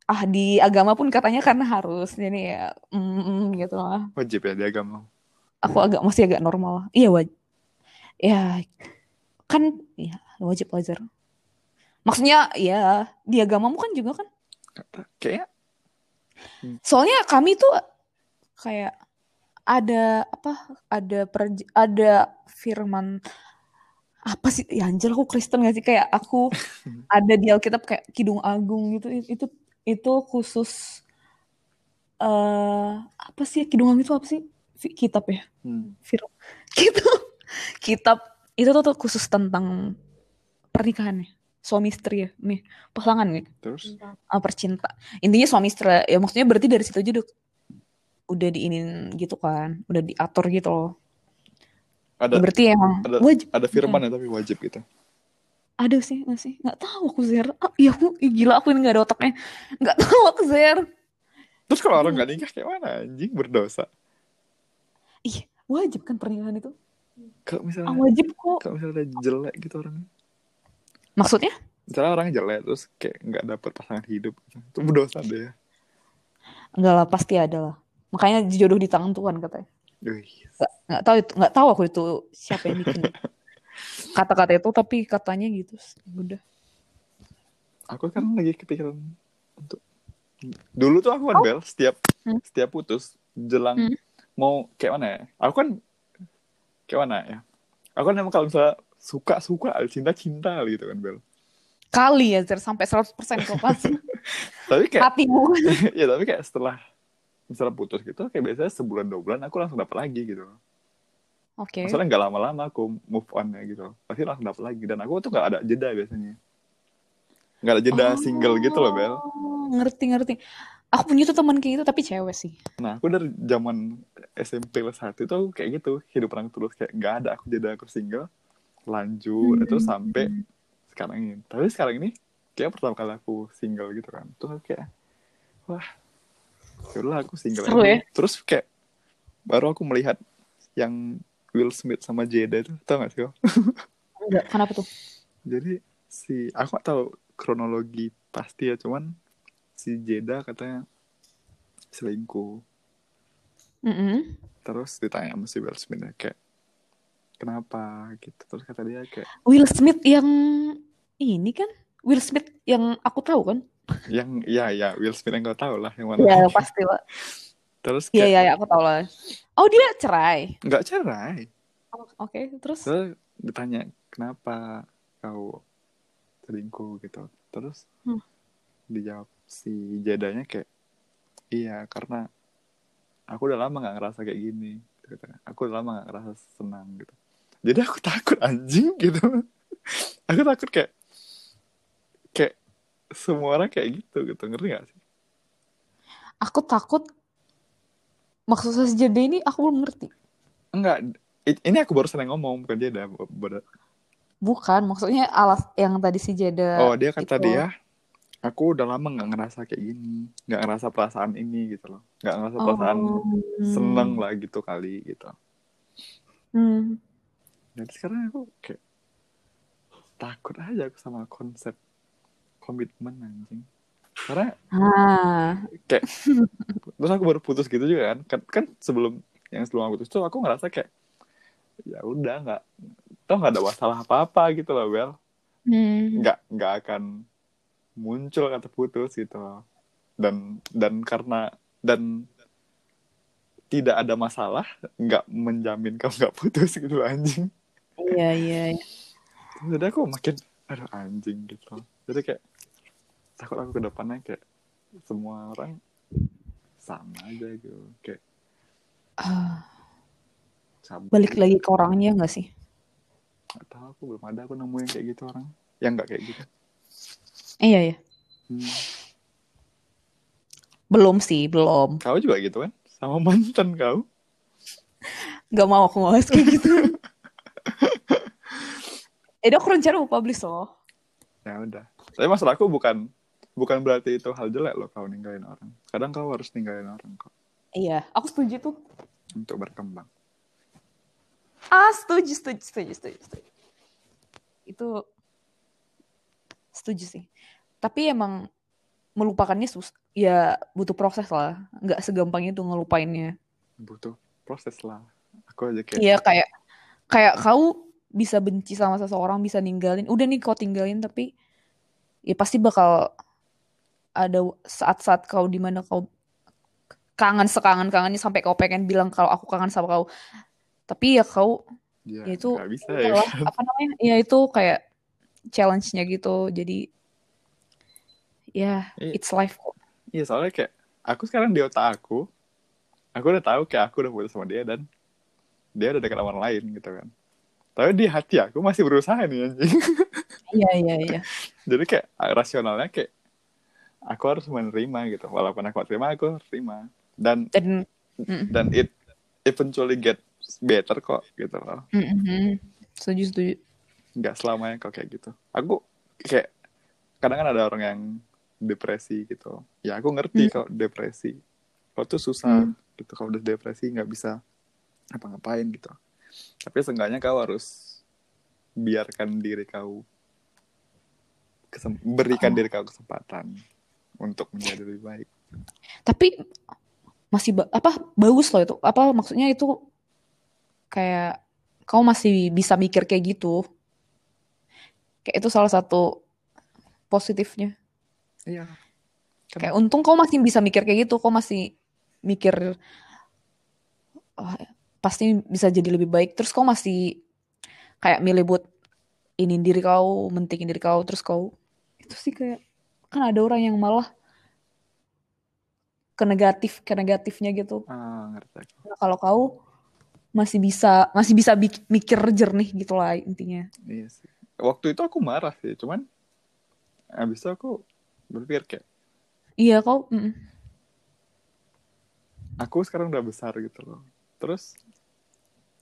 ah di agama pun katanya kan harus. Jadi ya mm, mm, gitu lah. Wajib ya di agama. Aku agak masih agak normal iya wajib ya kan ya wajib wajar. Maksudnya ya di agamamu kan juga kan? Kayaknya. Soalnya kami tuh kayak ada apa ada perj- ada firman apa sih? Ya anjir aku Kristen gak sih? Kayak aku ada di Alkitab kayak Kidung Agung gitu. Itu itu khusus eh apa sih? Kidung Agung itu apa sih? Kitab ya? Hmm. Gitu kitab. Itu tuh, tuh khusus tentang pernikahan ya suami istri ya nih. Pasangan gitu Terus? Ah, percinta. Intinya suami istri ya maksudnya berarti dari situ aja udah udah diinin gitu kan. Udah diatur gitu loh ada Ya, berarti emang ada- wajib ada firman ya tapi wajib gitu. ada sih nggak sih? Nggak tahu aku Zer. Ah, iya aku ih, gila aku ini nggak ada otaknya. Nggak tahu aku Zer. Terus kalau orang nggak nikah kayak mana anjing? Berdosa? ih wajib kan pernikahan itu? Kalau ah, misalnya wajib kok. kalau misalnya jelek gitu orangnya. maksudnya? Misalnya orangnya jelek terus kayak nggak dapet pasangan hidup. Itu berdosa deh. enggak lah pasti ada lah. Makanya jodoh di tangan Tuhan katanya. Wih, nggak tahu itu nggak tahu aku itu siapa yang bikin. Kata-kata itu tapi katanya gitu. Udah. Aku kan lagi kepikiran untuk dulu tuh aku kan bel setiap Hmm. setiap putus jelang Hmm. mau kayak mana ya? Aku kan kayak mana ya? Aku kan emang kalau misalnya suka suka cinta cinta gitu kan bel. Kali ya Zer sampai 100% kok pasti tapi kayak hatimu. Ya tapi kayak setelah misalnya putus gitu kayak biasanya sebulan dua bulan aku langsung dapat lagi gitu oke maksudnya nggak lama-lama aku move on ya gitu pasti langsung dapat lagi dan aku tuh nggak ada jeda biasanya nggak ada jeda single gitu loh bel Oh, ngerti ngerti aku punya tuh teman kayak gitu tapi cewek sih Nah, aku dari zaman SMP kelas 1 itu aku kayak gitu, hidup orang terus kayak nggak ada aku jeda aku single, lanjut Hmm. itu sampai sekarang ini. Tapi sekarang ini kayak pertama kali aku single gitu kan. Terus aku kayak wah, yaudah aku single Seru aja. ya? Terus kayak baru aku melihat yang Will Smith sama Jada itu, tau gak sih kau? enggak kenapa tuh? Jadi si aku gak tahu kronologi pasti ya, cuman si Jada katanya selingkuh. Mm-mm. terus ditanya sama si Will Smith kayak kenapa? Gitu. Terus kata dia kayak Will Smith yang ini kan? Will Smith yang aku tahu kan? Yang ya ya Will Smith yang kau tahu lah yang mana. Ya pasti lah terus iya kayak iya aku tahu lah. Oh dia cerai? Nggak cerai. Oh, oke terus? Terus ditanya kenapa kau selingkuh? gitu. Terus Hmm. dijawab si Jadanya kayak iya karena aku udah lama nggak ngerasa kayak gini gitu katanya. aku udah lama nggak ngerasa senang gitu. Jadi aku takut anjing gitu. Aku takut kayak kayak semua orang kayak gitu gitu. Ngerti gak sih? Aku takut maksud sejeda ini aku belum ngerti enggak ini aku baru seneng ngomong bukan dia dah bukan maksudnya alas yang tadi si Jeda oh dia kata itu. dia aku udah lama nggak ngerasa kayak gini nggak ngerasa perasaan ini gitu loh nggak ngerasa perasaan Oh. seneng lah gitu kali gitu Hmm. jadi sekarang aku kayak takut aja aku sama konsep komitmen anjing karena Ah, kayak terus aku baru putus gitu juga kan kan, kan sebelum yang sebelum aku putus tuh aku ngerasa kayak ya udah nggak toh nggak ada masalah apa apa gitu loh Bel hmm. nggak nggak akan muncul kata putus gitu loh. dan dan karena dan tidak ada masalah nggak menjamin kamu nggak putus gitu loh, anjing Iya, iya, iya. jadi aku makin aduh anjing gitu jadi kayak takut aku ke depannya kayak semua orang sama aja gitu kayak cabut balik lagi ke orangnya nggak sih? nggak tahu aku belum ada aku nemu yang kayak gitu orang yang nggak kayak gitu Iya, iya. hmm. Belum sih, belum. kau juga gitu kan sama mantan kau Nggak mau aku ngebahas kayak gitu. Itu aku rencana mau publish loh. ya udah tapi masalah aku bukan bukan berarti itu hal jelek loh kau ninggalin orang kadang kau harus ninggalin orang kok Iya, aku setuju tuh. untuk berkembang Ah, setuju, setuju, setuju, setuju, setuju. Itu setuju sih. Tapi emang melupakannya sus ya butuh proses lah. Nggak segampang itu ngelupainnya. butuh proses lah aku aja kayak Iya kayak kayak kau bisa benci sama seseorang, bisa ninggalin. Udah nih kau tinggalin tapi ya pasti bakal ada saat-saat kau di mana kau kangen sekangen kangennya sampai kau pengen bilang kalau aku kangen sama kau. Tapi ya kau ya, ya itu bisa ya. apa namanya? Ya itu kayak challenge-nya gitu. Jadi ya Iya. it's life kok. Iya soalnya kayak aku sekarang di otak aku, aku udah tahu kayak aku udah putus sama dia dan dia udah dekat sama orang lain gitu kan. Tapi di hati aku masih berusaha nih. Anjing. iya iya iya. Jadi kayak rasionalnya kayak aku harus menerima gitu. Walaupun aku terima, aku harus terima. Dan dan mm, dan it eventually get better kok gitu loh. mm, mm, mm. setuju setuju Nggak selamanya kok kayak gitu. Aku kayak kadang kan ada orang yang depresi gitu. Ya aku ngerti Hmm. kalau depresi. Kalau tuh susah Hmm. gitu. Kalau udah depresi nggak bisa apa-ngapain gitu. Tapi seenggaknya kau harus biarkan diri kau kesem- berikan Oh. diri kau kesempatan untuk menjadi lebih baik. tapi masih ba- apa bagus loh itu. Apa maksudnya itu kayak kau masih bisa mikir kayak gitu. Kayak itu salah satu positifnya. Iya. kayak untung kau masih bisa mikir kayak gitu. Kau masih mikir "Oh, pasti bisa jadi lebih baik. Terus kau masih kayak milih buat ini diri kau mentingin diri kau. Terus kau itu sih kayak kan ada orang yang malah ke negatif ke negatifnya gitu Ah, ngerti. Nah, kalau kau masih bisa masih bisa mikir jernih gitu lah intinya Iya sih. Waktu itu aku marah sih, cuman abis itu aku berpikir kayak iya kau mm, aku sekarang udah besar gitu loh. Terus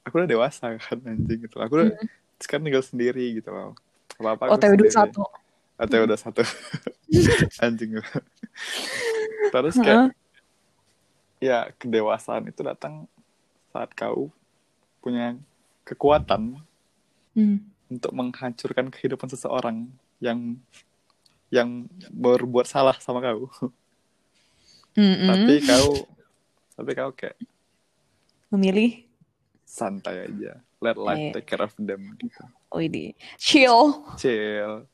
aku udah dewasa kan anjing gitu. Aku udah sekarang tinggal sendiri gitu loh. Apa apa OTW sendiri. 21 OTW udah satu. anjing. Terus kayak Heeh. ya kedewasaan itu datang saat kau punya kekuatan Hmm. untuk menghancurkan kehidupan seseorang yang yang berbuat salah sama kau. Mm-mm. Tapi kau tapi kau kayak memilih santai aja. Let life Iya. take care of them gitu. oh ini chill Chill.